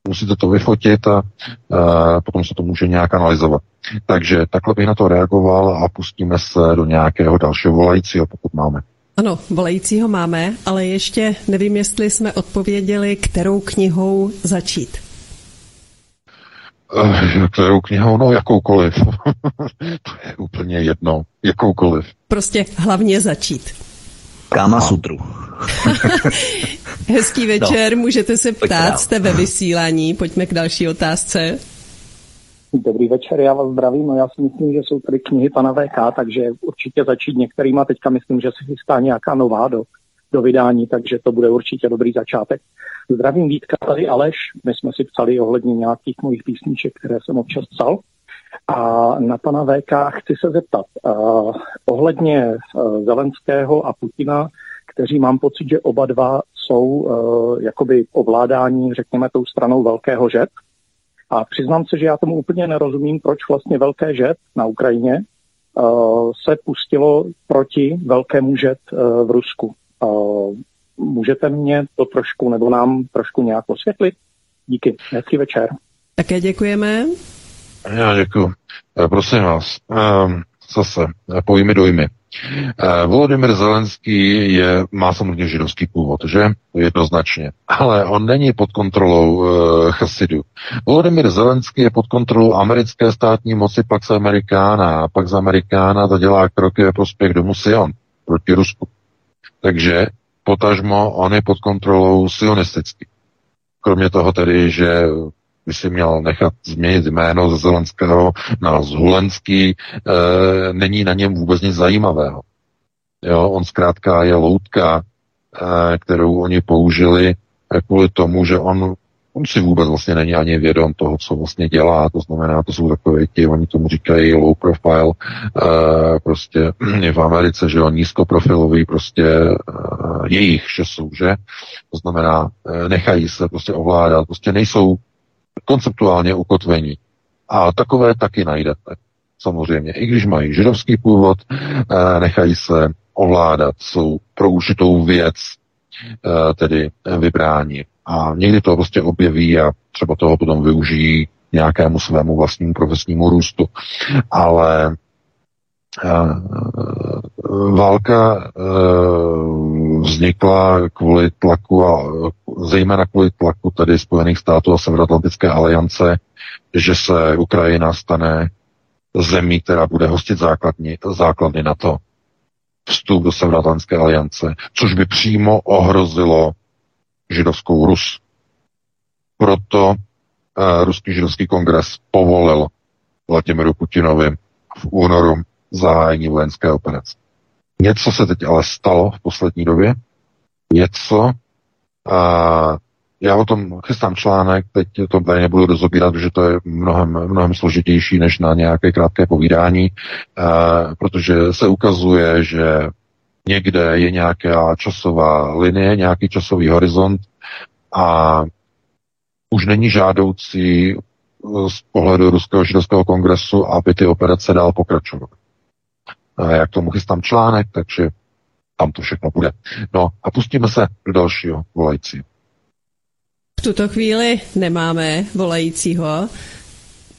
Musíte to vyfotit a uh, potom se to může nějak analyzovat. Takže takhle bych na to reagoval a pustíme se do nějakého dalšího volajícího, pokud máme. Ano, volajícího máme, ale ještě nevím, jestli jsme odpověděli, kterou knihou začít. Uh, kterou knihou? No, jakoukoliv. to je úplně jedno. Jakoukoliv. Prostě hlavně začít. Káma sutru. Hezký večer, no. můžete se ptát, jste ve vysílání. Pojďme k další otázce. Dobrý večer, já vás zdravím. No já si myslím, že jsou tady knihy pana VK, takže určitě začít některýma. Teďka myslím, že se chystá nějaká nová do, do vydání, takže to bude určitě dobrý začátek. Zdravím Vítka, tady Aleš. My jsme si psali ohledně nějakých mojich písniček, které jsem občas psal. A na pana VK chci se zeptat. Uh, ohledně uh, Zelenského a Putina, kteří mám pocit, že oba dva jsou uh, jakoby ovládání, řekněme, tou stranou velkého žet, a přiznám se, že já tomu úplně nerozumím, proč vlastně velké žet na Ukrajině uh, se pustilo proti velkému žet uh, v Rusku. Uh, můžete mě to trošku nebo nám trošku nějak osvětlit? Díky. Hezký večer. Také děkujeme. Já děkuji. Prosím vás, zase pojmy dojmy. Eh, Volodymyr Zelenský je, má samozřejmě židovský původ, že? Jednoznačně. Ale on není pod kontrolou uh, Chasidu. Volodymyr Zelenský je pod kontrolou americké státní moci Pax Amerikána. A Pax Amerikána to dělá kroky ve prospěch domu Sion proti Rusku. Takže potažmo on je pod kontrolou sionistický. Kromě toho tedy, že by si měl nechat změnit jméno ze Zelenského na Zhulenský, e, není na něm vůbec nic zajímavého. Jo, on zkrátka je loutka, e, kterou oni použili kvůli tomu, že on, on si vůbec vlastně není ani vědom toho, co vlastně dělá, to znamená, to jsou takové ti, oni tomu říkají low profile, e, prostě v Americe, že on nízkoprofilový, prostě e, jejich, že jsou, že? To znamená, e, nechají se prostě ovládat, prostě nejsou konceptuálně ukotvení. A takové taky najdete. Samozřejmě, i když mají židovský původ, eh, nechají se ovládat, jsou pro určitou věc eh, tedy vybrání. A někdy to prostě objeví a třeba toho potom využijí nějakému svému vlastnímu profesnímu růstu. Ale Válka e, vznikla kvůli tlaku a zejména kvůli tlaku tedy Spojených států a Severoatlantické aliance, že se Ukrajina stane zemí, která bude hostit základny, základny na to vstup do Severoatlantské aliance, což by přímo ohrozilo židovskou Rus. Proto uh, Ruský židovský kongres povolil Vladimiru Putinovi v únoru zahájení vojenské operace. Něco se teď ale stalo v poslední době, něco, a já o tom chystám článek, teď to tady nebudu rozobírat, protože to je mnohem, mnohem složitější než na nějaké krátké povídání, protože se ukazuje, že někde je nějaká časová linie, nějaký časový horizont a už není žádoucí z pohledu Ruského židovského kongresu, aby ty operace dál pokračovaly. Já k tomu chystám článek, takže tam to všechno bude. No a pustíme se do dalšího volající. V tuto chvíli nemáme volajícího.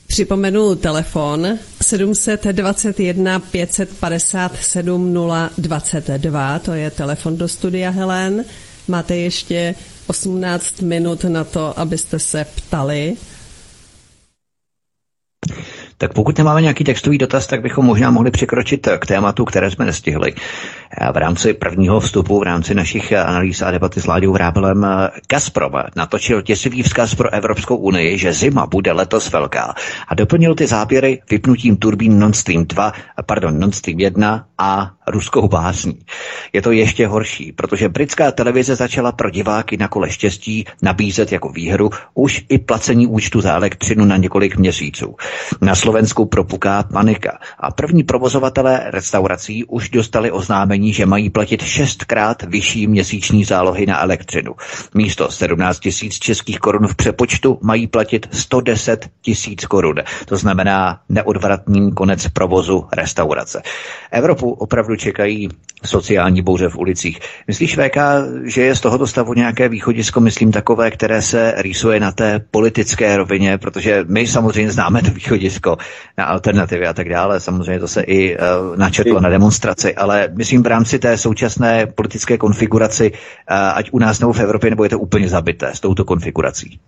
Připomenu telefon 721 557 022, to je telefon do studia Helen. Máte ještě 18 minut na to, abyste se ptali. Tak pokud nemáme nějaký textový dotaz, tak bychom možná mohli překročit k tématu, které jsme nestihli. V rámci prvního vstupu, v rámci našich analýz a debaty s Láďou Vrábelem, Gazprom natočil těsivý vzkaz pro Evropskou unii, že zima bude letos velká a doplnil ty záběry vypnutím turbín Nord Stream 2, pardon, Nord Stream 1 a ruskou básní. Je to ještě horší, protože britská televize začala pro diváky na kole štěstí nabízet jako výhru už i placení účtu za elektřinu na několik měsíců. Na Slovensku propuká panika. A první provozovatelé restaurací už dostali oznámení, že mají platit šestkrát vyšší měsíční zálohy na elektřinu. Místo 17 tisíc českých korun v přepočtu mají platit 110 tisíc korun. To znamená neodvratný konec provozu restaurace. Evropu opravdu čekají sociální bouře v ulicích. Myslíš, VK, že je z tohoto stavu nějaké východisko, myslím takové, které se rýsuje na té politické rovině, protože my samozřejmě známe to východisko na alternativy a tak dále, samozřejmě to se i uh, načetlo na demonstraci, ale myslím v rámci té současné politické konfiguraci, uh, ať u nás nebo v Evropě, nebo je to úplně zabité s touto konfigurací?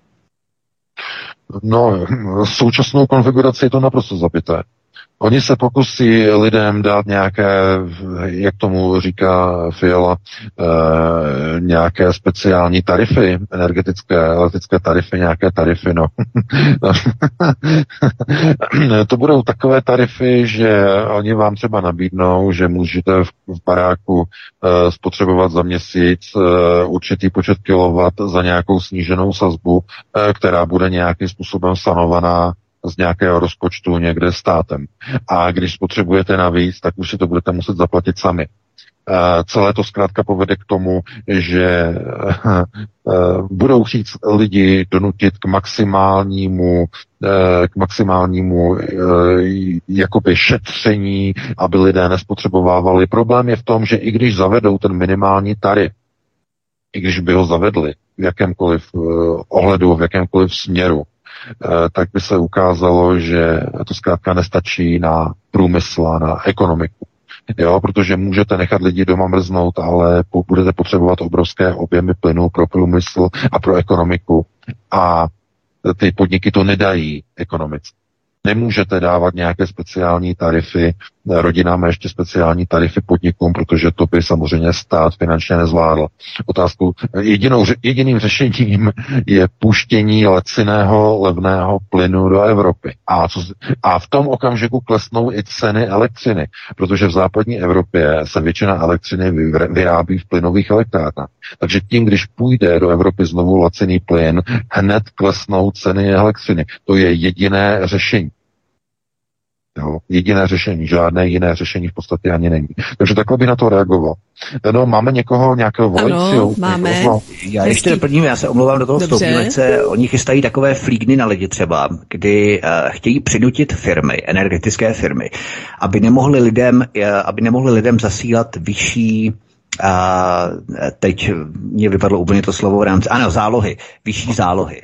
No, současnou konfiguraci je to naprosto zabité. Oni se pokusí lidem dát nějaké, jak tomu říká Fiala, e, nějaké speciální tarify, energetické, elektrické tarify, nějaké tarify, no. to budou takové tarify, že oni vám třeba nabídnou, že můžete v, v baráku e, spotřebovat za měsíc e, určitý počet kilovat za nějakou sníženou sazbu, e, která bude nějakým způsobem sanovaná z nějakého rozpočtu někde státem. A když potřebujete navíc, tak už si to budete muset zaplatit sami. Uh, celé to zkrátka povede k tomu, že uh, budou chtít lidi donutit k maximálnímu, uh, k maximálnímu jakoby šetření, aby lidé nespotřebovávali. Problém je v tom, že i když zavedou ten minimální tarif, i když by ho zavedli v jakémkoliv ohledu, v jakémkoliv směru, tak by se ukázalo, že to zkrátka nestačí na průmysl a na ekonomiku. Jo, protože můžete nechat lidi doma mrznout, ale budete potřebovat obrovské objemy plynu pro průmysl a pro ekonomiku. A ty podniky to nedají ekonomicky. Nemůžete dávat nějaké speciální tarify rodinám a ještě speciální tarify podnikům, protože to by samozřejmě stát finančně nezvládl. Otázkou, jedinou, jediným řešením je puštění leciného levného plynu do Evropy. A, co, a v tom okamžiku klesnou i ceny elektřiny, protože v západní Evropě se většina elektřiny vyrábí v plynových elektrárnách. Takže tím, když půjde do Evropy znovu laciný plyn, hned klesnou ceny elektřiny. To je jediné řešení. Jo, jediné řešení, žádné jiné řešení v podstatě ani není. Takže takhle by na to reagoval. No, máme někoho, nějakého volajícího? Ano, máme. Někoho? Já ještě doplním, já se omlouvám do toho vstoupím, se oni chystají takové flígny na lidi třeba, kdy uh, chtějí přinutit firmy, energetické firmy, aby nemohli lidem, uh, aby nemohli lidem zasílat vyšší a teď mě vypadlo úplně to slovo v rámci, ano, zálohy, vyšší zálohy.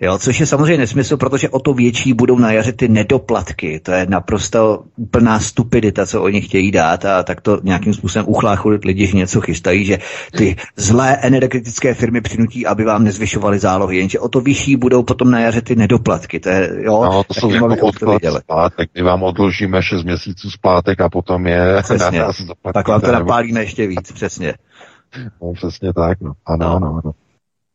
Jo, což je samozřejmě nesmysl, protože o to větší budou na jaře ty nedoplatky. To je naprosto úplná stupidita, co oni chtějí dát a tak to nějakým způsobem uchlácholit lidi, že něco chystají, že ty zlé energetické firmy přinutí, aby vám nezvyšovaly zálohy, jenže o to vyšší budou potom na jaře ty nedoplatky. To je, jo, no, to jsou jako odklad splátek. My vám odložíme 6 měsíců zplátek a potom je... Přesně. tak vám to napálíme ještě víc, přesně. No, přesně tak, no. Ano, no. ano, ano.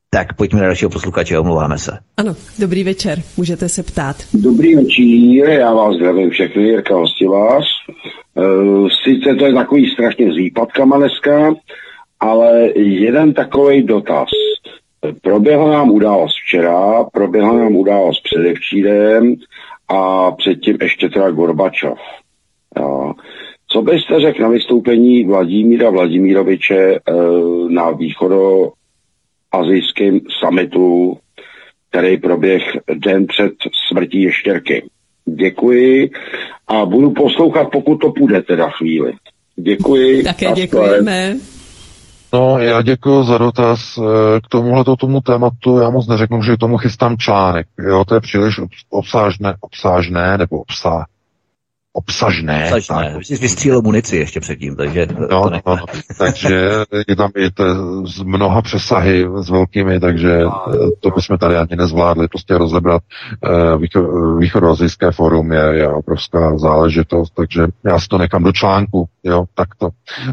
Tak pojďme na dalšího posluchače, omlouváme se. Ano, dobrý večer, můžete se ptát. Dobrý večer, já vás zdravím všechny, Jirka vás. Uh, sice to je takový strašně s výpadkama dneska, ale jeden takový dotaz. Proběhla nám událost včera, proběhla nám událost předevčírem a předtím ještě teda Gorbačov. Jo. Co byste řekl na vystoupení Vladimíra Vladimíroviče uh, na východo azijském summitu, který proběh den před smrtí ještěrky. Děkuji a budu poslouchat, pokud to půjde teda chvíli. Děkuji. Také děkujeme. No, já děkuji za dotaz. Eh, k tomuhle tomu tématu já moc neřeknu, že k tomu chystám článek. Jo, to je příliš obsážné, obsážné nebo obsá, obsažné. Obsažné. Tak. Vystřílel munici ještě předtím, takže no, to no, takže je tam i to z mnoha přesahy s velkými, takže to bychom tady ani nezvládli prostě rozebrat. Uh, Východoazijské fórum je, je obrovská záležitost, takže já si to nechám do článku, jo, takto.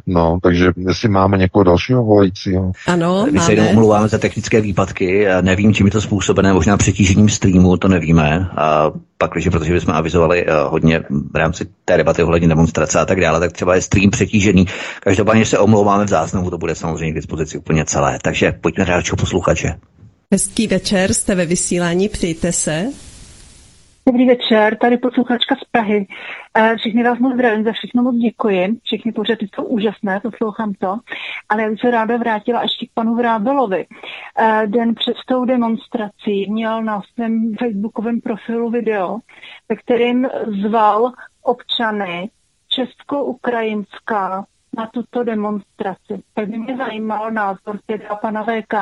No, takže jestli máme někoho dalšího volajícího. Ano, My se jenom omlouváme za technické výpadky, nevím, čím je to způsobené, možná přetížením streamu, to nevíme. A pak, když, protože bychom avizovali uh, hodně v rámci té debaty ohledně demonstrace a tak dále, tak třeba je stream přetížený. Každopádně se omlouváme v záznamu, to bude samozřejmě k dispozici úplně celé. Takže pojďme dalšího posluchače. Hezký večer, jste ve vysílání, přijďte se. Dobrý večer, tady posluchačka z Prahy. Eh, všichni vás moc zdravím, za všechno moc děkuji. Všechny pořady jsou úžasné, poslouchám to. Ale já bych se ráda vrátila ještě k panu Vrábelovi. Eh, den před tou demonstrací měl na svém facebookovém profilu video, ve kterým zval občany Česko-Ukrajinská na tuto demonstraci. Tak by mě zajímal názor teda pana VK.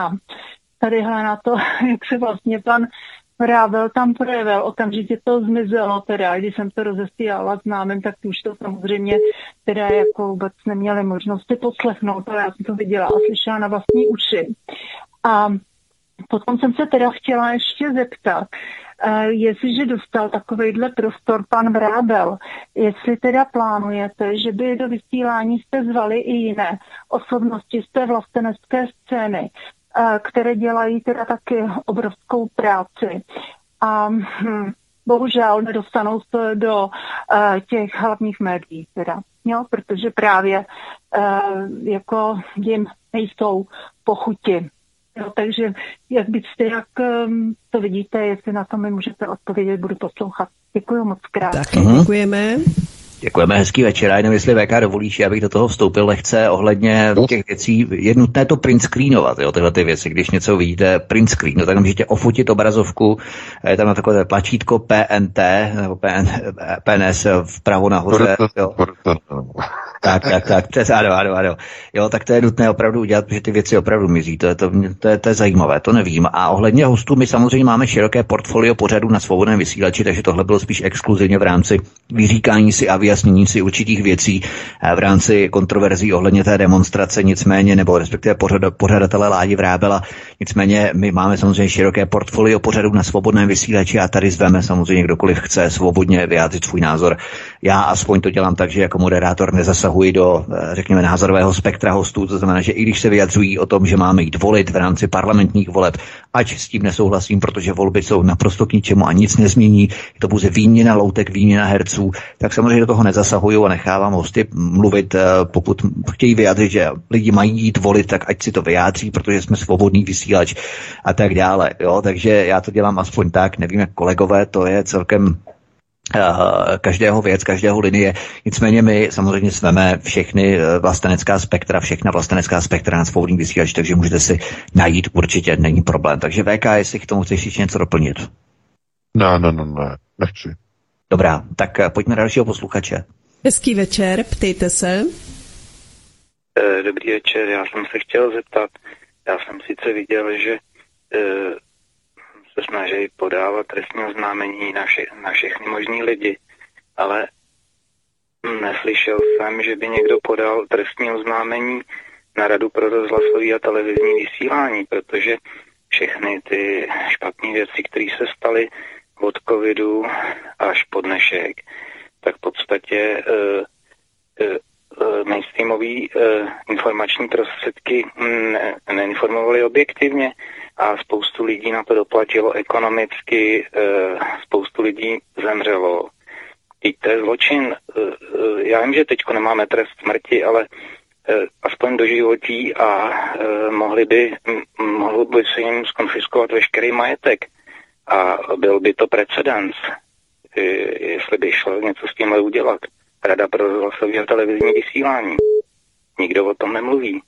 Tadyhle na to, jak se vlastně pan Rábel tam projevil, okamžitě to zmizelo teda, když jsem to rozesílala známým, tak už to samozřejmě teda jako vůbec neměli možnost si poslechnout, ale já jsem to viděla a slyšela na vlastní uši. A potom jsem se teda chtěla ještě zeptat, uh, jestliže dostal takovýhle prostor pan Vrábel, jestli teda plánujete, že by do vysílání jste zvali i jiné osobnosti z té vlastenecké scény, Eh, které dělají teda taky obrovskou práci. A hm, bohužel nedostanou se do uh, těch hlavních médií teda, jo, protože právě uh, jako jim nejsou pochuti. Jo, takže jak byste, jak um, to vidíte, jestli na to mi můžete odpovědět, budu poslouchat. Děkuji moc krát. Tak, děkujeme. Děkujeme, hezký večer. Já jenom jestli VK dovolíš, abych do toho vstoupil lehce ohledně no. těch věcí. Je nutné to print screenovat, jo, tyhle ty věci. Když něco vidíte, print screen, no, tak můžete ofotit obrazovku, je tam na takové tlačítko PNT, nebo PN, PNS vpravo nahoře. Jo. Tak, tak, tak, přes, ano, ano, ano. Jo, tak to je nutné opravdu udělat, protože ty věci opravdu mizí. To je, to, to, je, to je zajímavé, to nevím. A ohledně hostů, my samozřejmě máme široké portfolio pořadů na svobodném vysílači, takže tohle bylo spíš exkluzivně v rámci vyříkání si a vyjasnění si určitých věcí eh, v rámci kontroverzí ohledně té demonstrace, nicméně, nebo respektive pořad, pořadatele Ládi Vrábela. Nicméně my máme samozřejmě široké portfolio pořadů na svobodném vysílači a tady zveme samozřejmě kdokoliv chce svobodně vyjádřit svůj názor. Já aspoň to dělám tak, že jako moderátor nezasahuji do, eh, řekněme, názorového spektra hostů, to znamená, že i když se vyjadřují o tom, že máme jít volit v rámci parlamentních voleb, ať s tím nesouhlasím, protože volby jsou naprosto k ničemu a nic nezmění, je to pouze výměna loutek, výměna herců, tak samozřejmě do toho nezasahuju a nechávám hosty mluvit, eh, pokud chtějí vyjádřit, že lidi mají jít volit, tak ať si to vyjádří, protože jsme svobodný vysílač a tak dále. Jo? Takže já to dělám aspoň tak, nevím jak kolegové, to je celkem každého věc, každého linie. Nicméně my samozřejmě sveme všechny eh, vlastenecká spektra, všechna vlastenecká spektra na svobodný vysílač, takže můžete si najít, určitě není problém. Takže VK, jestli k tomu chceš něco doplnit. Ne, ne, ne, ne, nechci. Dobrá, tak eh, pojďme na dalšího posluchače. Hezký večer, ptejte se. Eh, dobrý večer, já jsem se chtěl zeptat. Já jsem sice viděl, že se snaží podávat trestní oznámení na, vše, na všechny možný lidi, ale neslyšel jsem, že by někdo podal trestní oznámení na Radu pro rozhlasový a televizní vysílání, protože všechny ty špatné věci, které se staly, od covidu až po dnešek, tak v podstatě uh, uh, mainstreamové uh, informační prostředky ne, neinformovaly objektivně a spoustu lidí na to doplatilo ekonomicky, uh, spoustu lidí zemřelo. I to je zločin. Uh, uh, já vím, že teď nemáme trest smrti, ale aspoň do životí a mohli by, mohlo by se jim skonfiskovat veškerý majetek. A byl by to precedens, jestli by šlo něco s tímhle udělat. Rada pro rozhlasové a televizní vysílání. Nikdo o tom nemluví.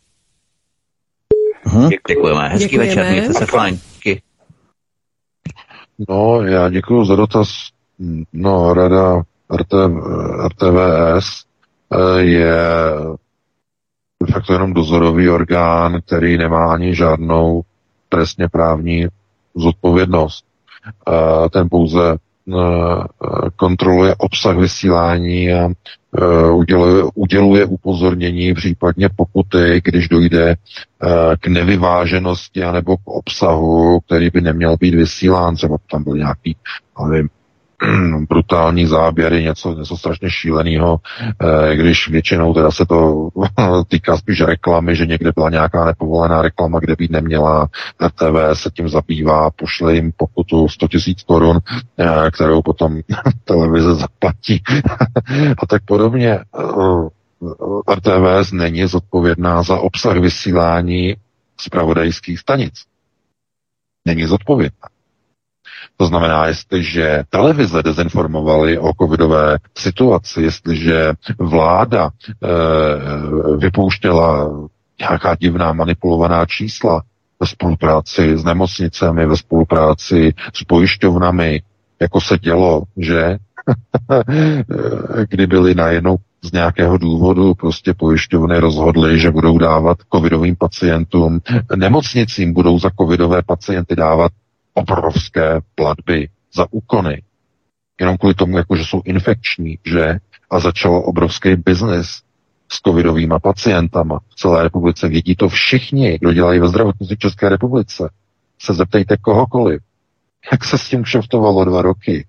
Hmm, děkujeme. Hezký děkujeme. večer, mějte se fajn. Díky. No, já děkuji za dotaz. No, rada RTV, RTVS eh, je de facto jenom dozorový orgán, který nemá ani žádnou trestně právní zodpovědnost ten pouze kontroluje obsah vysílání a uděluje, uděluje upozornění, případně pokuty, když dojde k nevyváženosti anebo k obsahu, který by neměl být vysílán, třeba tam byl nějaký, nevím, brutální záběry, něco, něco strašně šíleného, eh, když většinou teda se to týká spíš reklamy, že někde byla nějaká nepovolená reklama, kde být neměla, TV se tím zabývá, pošle jim pokutu 100 tisíc korun, eh, kterou potom televize zaplatí a tak podobně. Eh, RTVS není zodpovědná za obsah vysílání zpravodajských stanic. Není zodpovědná. To znamená, jestliže televize dezinformovaly o covidové situaci, jestliže vláda e, vypouštěla nějaká divná manipulovaná čísla ve spolupráci s nemocnicemi, ve spolupráci s pojišťovnami, jako se dělo, že? Kdy byli najednou z nějakého důvodu prostě pojišťovny rozhodly, že budou dávat covidovým pacientům, nemocnicím budou za covidové pacienty dávat obrovské platby za úkony. Jenom kvůli tomu, jako že jsou infekční, že? A začalo obrovský biznis s covidovými pacientama v celé republice. Vědí to všichni, kdo dělají ve zdravotnictví České republice. Se zeptejte kohokoliv. Jak se s tím kšeftovalo dva roky?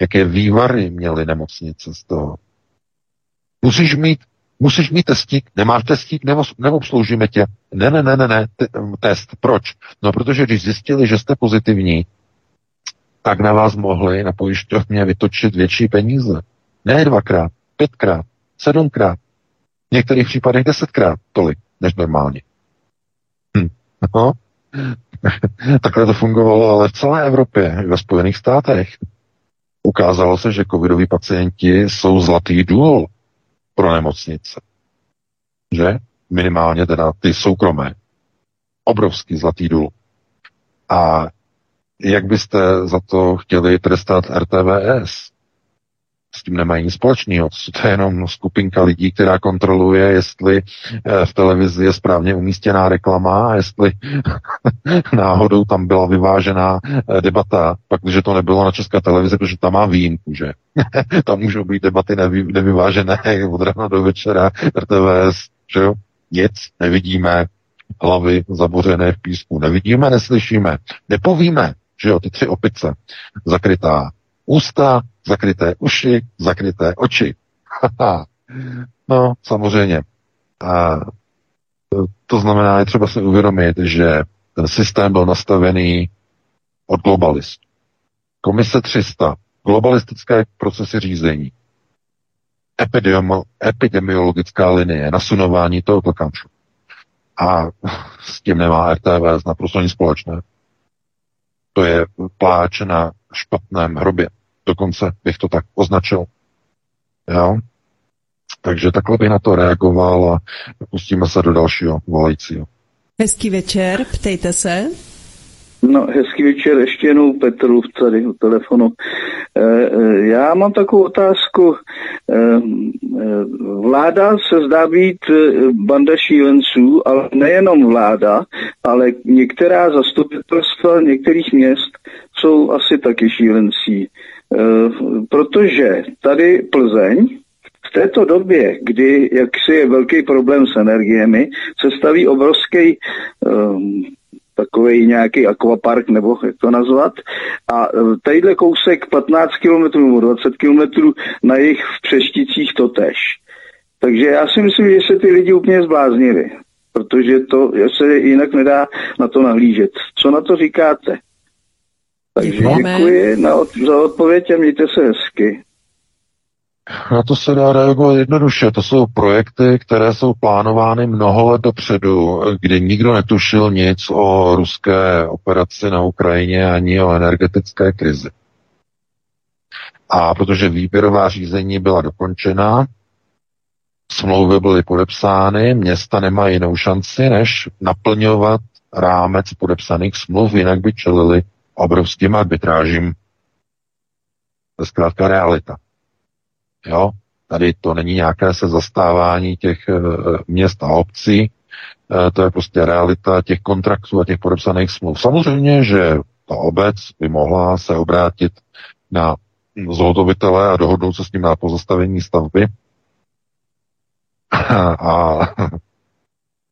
Jaké vývary měly nemocnice z toho? Musíš mít, musíš mít testík, nemáš testík, nebo, neobsloužíme tě. Ne, ne, ne, ne, ne, test. Proč? No, protože když zjistili, že jste pozitivní, tak na vás mohli na pojišťovně vytočit větší peníze. Ne dvakrát, pětkrát, sedmkrát, v některých případech desetkrát tolik, než normálně. Hm. No. Takhle to fungovalo ale v celé Evropě, ve Spojených státech. Ukázalo se, že covidoví pacienti jsou zlatý důl pro nemocnice. Že? Minimálně teda ty soukromé. Obrovský zlatý důl. A jak byste za to chtěli trestat RTVS? S tím nemají nic společného. To je jenom skupinka lidí, která kontroluje, jestli eh, v televizi je správně umístěná reklama a jestli náhodou tam byla vyvážená eh, debata, pak když to nebylo na české televizi, protože tam má výjimku, že? Tam můžou být debaty nevy, nevyvážené od rána do večera, RTVS, že jo, nic nevidíme, hlavy zabořené v písku, nevidíme, neslyšíme, nepovíme, že jo, ty tři opice, zakrytá ústa, zakryté uši, zakryté oči. no, samozřejmě. A to znamená, je třeba si uvědomit, že ten systém byl nastavený od globalistů. Komise 300, globalistické procesy řízení, epidemi- epidemiologická linie, nasunování tohoto kanču. A s tím nemá RTVS naprosto nic společné. To je pláč na špatném hrobě. Dokonce bych to tak označil. Jo? Takže takhle bych na to reagoval a pustíme se do dalšího volajícího. Hezký večer, ptejte se. No, hezký večer ještě jednou Petru tady u telefonu. E, e, já mám takovou otázku. E, vláda se zdá být banda šílenců, ale nejenom vláda, ale některá zastupitelstva některých měst jsou asi taky šílencí. Protože tady Plzeň v této době, kdy jaksi je velký problém s energiemi, se staví obrovský um, takový nějaký akvapark, nebo jak to nazvat. A e, tadyhle kousek 15 km nebo 20 km na jich v Přešticích totež. Takže já si myslím, že se ty lidi úplně zbláznili, protože to se jinak nedá na to nahlížet. Co na to říkáte? Takže děkuji na za odpověď a mějte se hezky. Na to se dá reagovat jednoduše. To jsou projekty, které jsou plánovány mnoho let dopředu, kdy nikdo netušil nic o ruské operaci na Ukrajině ani o energetické krizi. A protože výběrová řízení byla dokončena, smlouvy byly podepsány, města nemají jinou šanci, než naplňovat rámec podepsaných smluv, jinak by čelili obrovským arbitrážím. To je zkrátka realita. Jo? Tady to není nějaké se zastávání těch e, měst a obcí, e, to je prostě realita těch kontraktů a těch podepsaných smluv. Samozřejmě, že ta obec by mohla se obrátit na zhotovitele a dohodnout se s ním na pozastavení stavby. A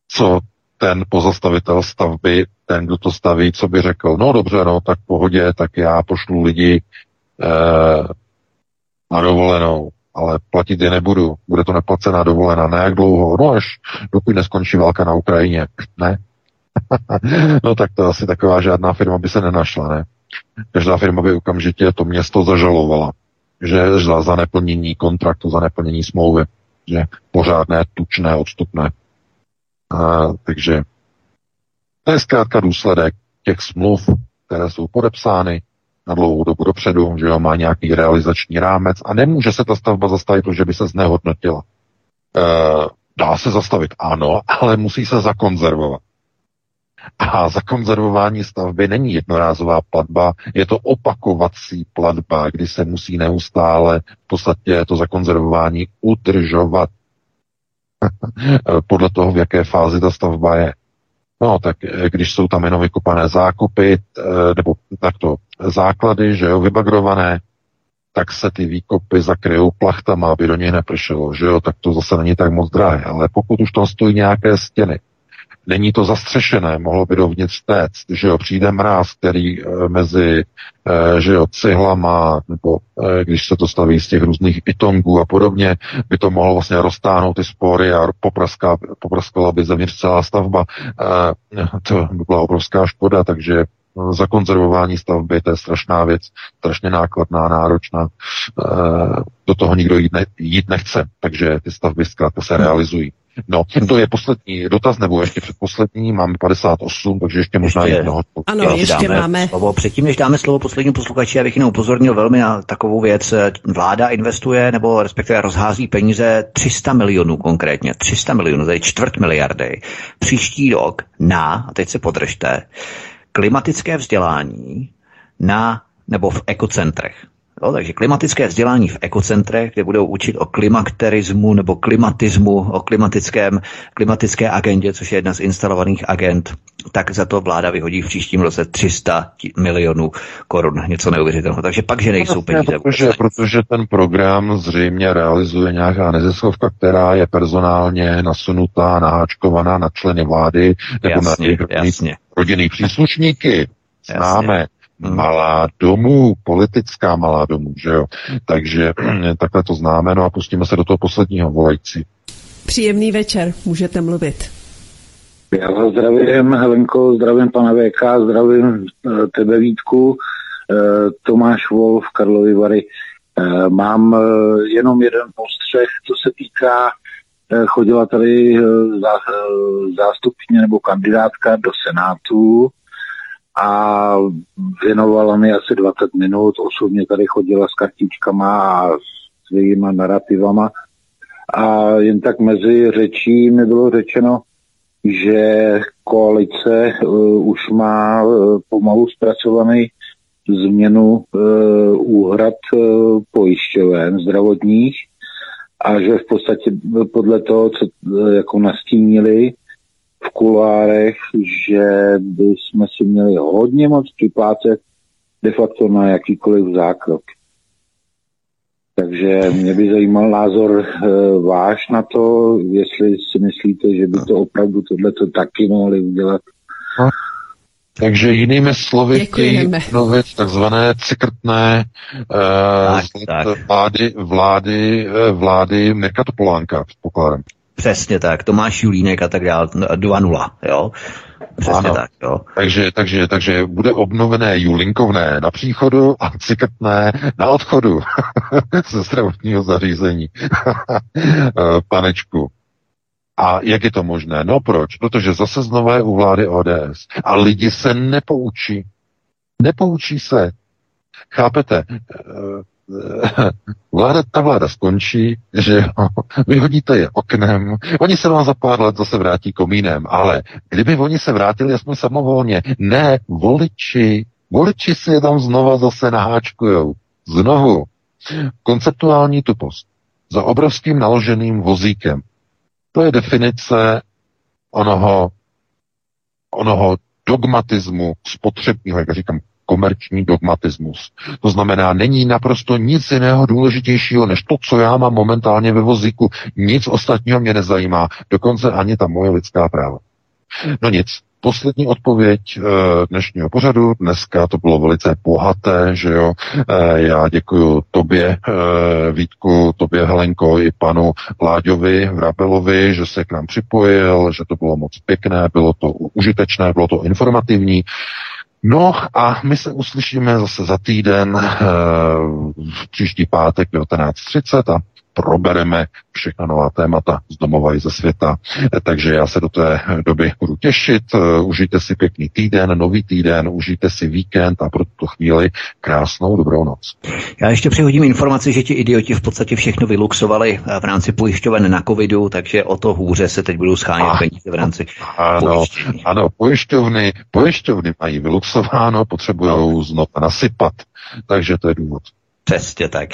co ten pozastavitel stavby, ten, kdo to staví, co by řekl, no dobře, no tak pohodě, tak já pošlu lidi eh, na dovolenou ale platit je nebudu. Bude to neplacená dovolená. Ne jak dlouho? No až dokud neskončí válka na Ukrajině. Ne? no tak to asi taková žádná firma by se nenašla, ne? Každá firma by okamžitě to město zažalovala, že za, za neplnění kontraktu, za neplnění smlouvy, že pořádné, tučné, odstupné. A, takže to je zkrátka důsledek těch smluv, které jsou podepsány na dlouhou dobu dopředu, že jo, má nějaký realizační rámec a nemůže se ta stavba zastavit, protože by se znehodnotila. E, dá se zastavit, ano, ale musí se zakonzervovat. A zakonzervování stavby není jednorázová platba, je to opakovací platba, kdy se musí neustále v podstatě to zakonzervování udržovat podle toho, v jaké fázi ta stavba je. No, tak eh, když jsou tam jenom vykopané zákopy, eh, nebo takto základy, že jo, vybagrované, tak se ty výkopy zakryjou plachtama, aby do něj nepršelo, že jo, tak to zase není tak moc drahé. Ale pokud už tam stojí nějaké stěny, Není to zastřešené, mohlo by dovnitř téct, že jo, přijde mráz, který e, mezi, e, že jo, cihlama, nebo e, když se to staví z těch různých pitongů a podobně, by to mohlo vlastně roztáhnout ty spory a popraská, popraskala by zevnitř celá stavba. To by byla obrovská škoda, takže zakonzervování stavby, to je strašná věc, strašně nákladná, náročná. Do toho nikdo jít, ne, jít nechce, takže ty stavby zkrátka se realizují. No, to je poslední dotaz, nebo ještě předposlední, máme 58, takže ještě možná ještě, jednoho. Ano, ještě dáme máme. Slovo. Předtím, než dáme slovo poslednímu posluchači, abych jenom upozornil velmi na takovou věc. Vláda investuje, nebo respektive rozhází peníze 300 milionů konkrétně, 300 milionů, to je čtvrt miliardy, příští rok na, a teď se podržte, klimatické vzdělání na nebo v ekocentrech. Jo, takže klimatické vzdělání v ekocentrech, kde budou učit o klimakterismu nebo klimatismu, o klimatickém, klimatické agendě, což je jedna z instalovaných agent, tak za to vláda vyhodí v příštím roce 300 milionů korun. Něco neuvěřitelného. Takže pak, že nejsou peníze. Protože, protože ten program zřejmě realizuje nějaká neziskovka, která je personálně nasunutá, naháčkovaná na členy vlády nebo jasně, na jasně. rodinný příslušníky. Známe. Hmm. Malá domů, politická malá domů, že jo. Takže takhle to známe, no a pustíme se do toho posledního volající. Příjemný večer, můžete mluvit. Já vás zdravím, Helenko, zdravím pana VK, zdravím eh, tebe Vítku, eh, Tomáš Wolf, Karlovy Vary. Eh, mám jenom jeden postřeh, co se týká chodila tady zástupně nebo kandidátka do Senátu a věnovala mi asi 20 minut. Osobně tady chodila s kartičkama a s jejíma narrativama. A jen tak mezi řečí mi bylo řečeno, že koalice uh, už má uh, pomalu zpracovaný změnu uh, úhrad uh, pojišťoven zdravotních a že v podstatě podle toho, co uh, jako nastínili, v kulárech, že bychom si měli hodně moc připlácet de facto na jakýkoliv zákrok. Takže mě by zajímal názor e, váš na to, jestli si myslíte, že by to opravdu tohleto taky mohli udělat. No. Takže jinými slovy chtějí mluvit takzvané cikrtné uh, tak, tak. vlády, vlády, eh, vlády Mirka Topolánka, předpokládám. Přesně tak, Tomáš Julínek a tak dále, 2-0, jo. Přesně ano. tak, jo. Takže, takže, takže bude obnovené Julinkovné na příchodu a cikrtné na odchodu ze zdravotního zařízení. Panečku. A jak je to možné? No proč? Protože zase znovu je u vlády ODS. A lidi se nepoučí. Nepoučí se. Chápete? Vláda, ta vláda skončí, že jo, vyhodíte je oknem, oni se vám za pár let zase vrátí komínem, ale kdyby oni se vrátili aspoň samovolně, ne, voliči, voliči si je tam znova zase naháčkujou. Znovu. Konceptuální tupost. Za obrovským naloženým vozíkem. To je definice onoho, onoho dogmatismu spotřebního, jak říkám, komerční dogmatismus. To znamená, není naprosto nic jiného důležitějšího, než to, co já mám momentálně ve vozíku. Nic ostatního mě nezajímá, dokonce ani ta moje lidská práva. No nic, poslední odpověď e, dnešního pořadu. Dneska to bylo velice bohaté, že jo. E, já děkuji tobě, e, Vítku, tobě Helenko i panu Láďovi Vrabelovi, že se k nám připojil, že to bylo moc pěkné, bylo to užitečné, bylo to informativní. No a my se uslyšíme zase za týden, v příští pátek 19.30 a probereme všechna nová témata z domova i ze světa. Takže já se do té doby budu těšit. Užijte si pěkný týden, nový týden, užijte si víkend a pro tuto chvíli krásnou dobrou noc. Já ještě přihodím informaci, že ti idioti v podstatě všechno vyluxovali v rámci pojišťoven na covidu, takže o to hůře se teď budou schánět ah, peníze v rámci ano, pojištění. Ano, pojišťovny, pojišťovny mají vyluxováno, potřebují znovu nasypat, takže to je důvod. Přesně tak.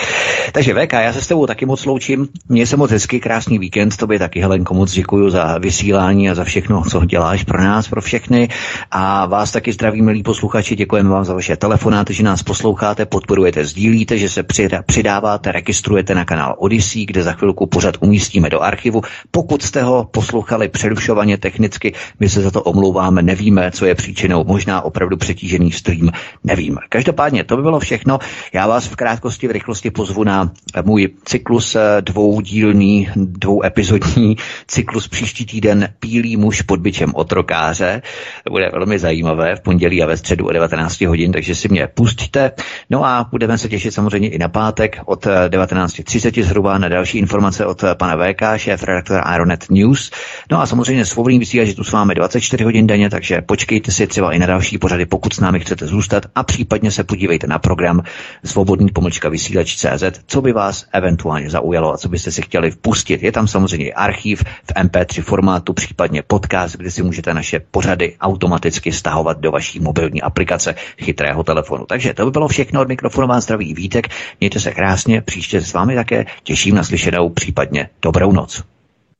Takže VK, já se s tebou taky moc loučím. Měj se moc hezký, krásný víkend. Tobě taky, Helenko, moc děkuji za vysílání a za všechno, co děláš pro nás, pro všechny. A vás taky zdraví, milí posluchači. Děkujeme vám za vaše telefonáty, že nás posloucháte, podporujete, sdílíte, že se přidáváte, registrujete na kanál Odyssey, kde za chvilku pořád umístíme do archivu. Pokud jste ho poslouchali přerušovaně technicky, my se za to omlouváme, nevíme, co je příčinou, možná opravdu přetížený stream, nevím. Každopádně to by bylo všechno. Já vás v krát krátkosti, v rychlosti pozvu na můj cyklus eh, dvoudílný, dvouepizodní cyklus příští týden Pílý muž pod byčem otrokáře. Bude velmi zajímavé v pondělí a ve středu o 19 hodin, takže si mě pustíte. No a budeme se těšit samozřejmě i na pátek od 19.30 eh, zhruba na další informace od eh, pana VK, šéf redaktora Aeronet News. No a samozřejmě svobodný vysílač tu s vámi 24 hodin denně, takže počkejte si třeba i na další pořady, pokud s námi chcete zůstat a případně se podívejte na program Svobodný pomoc pomlčka vysílač.cz, co by vás eventuálně zaujalo a co byste si chtěli vpustit. Je tam samozřejmě archiv v MP3 formátu, případně podcast, kde si můžete naše pořady automaticky stahovat do vaší mobilní aplikace chytrého telefonu. Takže to by bylo všechno od mikrofonu vám zdraví Vítek. Mějte se krásně, příště s vámi také těším na slyšenou, případně dobrou noc.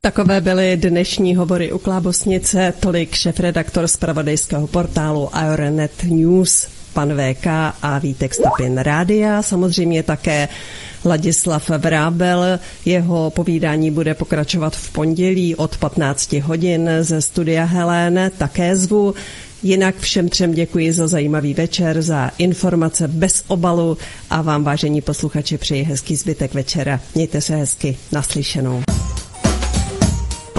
Takové byly dnešní hovory u Klábosnice, tolik šefredaktor z pravodejského portálu Aeronet News pan VK a Vítek Stapin Rádia, samozřejmě také Ladislav Vrábel. Jeho povídání bude pokračovat v pondělí od 15 hodin ze studia Helén. Také zvu. Jinak všem třem děkuji za zajímavý večer, za informace bez obalu a vám, vážení posluchači, přeji hezký zbytek večera. Mějte se hezky. Naslyšenou.